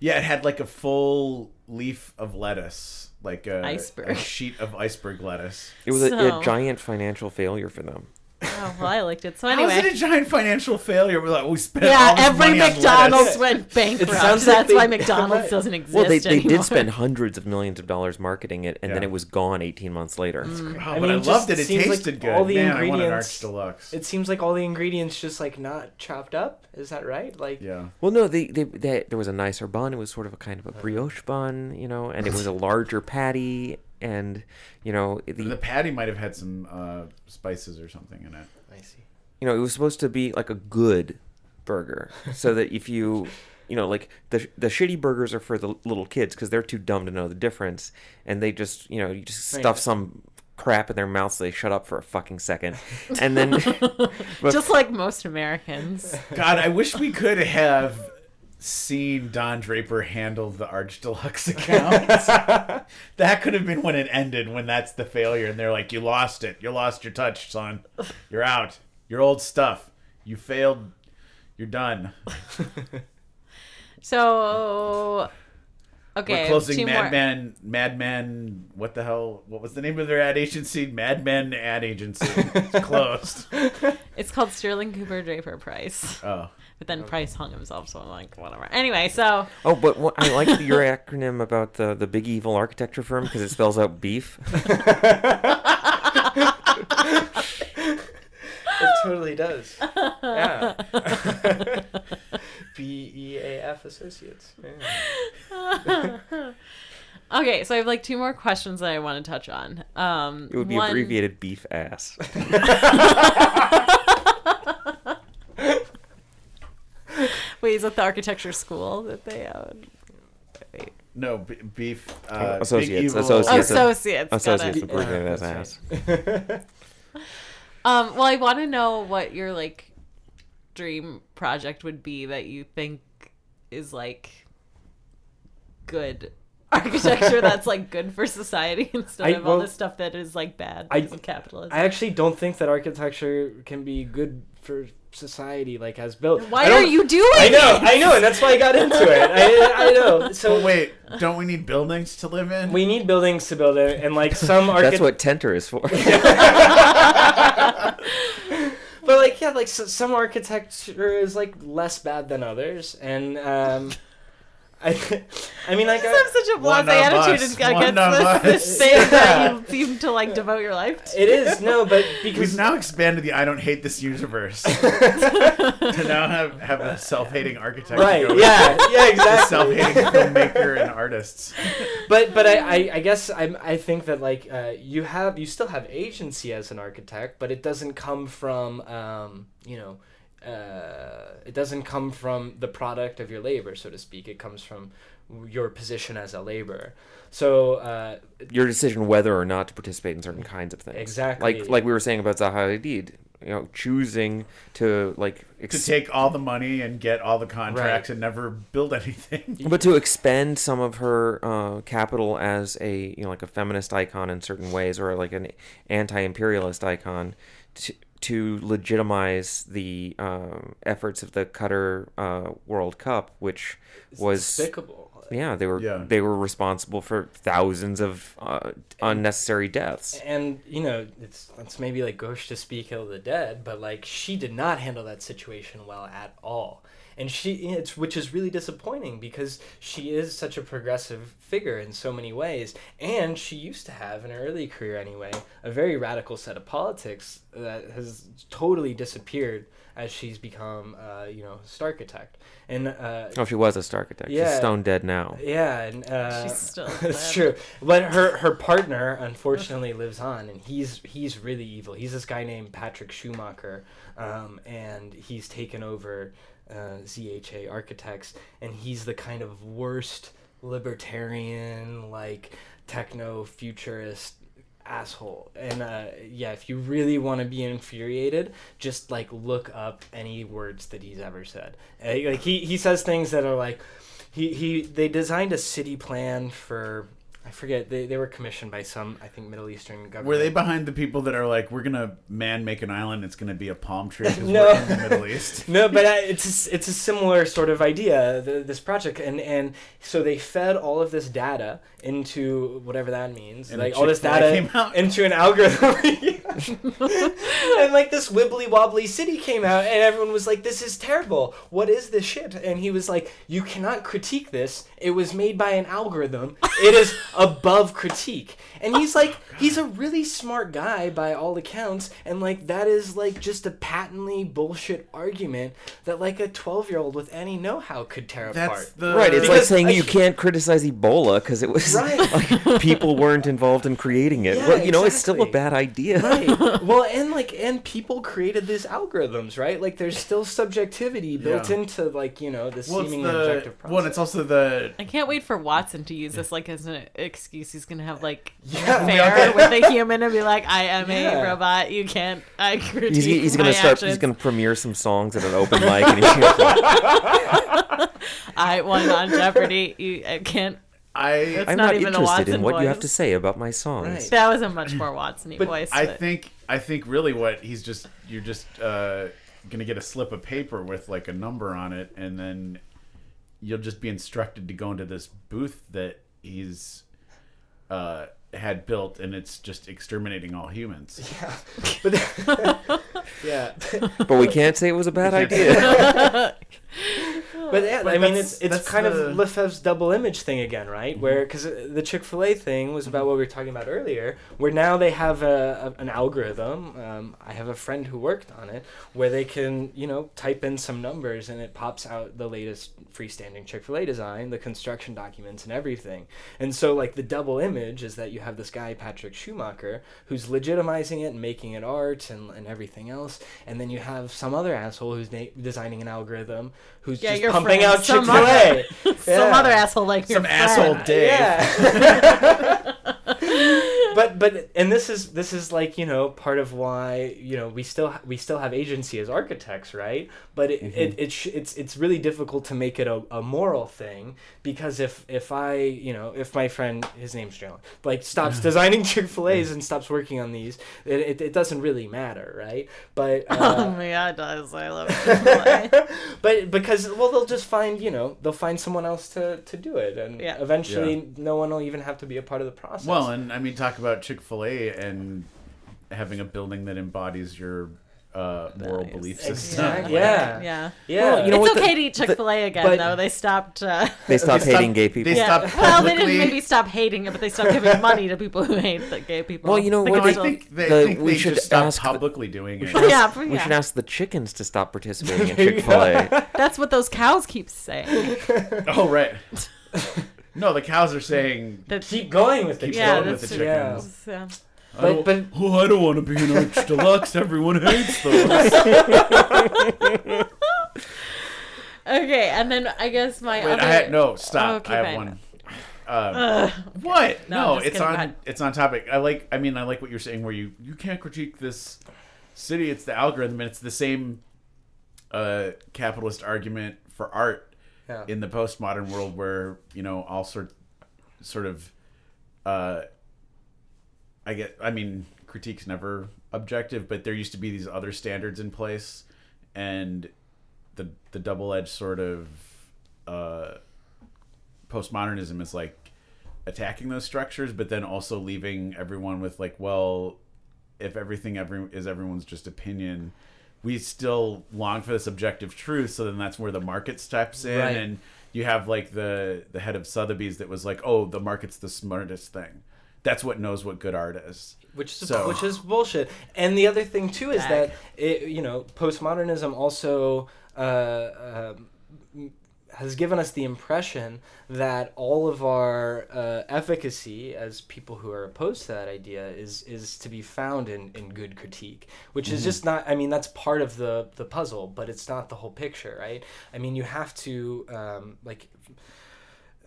Speaker 1: Yeah, it had like a full leaf of lettuce, like a,
Speaker 3: Iceberg.
Speaker 1: a sheet of iceberg lettuce.
Speaker 4: It was a,
Speaker 3: So-
Speaker 4: a giant financial failure for them.
Speaker 3: Oh well, I liked it. So
Speaker 1: How is
Speaker 3: anyway,
Speaker 1: it a giant financial failure? We're like, we spent
Speaker 3: yeah,
Speaker 1: all this
Speaker 3: every
Speaker 1: money on
Speaker 3: McDonald's
Speaker 1: lettuce.
Speaker 3: went bankrupt.
Speaker 2: sounds like
Speaker 3: That's
Speaker 2: they-
Speaker 3: why McDonald's doesn't exist
Speaker 4: Well, they, they
Speaker 3: anymore.
Speaker 4: did spend hundreds of millions of dollars marketing it, and then
Speaker 1: Yeah.
Speaker 4: it was gone 18 months later.
Speaker 1: Oh,
Speaker 2: I
Speaker 1: but
Speaker 2: mean,
Speaker 1: I
Speaker 2: it just
Speaker 1: loved it. It
Speaker 2: seems like
Speaker 1: tasted good.
Speaker 2: all the
Speaker 1: Man, I want an
Speaker 2: ingredients-
Speaker 1: Arch Deluxe.
Speaker 2: It seems like all the ingredients just like not chopped up. Is that right? Like
Speaker 1: yeah.
Speaker 4: Well, no, they, they, they there was a nicer bun. It was sort of a kind of a brioche bun, you know, and it was a larger patty, and you know
Speaker 1: The
Speaker 4: the
Speaker 1: patty might have had some uh, spices or something in it.
Speaker 2: I see.
Speaker 4: you know it was supposed to be like a good burger, so that if you you know like the the shitty burgers are for the little kids because they're too dumb to know the difference, and they just you know you just
Speaker 2: Right.
Speaker 4: stuff some crap in their mouth so they shut up for a fucking second, and then but
Speaker 3: just like most Americans.
Speaker 1: God, I wish we could have seen Don Draper handle the Arch Deluxe account. that could have been when it ended, when that's the failure, and they're like, "You lost it. You lost your touch, son. You're out. Your old stuff. You failed. You're done."
Speaker 3: So, okay,
Speaker 1: We're closing
Speaker 3: two more.
Speaker 1: Madman. Madman. What the hell? What was the name of their ad agency? Madman Ad Agency. It's closed.
Speaker 3: It's called Sterling Cooper Draper Pryce,
Speaker 1: Oh.
Speaker 3: But then Pryce hung himself, so I'm like, whatever. Anyway, so
Speaker 4: oh, but what, I like your acronym about the the big evil architecture firm because it spells out beef.
Speaker 2: It totally does. Yeah. B E A F Associates. Yeah.
Speaker 3: okay, so I have like two more questions that I want to touch on. Um,
Speaker 4: It would be
Speaker 3: one-
Speaker 4: abbreviated beef ass.
Speaker 3: Wait, is that the architecture school that they own? Wait.
Speaker 1: No, b- beef. Uh,
Speaker 4: Associates,
Speaker 1: Big evil,
Speaker 4: associates.
Speaker 3: Associates. got
Speaker 4: Associates
Speaker 3: it.
Speaker 4: abbreviated as
Speaker 2: that's
Speaker 4: ass.
Speaker 3: Um, well, I want to know what your like dream project would be that you think is like good architecture that's like good for society instead
Speaker 2: I-
Speaker 3: of all
Speaker 2: well,
Speaker 3: this stuff that is like bad
Speaker 2: I-
Speaker 3: because of capitalism.
Speaker 2: I actually don't think that architecture can be good for society, like has built.
Speaker 3: Why are you doing
Speaker 2: I know,
Speaker 3: it?
Speaker 2: I know, and that's why I got into it. I, I know. So
Speaker 1: But wait, don't we need buildings to live in?
Speaker 2: we need buildings to build it, and like some
Speaker 4: That's what Tenter is for.
Speaker 2: But like yeah, like so, some architecture is like less bad than others, and um, I, I mean like I,
Speaker 3: just have such a blase attitude
Speaker 1: us,
Speaker 3: against
Speaker 1: one of
Speaker 3: this,
Speaker 1: us.
Speaker 3: this thing that you seem to like devote your life to.
Speaker 2: it is no, but
Speaker 1: We've
Speaker 2: because
Speaker 1: now expanded the I don't hate this universe to now have, have a self-hating architect.
Speaker 2: right, yeah, yeah, exactly.
Speaker 1: self-hating filmmaker and artists.
Speaker 2: but but I, I, I guess I I think that like uh, you have you still have agency as an architect, but it doesn't come from um, you know uh, it doesn't come from the product of your labor, so to speak. It comes from your position as a laborer. So uh,
Speaker 4: Your decision whether or not to participate in certain kinds of things.
Speaker 2: Exactly.
Speaker 4: Like like we were saying about Zaha Hadid, you know, choosing to like
Speaker 1: to take all the money and get all the contracts
Speaker 2: Right.
Speaker 1: and never build anything.
Speaker 4: but to expend some of her uh, capital as a you know like a feminist icon in certain ways or like an anti-imperialist icon to, to legitimize the um efforts of the Qatar uh, World Cup, which
Speaker 2: it's
Speaker 4: was
Speaker 2: despicable.
Speaker 4: yeah they were
Speaker 1: Yeah.
Speaker 4: they were responsible for thousands of uh, unnecessary deaths.
Speaker 2: And you know, it's it's maybe like gauche to speak ill of the dead, but like she did not handle that situation well at all. And she it's which is really disappointing because she is such a progressive figure in so many ways. And she used to have in her early career anyway, a very radical set of politics that has totally disappeared as she's become uh, you know, starchitect. And uh
Speaker 4: Oh, she was a star architect. She's
Speaker 2: Yeah.
Speaker 4: stone dead now.
Speaker 2: yeah, and uh,
Speaker 3: She's still
Speaker 2: it's
Speaker 3: dead.
Speaker 2: true. But her her partner unfortunately lives on, and he's he's really evil. He's this guy named Patrick Schumacher, um, and he's taken over uh, ZHA Architects, and he's the kind of worst libertarian, like techno futurist asshole. And uh yeah if you really want to be infuriated just like look up any words that he's ever said. Uh, like he he says things that are like he he they designed a city plan for I forget they, they were commissioned by some I think Middle Eastern government.
Speaker 1: Were they behind the people that are like, we're gonna man make an island? It's gonna be a palm tree because
Speaker 2: No.
Speaker 1: we're in the Middle East.
Speaker 2: no, but uh, it's it's a similar sort of idea. The, this project, and and so they fed all of this data into whatever that means,
Speaker 1: And
Speaker 2: like all this data
Speaker 1: came out.
Speaker 2: into an algorithm. and like this wibbly wobbly city came out, and everyone was like, "This is terrible. What is this shit?" And he was like, "You cannot critique this. It was made by an algorithm. It is above critique." And he's like, he's a really smart guy by all accounts, and like that is like just a patently bullshit argument that like a twelve year old with any know how could tear
Speaker 1: That's
Speaker 2: apart.
Speaker 1: the
Speaker 4: Right, it's like saying
Speaker 2: I-
Speaker 4: you can't criticize Ebola because it was
Speaker 2: Right.
Speaker 4: like people weren't involved in creating it.
Speaker 2: Yeah,
Speaker 4: well, you know, it's still a bad idea.
Speaker 2: right. Well, and like, and people created these algorithms, right? Like, there's still subjectivity built
Speaker 1: Yeah.
Speaker 2: into like you know this
Speaker 1: well, it's
Speaker 2: seemingly
Speaker 1: the
Speaker 2: objective process.
Speaker 1: well, it's also the
Speaker 3: I can't wait for Watson to use this like as an excuse. He's gonna have like
Speaker 2: Yeah.
Speaker 3: an affair with a human and be like, "I am
Speaker 2: Yeah.
Speaker 3: a robot. You can't. I critique
Speaker 4: He's, he's gonna
Speaker 3: my
Speaker 4: start.
Speaker 3: actions.
Speaker 4: He's gonna premiere some songs at an open mic, and he's gonna,
Speaker 3: I won on Jeopardy. You I can't.
Speaker 1: I
Speaker 3: That's
Speaker 4: I'm
Speaker 3: not
Speaker 4: not,
Speaker 3: even
Speaker 4: interested in
Speaker 3: Watson
Speaker 4: what you have to say about my songs.
Speaker 2: Right.
Speaker 3: That was a much more Watson-y
Speaker 2: But
Speaker 3: voice.
Speaker 1: I
Speaker 3: but-
Speaker 1: think I think really what he's just you're just uh, gonna get a slip of paper with like a number on it, and then you'll just be instructed to go into this booth that he's uh, had built, and it's just exterminating all humans.
Speaker 2: but yeah,
Speaker 4: But we can't say it was a bad idea.
Speaker 2: but yeah,
Speaker 1: But
Speaker 2: I mean, it's it's kind
Speaker 1: the- Mm-hmm.
Speaker 2: of Lefebvre's double image thing again, right? Where because the Chick Fil A thing was about what we were talking about earlier, where now they have a, a an algorithm. Um, I have a friend who worked on it, where they can you know type in some numbers and it pops out the latest freestanding Chick Fil A design, the construction documents, and everything. And so like the double image is that you have this guy Patrick Schumacher who's legitimizing it and making it art and, and everything else, and then you have some other asshole who's na- designing an algorithm who's
Speaker 3: Yeah,
Speaker 2: just pumping
Speaker 3: friend,
Speaker 2: out Chick
Speaker 3: some
Speaker 2: Fil A.
Speaker 3: some other asshole like your
Speaker 1: Some asshole
Speaker 3: friend.
Speaker 1: Dave.
Speaker 2: Yeah. but but and this is this is like you know part of why you know we still we still have agency as architects right but it, it, it sh- it's it's really difficult to make it a, a moral thing because if if I you know if my friend his name's John like stops designing Chick Fil A's and stops working on these it, it, it doesn't really matter right but
Speaker 3: Oh
Speaker 2: uh,
Speaker 3: my god, it does. I love Chick-fil-A.
Speaker 2: but because well they'll just find you know they'll find someone else to to do it and
Speaker 3: Yeah.
Speaker 2: eventually no one will even have to be a part of the process
Speaker 1: Well, and I mean, talk about Chick Fil A and having a building that embodies your uh, moral
Speaker 3: Values.
Speaker 1: belief system.
Speaker 2: Exactly. Yeah.
Speaker 3: yeah.
Speaker 2: yeah
Speaker 4: Well, you know
Speaker 3: it's
Speaker 4: what the-
Speaker 3: okay to eat Chick Fil A again,
Speaker 2: but-
Speaker 3: though. They stopped. Uh,
Speaker 4: They stopped
Speaker 1: They
Speaker 4: hating
Speaker 1: stopped-
Speaker 4: gay people.
Speaker 1: they
Speaker 3: yeah.
Speaker 1: stopped
Speaker 3: Well, they didn't maybe stop hating it, but they stopped giving money to people who hate the gay people.
Speaker 4: Well, you know
Speaker 3: The
Speaker 4: what,
Speaker 1: No, I think they,
Speaker 4: The-
Speaker 1: think
Speaker 4: we
Speaker 1: they
Speaker 4: should
Speaker 1: just stopped
Speaker 4: ask the-
Speaker 1: publicly doing it.
Speaker 3: yeah,
Speaker 4: We
Speaker 3: yeah.
Speaker 4: should ask the chickens to stop participating in Chick Fil A.
Speaker 3: That's what those cows keep saying.
Speaker 1: Oh right. no, the cows are saying.
Speaker 3: That
Speaker 2: keep going with the
Speaker 1: Keep
Speaker 3: yeah,
Speaker 1: going with
Speaker 3: that's
Speaker 1: the
Speaker 2: yeah.
Speaker 1: chickens.
Speaker 3: yeah.
Speaker 1: I
Speaker 2: But-
Speaker 1: don't-
Speaker 2: but-
Speaker 1: oh, I don't want to be an arch deluxe. Everyone hates those.
Speaker 3: Okay, and then I guess my
Speaker 1: Wait,
Speaker 3: other.
Speaker 1: I had no stop.
Speaker 3: Okay,
Speaker 1: I have
Speaker 3: fine.
Speaker 1: one. Um, what?
Speaker 3: No,
Speaker 1: No, it's on.
Speaker 3: Go ahead.
Speaker 1: It's on topic. I like. I mean, I like what you're saying. Where you you can't critique this city. It's the algorithm, and it's the same uh, capitalist argument for art
Speaker 2: Yeah.
Speaker 1: in the postmodern world, where you know all sort sort of. Uh, I get. I mean, critique's never objective, but there used to be these other standards in place, and the the double edged sort of uh, postmodernism is like attacking those structures, but then also leaving everyone with like, well, if everything every is everyone's just opinion, we still long for this objective truth. So then that's where the market steps in,
Speaker 2: Right.
Speaker 1: and you have like the the head of Sotheby's that was like, oh, the market's the smartest thing. That's what knows what good art is.
Speaker 2: which is
Speaker 1: So-
Speaker 2: which is bullshit. And the other thing too is
Speaker 3: Dag.
Speaker 2: that it, you know postmodernism also uh, um, has given us the impression that all of our uh, efficacy as people who are opposed to that idea is is to be found in, in good critique, which is just not. I mean, that's part of the the puzzle, but it's not the whole picture, right? I mean, you have to um, like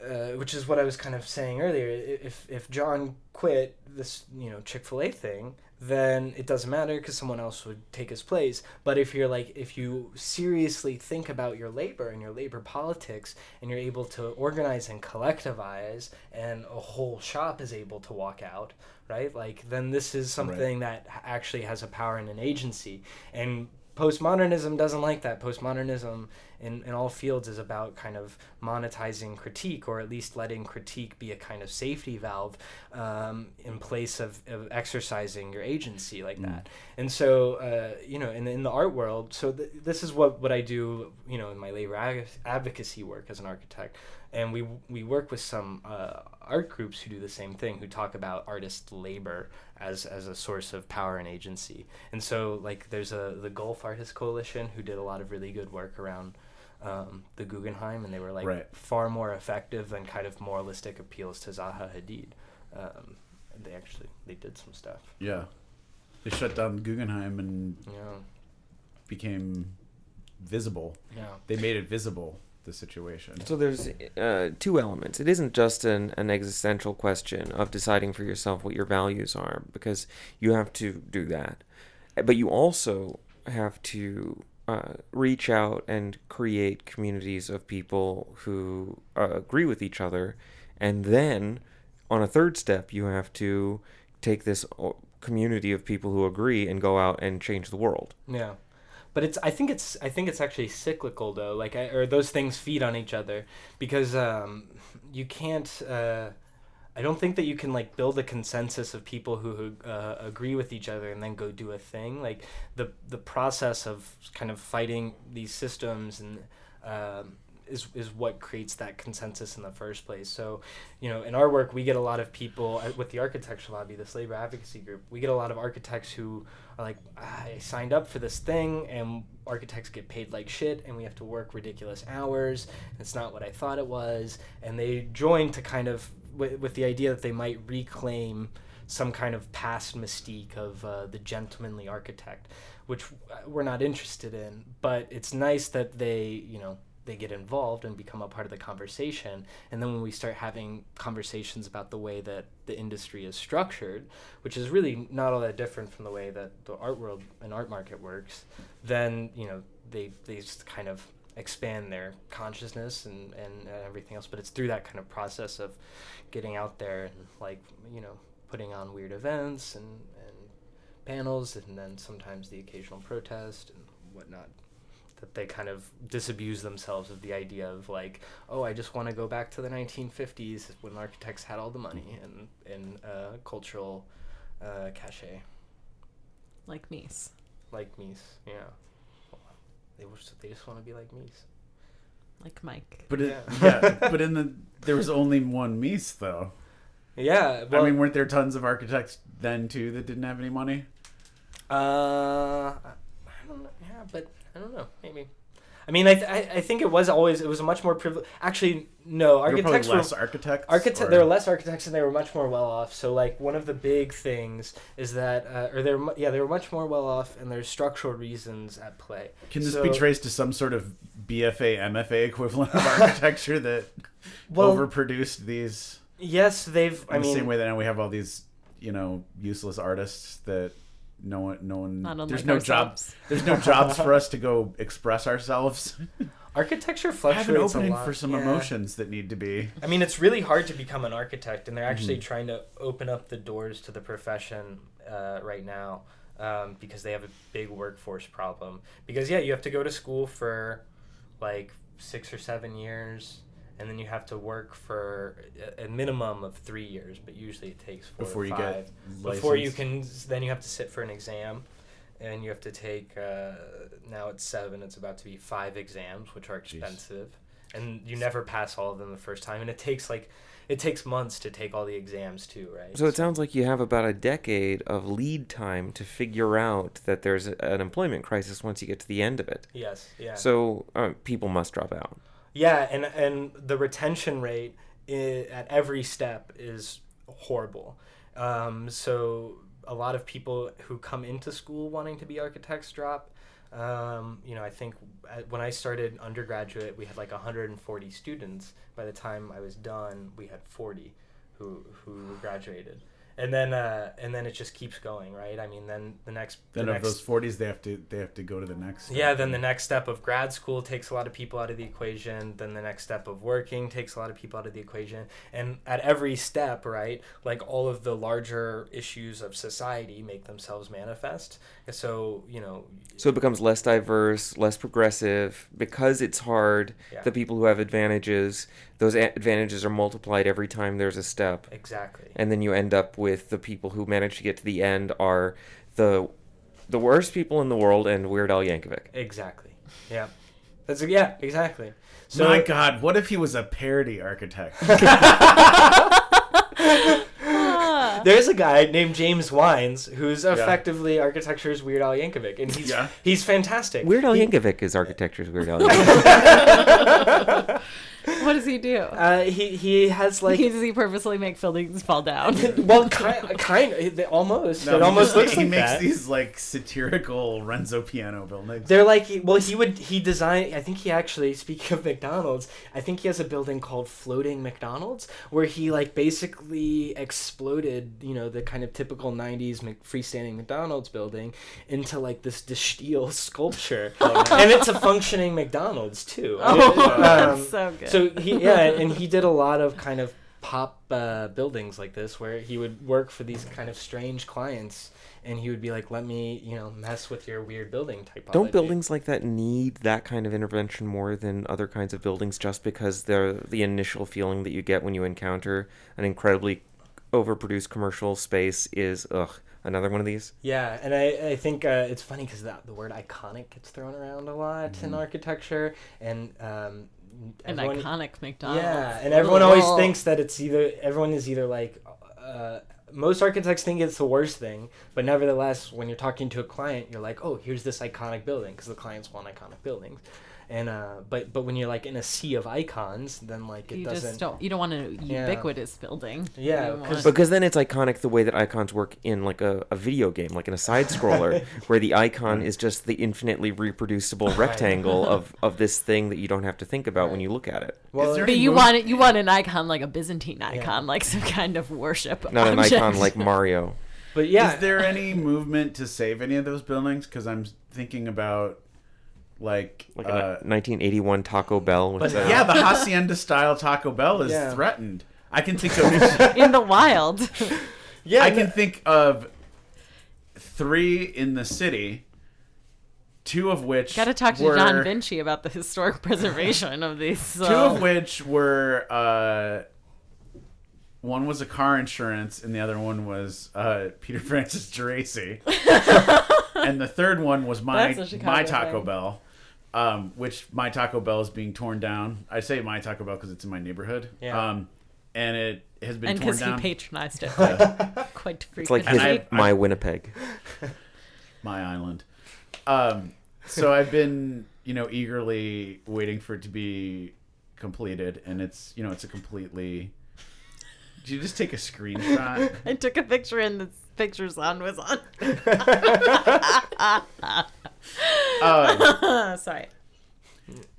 Speaker 2: uh, which is what I was kind of saying earlier. If if John quit this, you know, Chick Fil A thing, then it doesn't matter because someone else would take his place. But if you're like, if you seriously think about your labor and your labor politics, and you're able to organize and collectivize, and a whole shop is able to walk out, right? Like then this is something that actually has a power and an agency. And postmodernism doesn't like that. Postmodernism in, in all fields is about kind of monetizing critique or at least letting critique be a kind of safety valve um, in place of, of exercising your agency like that. And so, uh, you know, in, in the art world, so th- this is what, what I do, you know, in my labor advocacy work as an architect. And we, we work with some uh, art groups who do the same thing, who talk about artist labor as, as a source of power and agency. And so, like, there's a the Gulf Artist Coalition who did a lot of really good work around um, the Guggenheim, and they were like
Speaker 1: Right.
Speaker 2: far more effective than kind of moralistic appeals to Zaha Hadid. Um, they actually they did some stuff.
Speaker 1: Yeah, they shut down Guggenheim and
Speaker 2: Yeah,
Speaker 1: became visible.
Speaker 2: yeah,
Speaker 1: They made it visible. The situation.
Speaker 4: So there's uh, two elements. It isn't just an, an existential question of deciding for yourself what your values are, because you have to do that. But you also have to uh, reach out and create communities of people who uh, agree with each other. And then, on a third step, you have to take this uh, community of people who agree and go out and change the world.
Speaker 2: yeah. But it's I think it's I think it's actually cyclical though. Like I, or those things feed on each other because um, you can't. Uh, I don't think that you can like build a consensus of people who, uh, agree with each other and then go do a thing. Like the the process of kind of fighting these systems and um, is is what creates that consensus in the first place. So, you know, in our work, we get a lot of people uh, with the architecture lobby, this labor advocacy group. We get a lot of architects who are like, I signed up for this thing, and architects get paid like shit, and we have to work ridiculous hours. It's not what I thought it was, and they join to kind of with, with the idea that they might reclaim some kind of past mystique of uh, the gentlemanly architect, which uh, we're not interested in. But it's nice that they, you know, they get involved and become a part of the conversation. And then when we start having conversations about the way that the industry is structured, which is really not all that different from the way that the art world and art market works, then you know they they just kind of expand their consciousness and, and, everything else. But it's through that kind of process of getting out there and like you know putting on weird events and, and panels and then sometimes the occasional protest and whatnot that they kind of disabuse themselves of the idea of like, oh, I just want to go back to the 1950s when architects had all the money and and uh, cultural uh, cachet,
Speaker 3: Like Mies.
Speaker 2: like Mies. Yeah, they was, they just want to be like Mies.
Speaker 3: Like Mike.
Speaker 1: But it,
Speaker 2: Yeah.
Speaker 1: yeah, but in the there was only one Mies though.
Speaker 2: Yeah, well,
Speaker 1: I mean, weren't there tons of architects then too that didn't have any money?
Speaker 2: uh, I I don't know. Yeah, but I don't know. Maybe. I mean, I, th- I, I think it was always it was a much more privileged. Actually, no,
Speaker 1: There were probably
Speaker 2: architects were
Speaker 1: less architects.
Speaker 2: Architect,
Speaker 1: or-
Speaker 2: there were less architects and they were much more well off. So like one of the big things is that, uh, or they're yeah they were much more well off and there's structural reasons at play.
Speaker 1: Can this
Speaker 2: so-
Speaker 1: be traced to some sort of BFA MFA equivalent of architecture that
Speaker 2: Well-
Speaker 1: overproduced these.
Speaker 2: Yes, they've.
Speaker 1: In
Speaker 2: I
Speaker 1: the same way that now we have all these, you know, useless artists that no one, no one.
Speaker 3: Not
Speaker 1: there's no jobs. There's no jobs for us to go express ourselves.
Speaker 2: architecture
Speaker 1: I have
Speaker 2: fluctuates
Speaker 1: an
Speaker 2: a
Speaker 1: opening
Speaker 2: lot.
Speaker 1: for some
Speaker 2: yeah.
Speaker 1: emotions that need to be.
Speaker 2: I mean, it's really hard to become an architect, and they're actually
Speaker 1: Mm-hmm.
Speaker 2: trying to open up the doors to the profession uh, right now um, because they have a big workforce problem. Because yeah, you have to go to school for like six or seven years, and then you have to work for a minimum of three years, but usually it takes four
Speaker 1: Before you
Speaker 2: five.
Speaker 1: get
Speaker 2: Before you can, then you have to sit for an exam. And you have to take uh, now it's seven. It's about to be five exams, which are expensive and you never pass all of them the first time and it takes like it takes months to take all the exams too right
Speaker 4: So it sounds like you have about a decade of lead time to figure out that there's an employment crisis once you get to the end of it.
Speaker 2: yes yeah
Speaker 4: So uh, people must drop out.
Speaker 2: Yeah and and the retention rate i- at every step is horrible. Um, so a lot of people who come into school wanting to be architects drop. Um, you know i think when i started undergraduate we had like 140 students. By the time i was done we had 40 who who graduated and then uh, and then it just keeps going right i mean then the next
Speaker 1: Then
Speaker 2: the
Speaker 1: of
Speaker 2: next,
Speaker 1: those forties, they have to they have to go to the next. step.
Speaker 2: yeah, then the next step of grad school takes a lot of people out of the equation. Then the next step of working takes a lot of people out of the equation. And at every step, right, like all of the larger issues of society make themselves manifest. So, you know,
Speaker 4: So it becomes less diverse, less progressive because it's hard.
Speaker 2: Yeah.
Speaker 4: The people who have advantages, those advantages are multiplied every time there's a step.
Speaker 2: exactly.
Speaker 4: and then you end up with the people who manage to get to the end are the the worst people in the world and Weird Al Yankovic.
Speaker 2: Exactly. Yeah. That's yeah, exactly. So
Speaker 1: My God, what if he was a parody architect?
Speaker 2: There's a guy named James Wines who's effectively architecture's Weird Al Yankovic, and he's
Speaker 1: Yeah.
Speaker 2: he's fantastic.
Speaker 4: Weird Al
Speaker 2: He-
Speaker 4: Yankovic is architecture's Weird Al Yankovic.
Speaker 3: What does he do?
Speaker 2: Uh, he he has like
Speaker 3: Does he purposely make buildings fall down?
Speaker 2: well, kind, kind almost.
Speaker 1: No,
Speaker 2: it
Speaker 1: he
Speaker 2: almost
Speaker 1: just-
Speaker 2: looks
Speaker 1: he
Speaker 2: like
Speaker 1: makes
Speaker 2: that.
Speaker 1: these like satirical Renzo piano buildings.
Speaker 2: They're like, well, he would he design. I think he actually, speaking of McDonald's, I think he has a building called Floating McDonald's, where he like basically exploded, you know, the kind of typical '90s Mc- freestanding McDonald's building into like this De Stijl sculpture, and it's a functioning McDonald's too.
Speaker 3: Oh,
Speaker 2: Um,
Speaker 3: that's so good.
Speaker 2: So he yeah, and he did a lot of kind of pop uh, buildings like this where he would work for these kind of strange clients and he would be like let me you know mess with your weird building typology.
Speaker 4: Don't buildings like that need that kind of intervention more than other kinds of buildings just because they're the initial feeling that you get when you encounter an incredibly overproduced commercial space is ugh another one of these?
Speaker 2: Yeah and i, I think uh, it's funny because the, the word iconic gets thrown around a lot in architecture and um,
Speaker 3: An
Speaker 2: everyone-
Speaker 3: iconic McDonald's.
Speaker 2: Yeah, and everyone always thinks that it's either everyone is either like uh, most architects think it's the worst thing, but nevertheless, when you're talking to a client, you're like, oh, here's this iconic building because the clients want iconic buildings, and uh, but but when you're like in a sea of icons, then like it
Speaker 3: you
Speaker 2: doesn't.
Speaker 3: just don't. You don't want a
Speaker 2: Yeah.
Speaker 3: ubiquitous building.
Speaker 2: Yeah,
Speaker 3: You
Speaker 2: 'cause-
Speaker 3: want-
Speaker 4: because then it's iconic the way that icons work in like a, a video game like in a side scroller where the icon is just the infinitely reproducible rectangle of, of this thing that you don't have to think about when you look at it
Speaker 2: well,
Speaker 3: but you want it. You want an icon like a Byzantine icon, like some kind of worship.
Speaker 4: not an icon like mario
Speaker 2: but yeah,
Speaker 1: Is there any movement to save any of those buildings? Because I'm thinking about like,
Speaker 4: like
Speaker 1: uh,
Speaker 4: a 1981 taco bell with
Speaker 2: But-
Speaker 4: the,
Speaker 1: yeah, the hacienda style Taco Bell is
Speaker 2: Yeah.
Speaker 1: threatened. I can think of
Speaker 3: in the wild.
Speaker 2: yeah,
Speaker 1: I
Speaker 2: no-
Speaker 1: can think of three in the city, two of which
Speaker 3: Got to talk to
Speaker 1: were,
Speaker 3: John Vinci about the historic preservation of these. So.
Speaker 1: Two of which were uh, one was a car insurance, and the other one was uh, Peter Francis Geraci, and the third one was my
Speaker 3: That's a Chicago
Speaker 1: my Taco
Speaker 3: thing.
Speaker 1: Bell. Um, which my Taco Bell is being torn down. I say my Taco Bell because it's in my neighborhood.
Speaker 2: Yeah.
Speaker 1: Um, and it has been
Speaker 3: and
Speaker 1: torn
Speaker 3: because he patronized it quite, quite
Speaker 4: it's like
Speaker 3: frequently.
Speaker 4: his,
Speaker 1: I-
Speaker 4: my winnipeg
Speaker 1: my island. Um, so I've been, you know, eagerly waiting for it to be completed, and it's, you know, it's a completely. Did you just take a screenshot?
Speaker 3: I took a picture and the picture sound was on.
Speaker 1: Um,
Speaker 3: Sorry.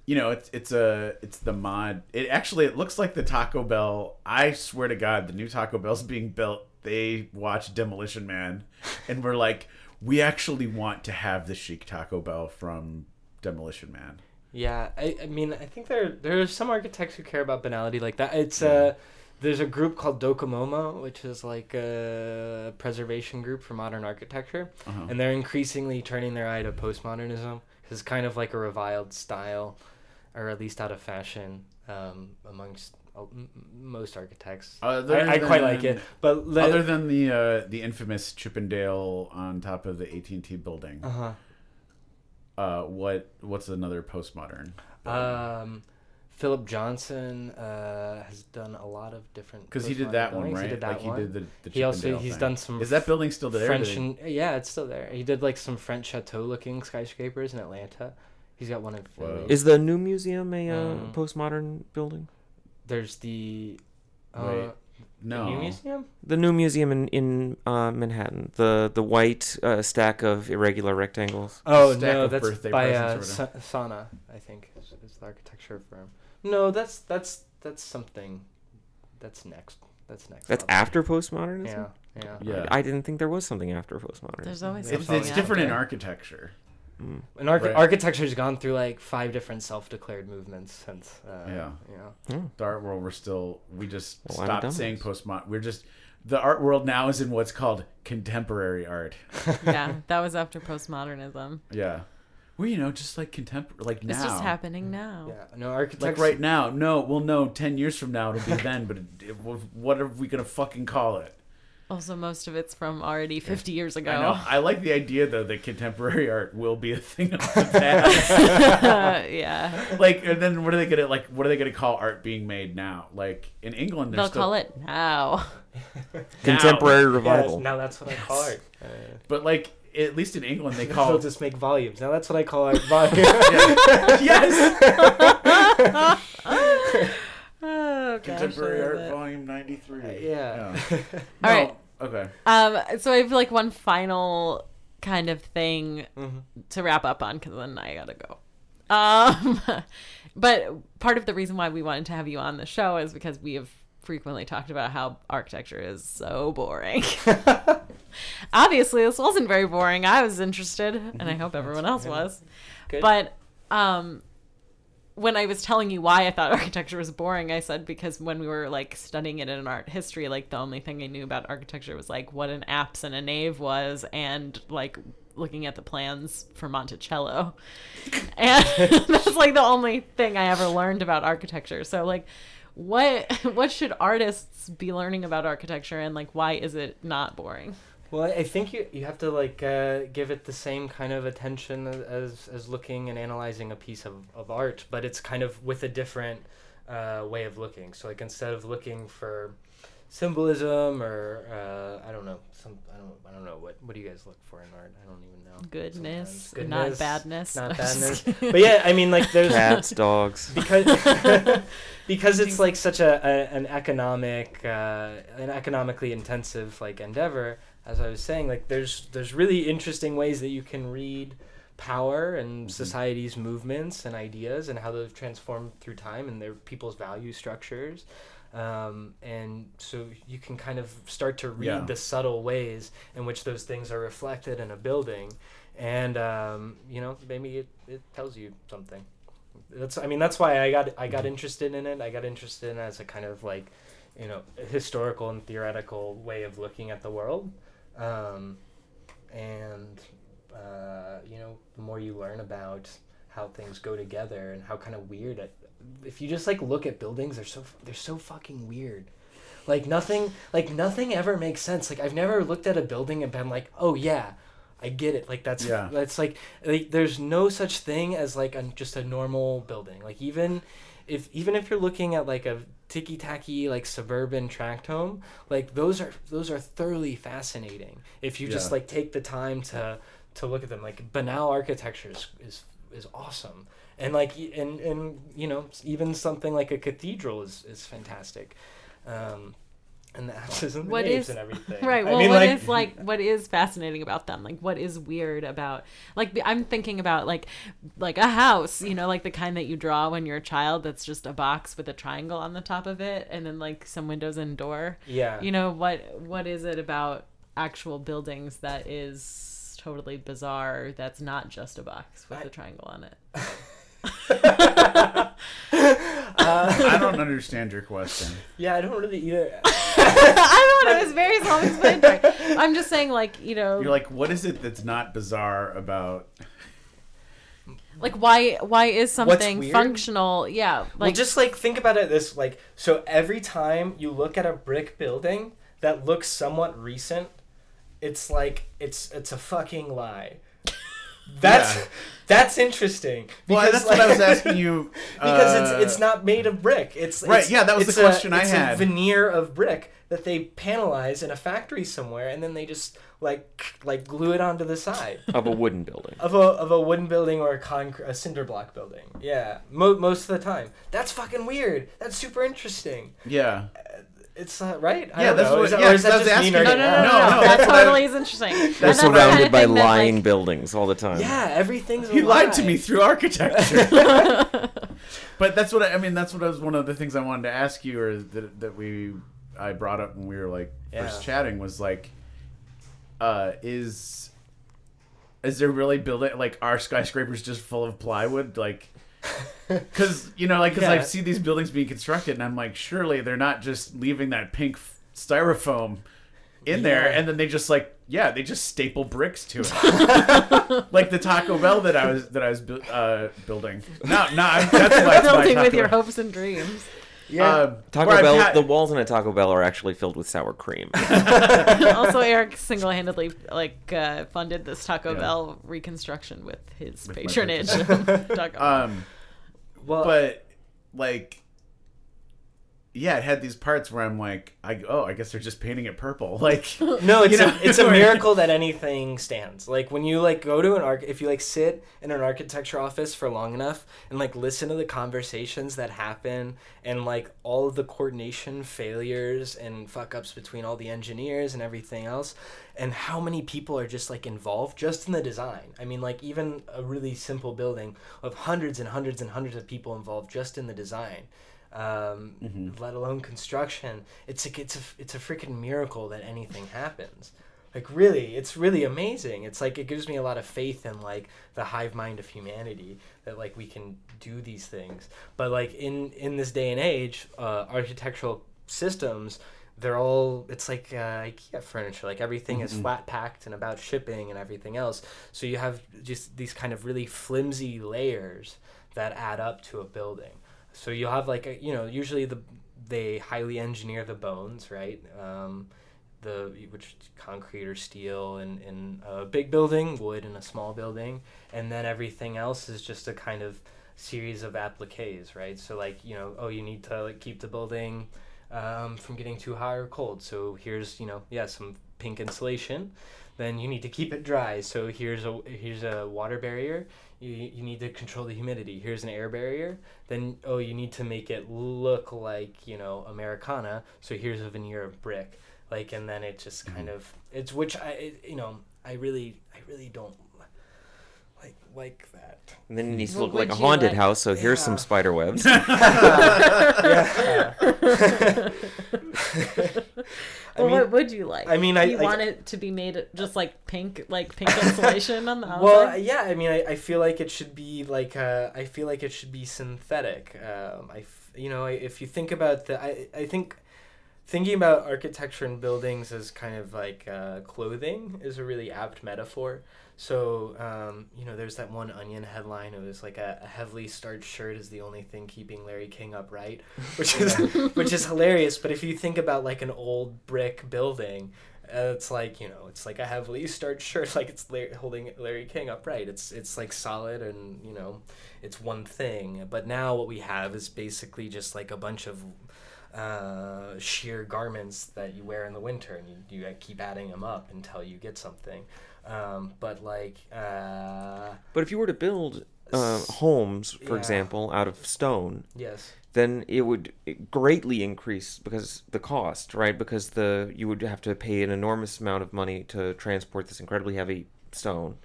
Speaker 1: you know, it's it's a it's the mod. It actually it looks like the Taco Bell. I swear to God, the new Taco Bell's being built. They watch Demolition Man, and we're like, we actually want to have the chic Taco Bell from Demolition Man.
Speaker 2: Yeah, I, I mean, I think there there are some architects who care about banality like that. It's uh, there's a group called Docomomo, which is like a preservation group for modern architecture,
Speaker 1: Uh-huh.
Speaker 2: and they're increasingly turning their eye to postmodernism. It's kind of like a reviled style, or at least out of fashion um, amongst uh, m- most architects. I, I quite
Speaker 1: than-
Speaker 2: like it, but le-
Speaker 1: Other than the uh, the infamous Chippendale on top of the AT and T building,
Speaker 2: uh-huh.
Speaker 1: uh, what what's another postmodern?
Speaker 2: Um, Philip Johnson uh, has done a lot of different.
Speaker 1: Because he did
Speaker 2: postmodern
Speaker 1: that one, right?
Speaker 2: He did that
Speaker 1: like
Speaker 2: one.
Speaker 1: he did the, the
Speaker 2: He also he's
Speaker 1: thing.
Speaker 2: done some
Speaker 1: Is that building still there?
Speaker 2: French and yeah, it's still there. He did like some French chateau looking skyscrapers in Atlanta. He's got one in
Speaker 1: Whoa.
Speaker 2: Philly.
Speaker 4: Is the new museum a uh,
Speaker 2: Um,
Speaker 4: postmodern building?
Speaker 2: There's the uh,
Speaker 1: Wait,
Speaker 2: the
Speaker 1: no.
Speaker 2: new museum.
Speaker 4: The new museum in in uh, Manhattan, the the white uh, stack of irregular rectangles.
Speaker 2: Oh
Speaker 1: stack
Speaker 2: no,
Speaker 1: of
Speaker 2: that's
Speaker 1: birthday
Speaker 2: by uh,
Speaker 1: presents
Speaker 2: Sa- SANAA, I think, is, is the architecture firm. No, that's that's that's something. That's next. That's next.
Speaker 4: That's
Speaker 2: level.
Speaker 4: after postmodernism.
Speaker 2: Yeah, yeah.
Speaker 1: Yeah.
Speaker 4: I didn't think there was something after postmodernism.
Speaker 3: There's always
Speaker 2: It's-
Speaker 1: It's,
Speaker 3: something
Speaker 1: it's
Speaker 3: out
Speaker 1: different in architecture.
Speaker 4: Mm.
Speaker 2: And arch-
Speaker 1: Right.
Speaker 2: architecture's gone through like five different self-declared movements since. Uh,
Speaker 1: Yeah.
Speaker 2: Yeah.
Speaker 4: Hmm.
Speaker 1: The art world, we're still we just
Speaker 4: Well,
Speaker 1: stopped saying postmodern. We're just the art world now is in what's called contemporary art.
Speaker 3: yeah, that was after postmodernism.
Speaker 1: Yeah. Well, you know, just like contemporary, like now.
Speaker 3: It's just happening now.
Speaker 2: Yeah. No, architecture.
Speaker 1: Like right now. No, well, no. Ten years from now, it'll be then. But it, it, what are we gonna fucking call it?
Speaker 3: Also, most of it's from already 50 years ago.
Speaker 1: I know. I like the idea though that contemporary art will be a thing of the past.
Speaker 3: yeah.
Speaker 1: like, and then what are they gonna like? What are they gonna call art being made now? Like in England,
Speaker 3: They'll
Speaker 1: still,
Speaker 3: call it now.
Speaker 4: Contemporary
Speaker 2: Yeah,
Speaker 4: revival.
Speaker 2: now that's what I call art. Uh,
Speaker 1: But like, at least in England, they call
Speaker 2: They'll
Speaker 1: call
Speaker 2: just make volumes. Now that's what I call art. Volume.
Speaker 1: yes.
Speaker 3: Oh, gosh,
Speaker 1: Contemporary
Speaker 3: I
Speaker 1: art,
Speaker 3: it.
Speaker 1: volume ninety three.
Speaker 2: yeah.
Speaker 3: All right.
Speaker 1: Okay.
Speaker 3: Um, so I have like one final kind of thing
Speaker 2: Mhm.
Speaker 3: to wrap up on because then I gotta go. Um, but part of the reason why we wanted to have you on the show is because we have frequently talked about how architecture is so boring. Obviously, this wasn't very boring. I was interested, and I hope everyone else was.
Speaker 2: Good.
Speaker 3: But um, when I was telling you why I thought architecture was boring, I said because when we were like studying it in art history, like the only thing I knew about architecture was like what an apse and a nave was, and like looking at the plans for Monticello, and that's like the only thing I ever learned about architecture. So like. What what should artists be learning about architecture and like why is it not boring?
Speaker 2: Well, I I think you you have to like uh, give it the same kind of attention as as looking and analyzing a piece of, of art, but it's kind of with a different uh, way of looking. So like instead of looking for symbolism or uh, I don't know some I don't I don't know what what do you guys look for in art? I don't even know.
Speaker 3: Goodness,
Speaker 2: Sometimes.
Speaker 3: not badness.
Speaker 2: not badness. But yeah, I mean like there's
Speaker 4: Cats, dogs.
Speaker 2: because because it's like such a, a an economic uh, an economically intensive like endeavor as i was saying like there's there's really interesting ways that you can read power and society's movements and ideas and how they've transformed through time and their people's value structures. Um, and so you can kind of start to read
Speaker 1: Yeah.
Speaker 2: the subtle ways in which those things are reflected in a building. And um, you know maybe it, it tells you something. That's i mean that's why i got i got interested in it. I got interested in it as a kind of like you know historical and theoretical way of looking at the world um, and uh, you know the more you learn about how things go together and how kind of weird it if you just like look at buildings they're so they're so fucking weird. Like nothing like nothing ever makes sense. Like i've never looked at a building and been like oh yeah i get it. Like that's
Speaker 1: Yeah.
Speaker 2: that's like, like there's no such thing as like a, just a normal building. Like even if even if you're looking at like a ticky tacky like suburban tract home like those are those are thoroughly fascinating. If you just like take the time to to look at them like banal architecture is is, is awesome. And like and and you know even something like a cathedral is is fantastic. Um and the apses and the
Speaker 3: What
Speaker 2: naves
Speaker 3: is-
Speaker 2: and everything.
Speaker 3: Right.
Speaker 2: I
Speaker 3: Well,
Speaker 2: mean,
Speaker 3: what
Speaker 2: like,
Speaker 3: is like what is fascinating about them? Like what is weird about like I'm thinking about like like a house, you know, like the kind that you draw when you're a child that's just a box with a triangle on the top of it and then like some windows and door.
Speaker 2: yeah.
Speaker 3: You know, what what is it about actual buildings that is totally bizarre that's not just a box with
Speaker 2: I-
Speaker 3: a triangle on it?
Speaker 1: I don't uh, understand your question.
Speaker 2: yeah, I don't really either.
Speaker 3: I don't know, it was very self-explanatory. I'm just saying like, you know,
Speaker 1: You're like, what is it that's not bizarre about?
Speaker 3: like why why is something
Speaker 2: weird?
Speaker 3: functional? Yeah, like
Speaker 2: well, just like think about it this like so every time you look at a brick building that looks somewhat recent, it's like it's it's a fucking lie. That's
Speaker 1: Yeah.
Speaker 2: that's interesting.
Speaker 1: Well,
Speaker 2: because,
Speaker 1: that's what I was asking you.
Speaker 2: because
Speaker 1: uh,
Speaker 2: it's it's not made of brick. It's
Speaker 1: Right,
Speaker 2: it's-
Speaker 1: yeah, that was
Speaker 2: it's
Speaker 1: the question
Speaker 2: a,
Speaker 1: I
Speaker 2: it's
Speaker 1: had.
Speaker 2: A veneer of brick that they panelize in a factory somewhere, and then they just like like glue it onto the side
Speaker 4: of a wooden building.
Speaker 2: of a of a wooden building or a concrete a cinder block building. Yeah, mo- most of the time. That's fucking weird. That's super interesting.
Speaker 1: Yeah.
Speaker 2: It's uh, right. I
Speaker 1: Yeah, that's
Speaker 2: know.
Speaker 1: what-
Speaker 2: Is that,
Speaker 1: yeah,
Speaker 2: or is that
Speaker 1: I was
Speaker 2: just me
Speaker 1: asking-
Speaker 3: No, no, no, no,
Speaker 1: No,
Speaker 3: no.
Speaker 1: no,
Speaker 3: That
Speaker 1: that's
Speaker 3: totally is interesting. And
Speaker 4: They're
Speaker 3: that's the kind
Speaker 4: surrounded
Speaker 3: of
Speaker 4: by
Speaker 3: thing like-
Speaker 4: lying buildings all the time.
Speaker 2: Yeah, everything's a
Speaker 1: You lied to me through architecture. but that's what I, I mean. That's what I was one of the things I wanted to ask you, or that that we I brought up when we were like first chatting was like, uh, is is there really building like are skyscrapers just full of plywood like? Because you know, like, because I see these buildings being constructed, and I'm like, surely they're not just leaving that pink styrofoam in there, and then they just like, yeah, they just staple bricks to it, like the Taco Bell that I was that I was bu- uh, building. No, no, that's why
Speaker 3: building with your hopes and dreams.
Speaker 2: Yeah.
Speaker 1: Um,
Speaker 4: Taco
Speaker 1: where
Speaker 4: Bell,
Speaker 1: had-
Speaker 4: the walls in a Taco Bell are actually filled with sour cream.
Speaker 3: also, Eric single-handedly like uh, funded this Taco
Speaker 1: Yeah.
Speaker 3: Bell reconstruction with his
Speaker 1: With
Speaker 3: patronage. Taco Bell.
Speaker 1: um,
Speaker 2: well,
Speaker 1: but like yeah it had these parts where i'm like i oh i guess they're just painting it purple like
Speaker 2: No, it's
Speaker 1: You know,
Speaker 2: a, it's a miracle that anything stands. Like when you like go to an arch, if you like sit in an architecture office for long enough and like listen to the conversations that happen and like all of the coordination failures and fuck ups between all the engineers and everything else, and how many people are just like involved just in the design. I mean, like even a really simple building of hundreds and hundreds and hundreds of people involved just in the design um, let alone construction. It's a it's a it's a freaking miracle that anything happens. Like really, it's really amazing. It's like it gives me a lot of faith in like the hive mind of humanity that like we can do these things. But like in in this day and age, uh, architectural systems. They're all. It's like uh, IKEA furniture. Like everything is flat packed and about shipping and everything else. So you have just these kind of really flimsy layers that add up to a building. So you'll have like a, you know usually the they highly engineer the bones right, um, the which concrete or steel in in a big building, wood in a small building, and then everything else is just a kind of series of appliques right. So like you know oh you need to like keep the building um, from getting too hot or cold. So here's you know yeah some pink insulation. Then you need to keep it dry. So here's a here's a water barrier. You, you need to control the humidity. Here's an air barrier. Then oh you need to make it look like you know Americana. So here's a veneer of brick. Like and then it just kind mm-hmm. of it's which I it, you know I really I really don't like like that.
Speaker 4: And then it needs to look like a haunted
Speaker 3: like?
Speaker 4: house, so here's some spider webs.
Speaker 2: yeah. I
Speaker 3: well,
Speaker 2: mean,
Speaker 3: what would you like?
Speaker 2: I mean, I-
Speaker 3: you
Speaker 2: I-
Speaker 3: want it to be made just like pink, like pink insulation on the outside.
Speaker 2: Well, yeah, I mean, I, I feel like it should be like uh, I feel like it should be synthetic. Um, I f- you know, if you think about the, I I think thinking about architecture and buildings as kind of like uh, clothing is a really apt metaphor. So um, you know, there's that one Onion headline. It was like a, a heavily starched shirt is the only thing keeping Larry King upright, which is which is hilarious. But if you think about like an old brick building, uh, it's like you know, it's like a heavily starched shirt, like it's Larry, holding Larry King upright. It's it's like solid and you know, it's one thing. But now what we have is basically just like a bunch of uh, sheer garments that you wear in the winter, and you, you keep adding them up until you get something. Um, but like, uh,
Speaker 4: but if you were to build uh, homes, for
Speaker 2: Yeah.
Speaker 4: example, out of stone,
Speaker 2: yes,
Speaker 4: then it would greatly increase because the cost, right? Because the you would have to pay an enormous amount of money to transport this incredibly heavy stone,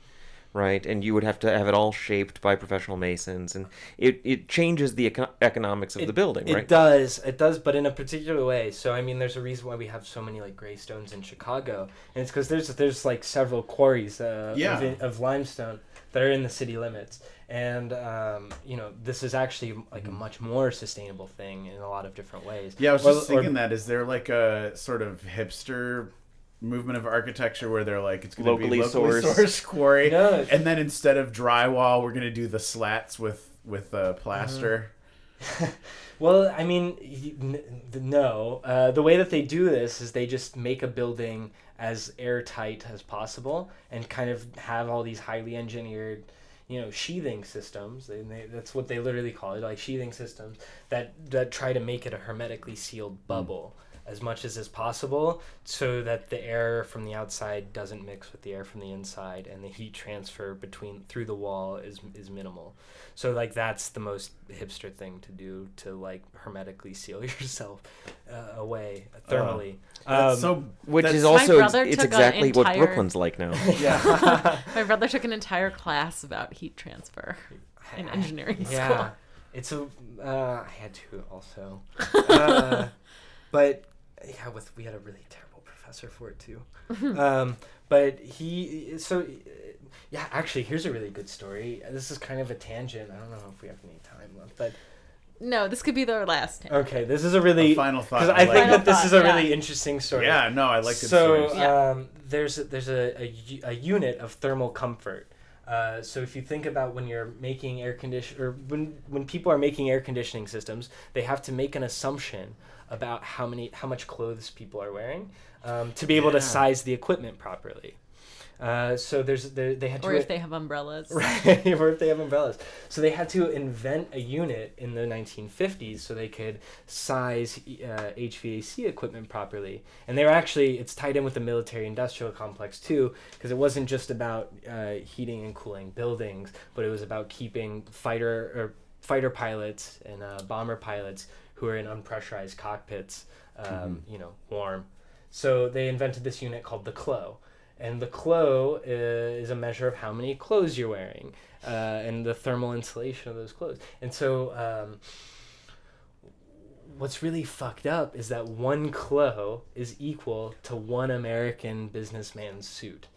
Speaker 4: right? And you would have to have it all shaped by professional masons, and it, it changes the eco- economics of the building,
Speaker 2: It
Speaker 4: right?
Speaker 2: does, it does, but in a particular way. So I mean, there's a reason why we have so many like gray stones in Chicago, and it's because there's there's like several quarries uh,
Speaker 1: Yeah.
Speaker 2: of, of limestone that are in the city limits, and um, you know this is actually like a much more sustainable thing in a lot of different ways.
Speaker 1: Yeah, I was
Speaker 2: Or-
Speaker 1: just
Speaker 2: or-
Speaker 1: thinking that. Is there like a sort of hipster movement of architecture where they're like, it's going to
Speaker 4: Locally
Speaker 1: be locally
Speaker 4: sourced.
Speaker 1: sourced quarry,
Speaker 2: No.
Speaker 1: and then instead of drywall, we're going to do the slats with with uh, plaster.
Speaker 2: Well, I mean, y- n- th- no. Uh, the way that they do this is they just make a building as airtight as possible and kind of have all these highly engineered, you know, sheathing systems. And they, that's what they literally call it, like sheathing systems that that try to make it a hermetically sealed bubble. As much as is possible, so that the air from the outside doesn't mix with the air from the inside, and the heat transfer between through the wall is is minimal. So like that's the most hipster thing to do to like hermetically seal yourself uh, away thermally.
Speaker 1: That's
Speaker 2: Um,
Speaker 1: so.
Speaker 4: Which is also
Speaker 3: brother
Speaker 4: it's
Speaker 3: took a
Speaker 4: exactly what Brooklyn's like now.
Speaker 2: yeah,
Speaker 3: My brother took an entire class about heat transfer in engineering
Speaker 2: yeah.
Speaker 3: school.
Speaker 2: It's a uh, I had to also, uh, but yeah, with we had a really terrible professor for it too. um, but he so uh, yeah, actually, here's a really good story. This is kind of a tangent. I don't know if we have any time left, but
Speaker 3: No, this could be their last. time.
Speaker 2: okay, this is a really
Speaker 1: A final thought.
Speaker 2: because
Speaker 1: I
Speaker 2: I
Speaker 1: like
Speaker 2: think
Speaker 3: Final
Speaker 2: that this
Speaker 3: thought,
Speaker 2: is a
Speaker 3: yeah.
Speaker 2: really interesting story.
Speaker 1: Yeah, no, I like good
Speaker 2: so
Speaker 1: stories.
Speaker 3: Yeah.
Speaker 2: um, there's a, there's a, a, u- a unit of thermal comfort. Uh, so if you think about when you're making air condition or when when people are making air conditioning systems, they have to make an assumption about how many how much clothes people are wearing um, to be able to size the equipment properly. Uh, so there's there, they had to
Speaker 3: Or if they have umbrellas.
Speaker 2: right or if they have umbrellas. So they had to invent a unit in the 1950s so they could size uh, hvac equipment properly. And they were actually it's tied in with the military industrial complex too because it wasn't just about uh, heating and cooling buildings but it was about keeping fighter or fighter pilots and uh, bomber pilots who are in unpressurized cockpits um, you know warm. So they invented this unit called the clo and the clo uh, is a measure of how many clothes you're wearing uh, and the thermal insulation of those clothes. And so, um, what's really fucked up is that one clo is equal to one American businessman's suit.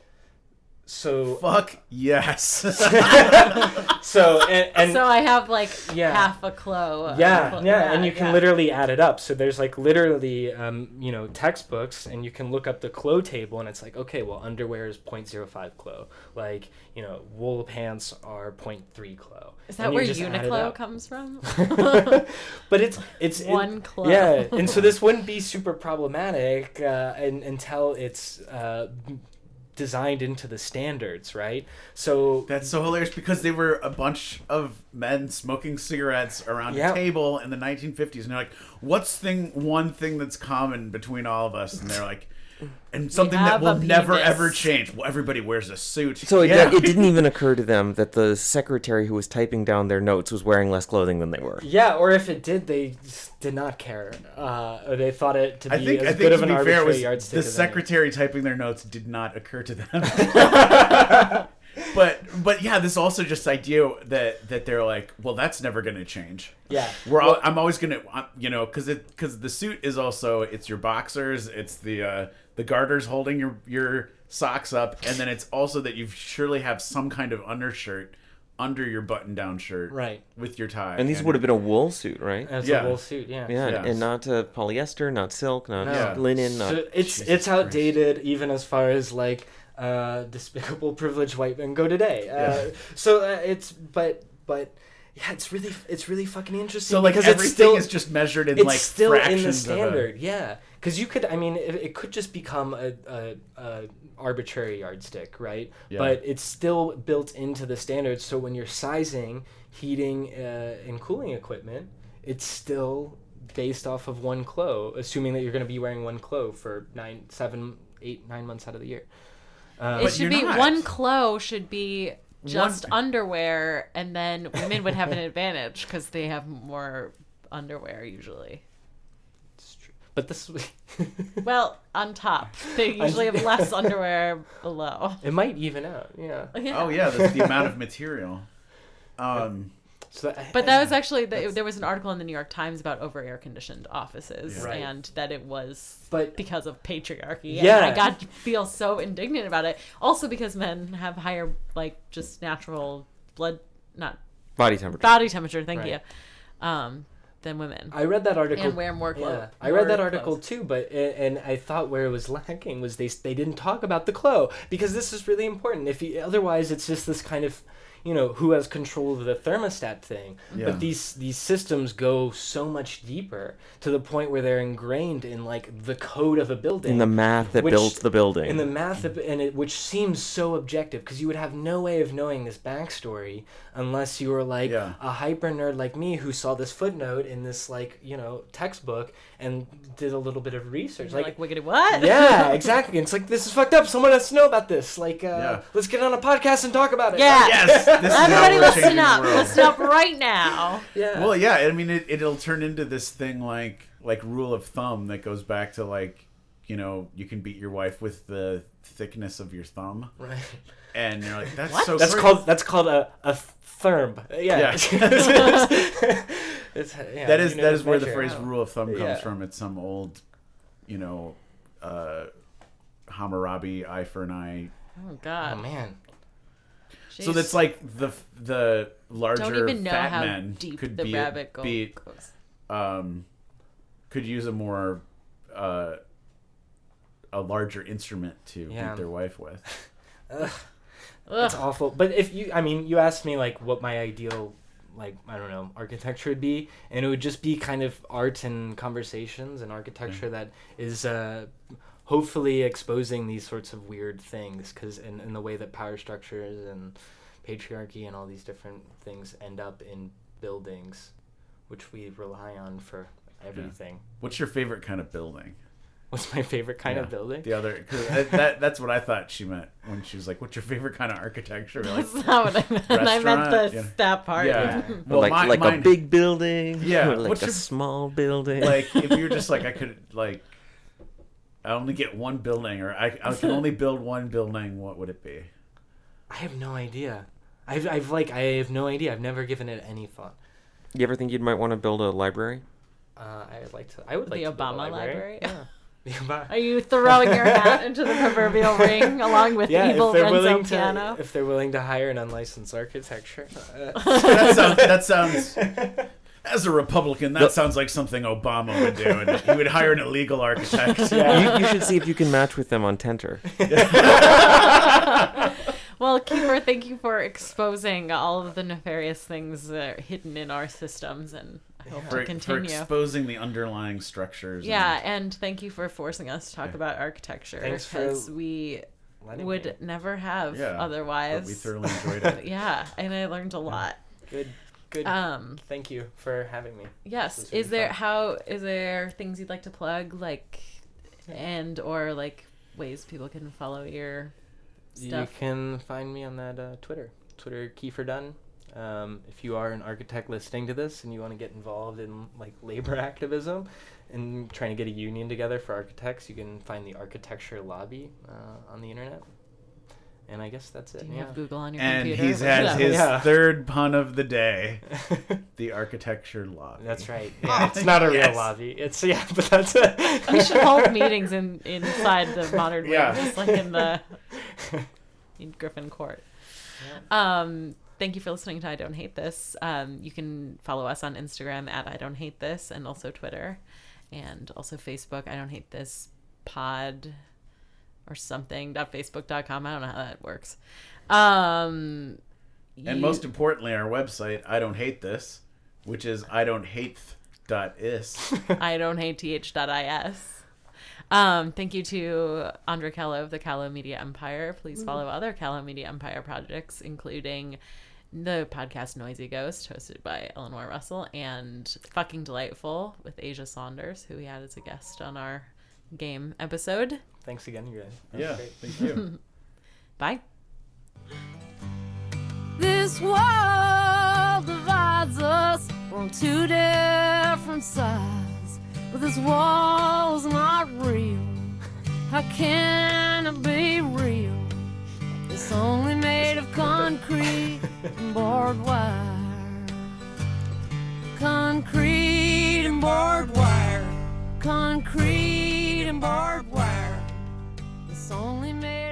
Speaker 2: So,
Speaker 1: Fuck yes.
Speaker 2: so and, and
Speaker 3: so I have like
Speaker 2: Yeah.
Speaker 3: half a clo.
Speaker 2: yeah,
Speaker 3: Clo-
Speaker 2: yeah, and you can
Speaker 3: yeah.
Speaker 2: literally add it up. So there's like literally, um, you know, textbooks, and you can look up the clo table, and it's like, okay, well, underwear is 0.05 clo. Like, you know, wool pants are 0.3 clo.
Speaker 3: Is that where
Speaker 2: just
Speaker 3: Uniqlo comes from?
Speaker 2: but it's it's it-
Speaker 3: One clo.
Speaker 2: yeah, and so this wouldn't be super problematic uh, and, until it's uh, designed into the standards, right? So
Speaker 1: That's so hilarious because they were a bunch of men smoking cigarettes around
Speaker 2: Yeah.
Speaker 1: a table in the 1950s, and they're like, "What's thing one thing that's common between all of us?" And they're like, "And something that will never ever change. Well, everybody wears a suit."
Speaker 4: So it,
Speaker 1: yeah.
Speaker 4: it didn't even occur to them that the secretary who was typing down their notes was wearing less clothing than they were.
Speaker 2: Yeah, or if it did, they did not care. Uh, they thought it to be
Speaker 1: I think
Speaker 2: as
Speaker 1: I
Speaker 2: good of an
Speaker 1: be fair, was
Speaker 2: yardstick.
Speaker 1: the
Speaker 2: as any.
Speaker 1: secretary typing their notes did not occur to them. but but yeah, this also just idea that that they're like, well, that's never going to change.
Speaker 2: Yeah.
Speaker 1: We're all,
Speaker 2: Well-
Speaker 1: I'm always gonna, you know, because it because the suit is also it's your boxers, it's the uh, the garters holding your your socks up, and then it's also that you surely have some kind of undershirt under your button down shirt,
Speaker 2: Right.
Speaker 1: with your tie.
Speaker 4: And these would have been a wool suit, right?
Speaker 2: As
Speaker 1: Yeah.
Speaker 2: a wool suit, yeah.
Speaker 4: Yeah,
Speaker 1: Yes.
Speaker 4: and not uh, polyester, not silk, not
Speaker 2: No.
Speaker 4: linen, not.
Speaker 2: So it's
Speaker 1: Jesus
Speaker 2: it's outdated even as far as like uh, despicable privileged white men go today. Uh, so uh, it's but but yeah, it's really it's really fucking interesting.
Speaker 1: so like
Speaker 2: because
Speaker 1: everything
Speaker 2: it's still
Speaker 1: is just measured in
Speaker 2: it's
Speaker 1: like
Speaker 2: still in
Speaker 1: fractions
Speaker 2: the
Speaker 1: of a-
Speaker 2: standard, yeah. Because you could, I mean, it, it could just become a, a, a arbitrary yardstick, right?
Speaker 1: Yeah.
Speaker 2: But it's still built into the standards. So when you're sizing heating uh, and cooling equipment, it's still based off of one clo, assuming that you're going to be wearing one clo for nine, seven, eight, nine months out of the year. Uh,
Speaker 3: It should be
Speaker 1: not.
Speaker 3: one clo should be just
Speaker 1: One-
Speaker 3: underwear, and then women would have an advantage because they have more underwear usually.
Speaker 2: It's true. But this
Speaker 3: Well, on top, they usually have less underwear below.
Speaker 2: it might even out. Yeah.
Speaker 1: Oh yeah, the, the amount of material. Um,
Speaker 2: So that,
Speaker 3: But that was actually the, there was an article in the New York Times about over air conditioned offices
Speaker 1: Yeah.
Speaker 2: Right.
Speaker 3: and that it was
Speaker 2: But-
Speaker 3: because of patriarchy.
Speaker 2: Yeah.
Speaker 3: and I got to feel so indignant about it. Also because men have higher like just natural blood not
Speaker 4: Body temperature.
Speaker 3: body temperature. Thank
Speaker 2: Right.
Speaker 3: you. Um, than women.
Speaker 2: I read that article.
Speaker 3: And wear more clo-
Speaker 2: Yeah, I read that article
Speaker 3: clothes.
Speaker 2: too, but and I thought where it was lacking was they they didn't talk about the clo because this is really important. If you, otherwise, it's just this kind of you know who has control of the thermostat thing.
Speaker 1: Yeah.
Speaker 2: But these these systems go so much deeper to the point where they're ingrained in like the code of a building.
Speaker 4: in the math that
Speaker 2: Which-
Speaker 4: built the building.
Speaker 2: in the math of, and it which seems so objective because you would have no way of knowing this backstory unless you were like
Speaker 1: Yeah.
Speaker 2: a hyper nerd like me who saw this footnote in this like you know textbook and did a little bit of research
Speaker 3: You're
Speaker 2: like,
Speaker 3: like, wiggity what?
Speaker 2: yeah exactly and it's like this is fucked up someone has to know about this like uh,
Speaker 1: Yeah.
Speaker 2: let's get on a podcast and talk about it
Speaker 3: Yeah.
Speaker 1: yes, this is how
Speaker 3: Everybody
Speaker 1: we're
Speaker 3: listen
Speaker 1: changing the
Speaker 3: up.
Speaker 1: world.
Speaker 3: Listen up right now.
Speaker 2: yeah
Speaker 1: Well, yeah, I mean, it, it'll turn into this thing like like rule of thumb that goes back to like, you know, you can beat your wife with the thickness of your thumb,
Speaker 2: right
Speaker 1: and you're like, that's
Speaker 3: What?
Speaker 1: so.
Speaker 2: that's
Speaker 1: great.
Speaker 2: called that's called a a therm yeah, It's- yeah,
Speaker 1: That is
Speaker 2: you know
Speaker 1: that
Speaker 2: the
Speaker 1: is where the
Speaker 2: measure.
Speaker 1: phrase rule of thumb comes
Speaker 2: Yeah.
Speaker 1: from. It's some old, you know, uh, Hammurabi eye for an eye.
Speaker 3: Oh
Speaker 2: oh
Speaker 3: God.
Speaker 2: man
Speaker 1: So
Speaker 3: Jeez.
Speaker 1: that's like the the larger
Speaker 3: don't even know
Speaker 1: fat
Speaker 3: how
Speaker 1: men
Speaker 3: deep
Speaker 1: could
Speaker 3: the
Speaker 1: be
Speaker 3: rabbit go-
Speaker 1: be
Speaker 3: goes.
Speaker 1: um, could use a more uh, a larger instrument to
Speaker 2: Yeah.
Speaker 1: beat their wife with.
Speaker 2: It's awful. But if you, I mean, you asked me like what my ideal, like I don't know, architecture would be, and it would just be kind of art and conversations and architecture that is uh, hopefully exposing these sorts of weird things, because in, in the way that power structures and patriarchy and all these different things end up in buildings, which we rely on for everything.
Speaker 1: What's your favorite kind of building?
Speaker 2: What's my favorite kind
Speaker 1: Yeah.
Speaker 2: of building?
Speaker 1: The other, cause that, that that's what I thought she meant when she was like, "What's your favorite kind of architecture?" Like,
Speaker 3: That's not what I meant. I meant the
Speaker 1: Restaurant, yeah.
Speaker 3: that part.
Speaker 1: yeah,
Speaker 2: Yeah.
Speaker 1: well,
Speaker 4: like
Speaker 1: my-
Speaker 4: like
Speaker 1: mine-
Speaker 4: a big building.
Speaker 1: Yeah,
Speaker 4: or like
Speaker 1: what's
Speaker 4: a
Speaker 1: your-
Speaker 4: small building.
Speaker 1: like if you're just like I could like I only get one building or I, I can only build one building, what would it be?
Speaker 2: I have no idea. I've, I've like I have no idea. I've never given it any thought.
Speaker 4: you ever think you might want to build a library?
Speaker 2: Uh, I'd like to. I would like
Speaker 3: The
Speaker 2: to build a
Speaker 3: Obama library?
Speaker 2: Yeah. The Obama.
Speaker 3: Are you throwing your hat into the proverbial ring along with
Speaker 2: yeah,
Speaker 3: evil
Speaker 2: if they're
Speaker 3: Renzo
Speaker 2: willing
Speaker 3: Piano?
Speaker 2: to, if they're willing to hire an unlicensed architecture. Uh,
Speaker 1: That sounds, that sounds as a Republican, that sounds like something Obama would do, and he would hire an illegal architect.
Speaker 2: Yeah.
Speaker 4: You, you should see if you can match with them on Tinder.
Speaker 3: Well, Kiefer, thank you for exposing all of the nefarious things that are hidden in our systems, and I hope
Speaker 1: For,
Speaker 3: to
Speaker 1: for exposing the underlying structures.
Speaker 3: yeah, and thank you for forcing us to talk
Speaker 1: Yeah.
Speaker 3: about architecture because we would
Speaker 2: me.
Speaker 3: never have
Speaker 1: Yeah,
Speaker 3: otherwise.
Speaker 1: and we thoroughly enjoyed it.
Speaker 3: yeah, and I learned a lot.
Speaker 2: Good. Good.
Speaker 3: Um,
Speaker 2: Thank you for having me.
Speaker 3: yes.
Speaker 2: Really
Speaker 3: Is there
Speaker 2: fun.
Speaker 3: how is there things you'd like to plug, like, and or like ways people can follow your stuff?
Speaker 2: You can find me on that uh, Twitter, Twitter Kiefer Dunn. Um, if you are an architect listening to this and you want to get involved in like labor activism and trying to get a union together for architects, you can find the Architecture Lobby uh, on the internet. And I guess that's it.
Speaker 3: Do you
Speaker 2: yeah.
Speaker 3: have Google on your
Speaker 1: And
Speaker 3: computer?
Speaker 1: he's had
Speaker 3: it
Speaker 1: his
Speaker 2: Yeah.
Speaker 1: third pun of the day, the architecture lobby.
Speaker 2: That's right. Yeah, it's not a real lobby. It's yeah, but that's it.
Speaker 3: we should hold meetings in inside the modern room,
Speaker 1: Yeah.
Speaker 3: just like in the in Griffin Court. Um, thank you for listening to I Don't Hate This. Um, you can follow us on Instagram at I Don't Hate This and also Twitter and also Facebook. I Don't Hate This pod or something. Facebook.com. I don't know how that works. Um,
Speaker 1: And
Speaker 3: you-
Speaker 1: most importantly, our website, I don't hate this, which is I don't hate dot is.
Speaker 3: I don't hate th.is. Um, thank you to Andre Callow of the Callow Media Empire. Please follow other Callow Media Empire projects, including the podcast Noisy Ghost, hosted by Eleanor Russell, and Fucking Delightful with Asia Saunders, who we had as a guest on our game episode.
Speaker 2: Thanks again, you guys. That
Speaker 1: yeah, thank you.
Speaker 3: Bye.
Speaker 6: This world divides us from two different sides, But this wall's not real. How can it be real? It's only made of concrete and barbed wire. Concrete and barbed wire. Concrete and barbed wire. It's only made